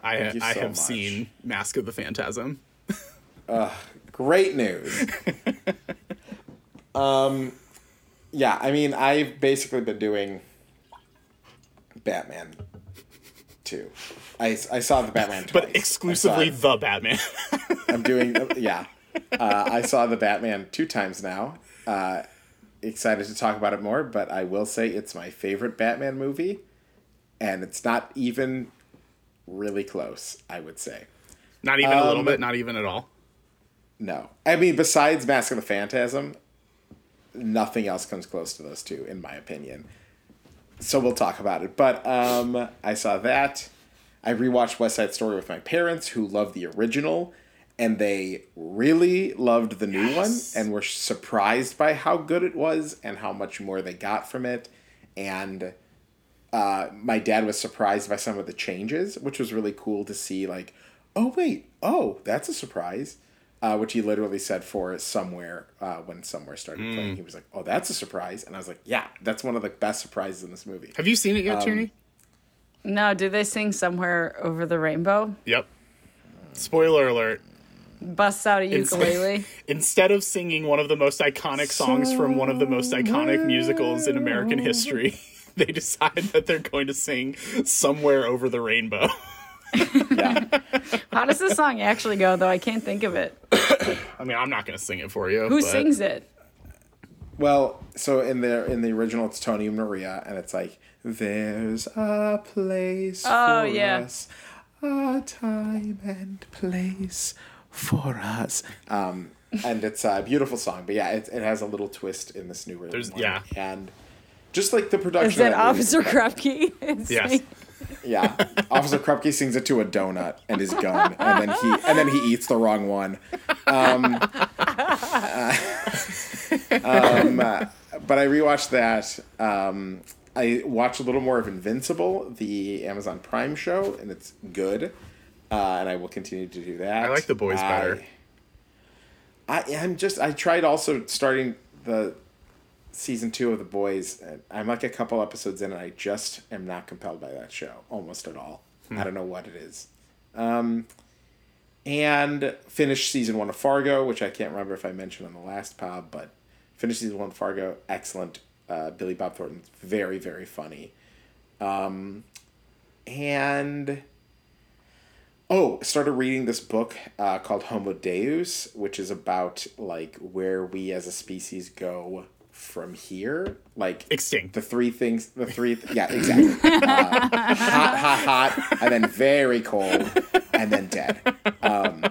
[SPEAKER 2] I you I have much. seen Mask of the Phantasm.
[SPEAKER 3] uh, great news. Um, yeah, I mean, I've basically been doing Batman two. I, I saw the Batman, twice.
[SPEAKER 2] but exclusively the Batman.
[SPEAKER 3] I'm doing yeah. Uh, I saw the Batman two times now. Uh, excited to talk about it more, but I will say it's my favorite Batman movie, and it's not even really close. I would say.
[SPEAKER 2] Not even um, a little um, bit. Not even at all.
[SPEAKER 3] No, I mean besides Mask of the Phantasm, nothing else comes close to those two, in my opinion. So we'll talk about it. But um, I saw that. I rewatched West Side Story with my parents, who love the original, and they really loved the new yes. one and were surprised by how good it was and how much more they got from it. And uh, my dad was surprised by some of the changes, which was really cool to see. Like, oh wait, oh that's a surprise, uh, which he literally said for somewhere uh, when somewhere started mm. playing. He was like, oh that's a surprise, and I was like, yeah, that's one of the best surprises in this movie.
[SPEAKER 2] Have you seen it yet, um, Tierney?
[SPEAKER 1] No. Do they sing somewhere over the rainbow?
[SPEAKER 2] Yep. Spoiler alert
[SPEAKER 1] busts out a ukulele.
[SPEAKER 2] Instead of singing one of the most iconic songs from one of the most iconic musicals in American history, they decide that they're going to sing Somewhere Over the Rainbow.
[SPEAKER 1] yeah. How does the song actually go, though? I can't think of it.
[SPEAKER 2] I mean, I'm not going to sing it for you.
[SPEAKER 1] Who
[SPEAKER 2] but...
[SPEAKER 1] sings it?
[SPEAKER 3] Well, so in the in the original, it's Tony and Maria, and it's like, "There's a place oh, for yeah. us, a time and place for us. Um, and it's a beautiful song, but yeah, it, it has a little twist in this new rhythm.
[SPEAKER 2] There's, yeah,
[SPEAKER 3] and just like the production.
[SPEAKER 1] Is that Officer Krupke?
[SPEAKER 2] yes.
[SPEAKER 3] Yeah, Officer Krupke sings it to a donut and his gun, and then he and then he eats the wrong one. Um, uh, um, uh, but I rewatched that. Um, I watched a little more of Invincible, the Amazon Prime show, and it's good uh, and I will continue to do that.
[SPEAKER 2] I like the boys I, better.
[SPEAKER 3] I am just I tried also starting the season two of the boys. I'm like a couple episodes in, and I just am not compelled by that show almost at all. Hmm. I don't know what it is. Um, and finished season one of Fargo, which I can't remember if I mentioned on the last pod, but finished season one of Fargo. Excellent. Uh, Billy Bob Thornton, very very funny. Um, and Oh, started reading this book uh, called Homo Deus, which is about like where we as a species go from here, like
[SPEAKER 2] extinct.
[SPEAKER 3] The three things, the three, th- yeah, exactly. uh, hot, hot, hot, and then very cold, and then dead. Um,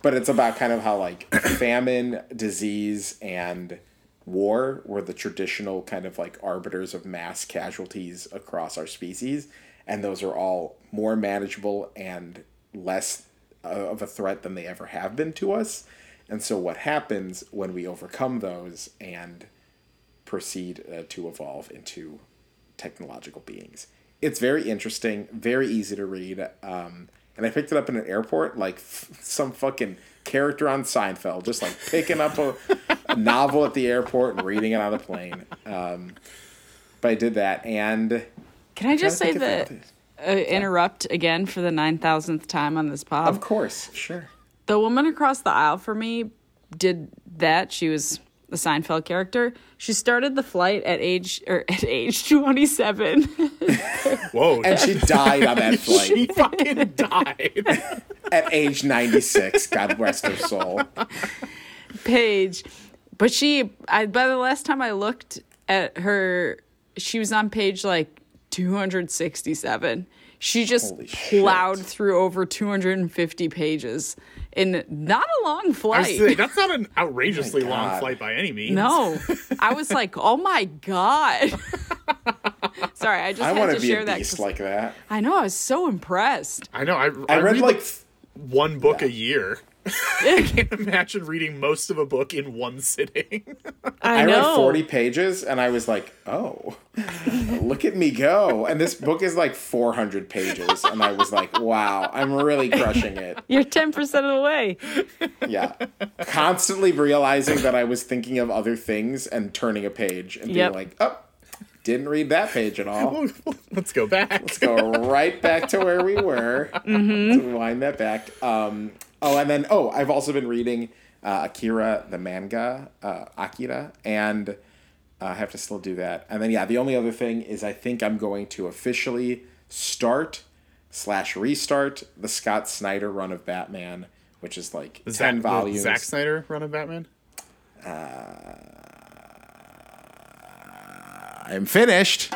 [SPEAKER 3] but it's about kind of how like famine, disease, and war were the traditional kind of like arbiters of mass casualties across our species, and those are all more manageable and less uh, of a threat than they ever have been to us. And so, what happens when we overcome those and proceed uh, to evolve into technological beings? It's very interesting, very easy to read. Um, and I picked it up in an airport, like f- some fucking character on Seinfeld, just like picking up a, a novel at the airport and reading it on the plane. Um, but I did that, and
[SPEAKER 1] Can I just say
[SPEAKER 3] to think of
[SPEAKER 1] that? Uh, interrupt again for the nine thousandth time on this pod.
[SPEAKER 3] of course, sure.
[SPEAKER 1] the woman across the aisle for me did that. She was the Seinfeld character. She started the flight at age or at age twenty seven.
[SPEAKER 2] Whoa.
[SPEAKER 3] And she died on that flight
[SPEAKER 2] she fucking died.
[SPEAKER 3] at age 96. God rest her soul.
[SPEAKER 1] page. But she, I by the last time I looked at her, she was on page like 267. She just
[SPEAKER 3] Holy shit.
[SPEAKER 1] plowed through over 250 pages in not a long flight.
[SPEAKER 2] saying, that's not an oh outrageously
[SPEAKER 3] Oh
[SPEAKER 2] long flight by any means.
[SPEAKER 1] no, I was like, oh my god. Sorry, I just
[SPEAKER 3] I
[SPEAKER 1] had
[SPEAKER 3] want
[SPEAKER 1] to
[SPEAKER 3] to be
[SPEAKER 1] share
[SPEAKER 3] a
[SPEAKER 1] that.
[SPEAKER 3] beast
[SPEAKER 1] 'cause
[SPEAKER 3] like that.
[SPEAKER 1] I know I was so impressed.
[SPEAKER 2] I know. I,
[SPEAKER 3] I, read, like.
[SPEAKER 2] one book a year. I can't imagine reading most of a book in one sitting.
[SPEAKER 1] I,
[SPEAKER 3] I read 40 pages and I was like, oh, look at me go. And this book is like 400 pages. And I was like, wow, I'm really crushing it.
[SPEAKER 1] You're 10% of the way.
[SPEAKER 3] Yeah. Constantly realizing that I was thinking of other things and turning a page and being
[SPEAKER 1] Yep.
[SPEAKER 3] like, oh, didn't read that page at all.
[SPEAKER 2] Let's go back.
[SPEAKER 3] Let's go right back to where we were.
[SPEAKER 1] Mm-hmm.
[SPEAKER 3] To wind that back. Um, oh, and then, oh, I've also been reading uh, Akira, the manga, uh, Akira, and uh, I have to still do that. And then, yeah, the only other thing is I think I'm going to officially start slash restart the Scott Snyder run of Batman, which is like
[SPEAKER 2] The
[SPEAKER 3] 10
[SPEAKER 2] Zack,
[SPEAKER 3] volumes.
[SPEAKER 2] Zack Snyder run of Batman.
[SPEAKER 3] I'm finished.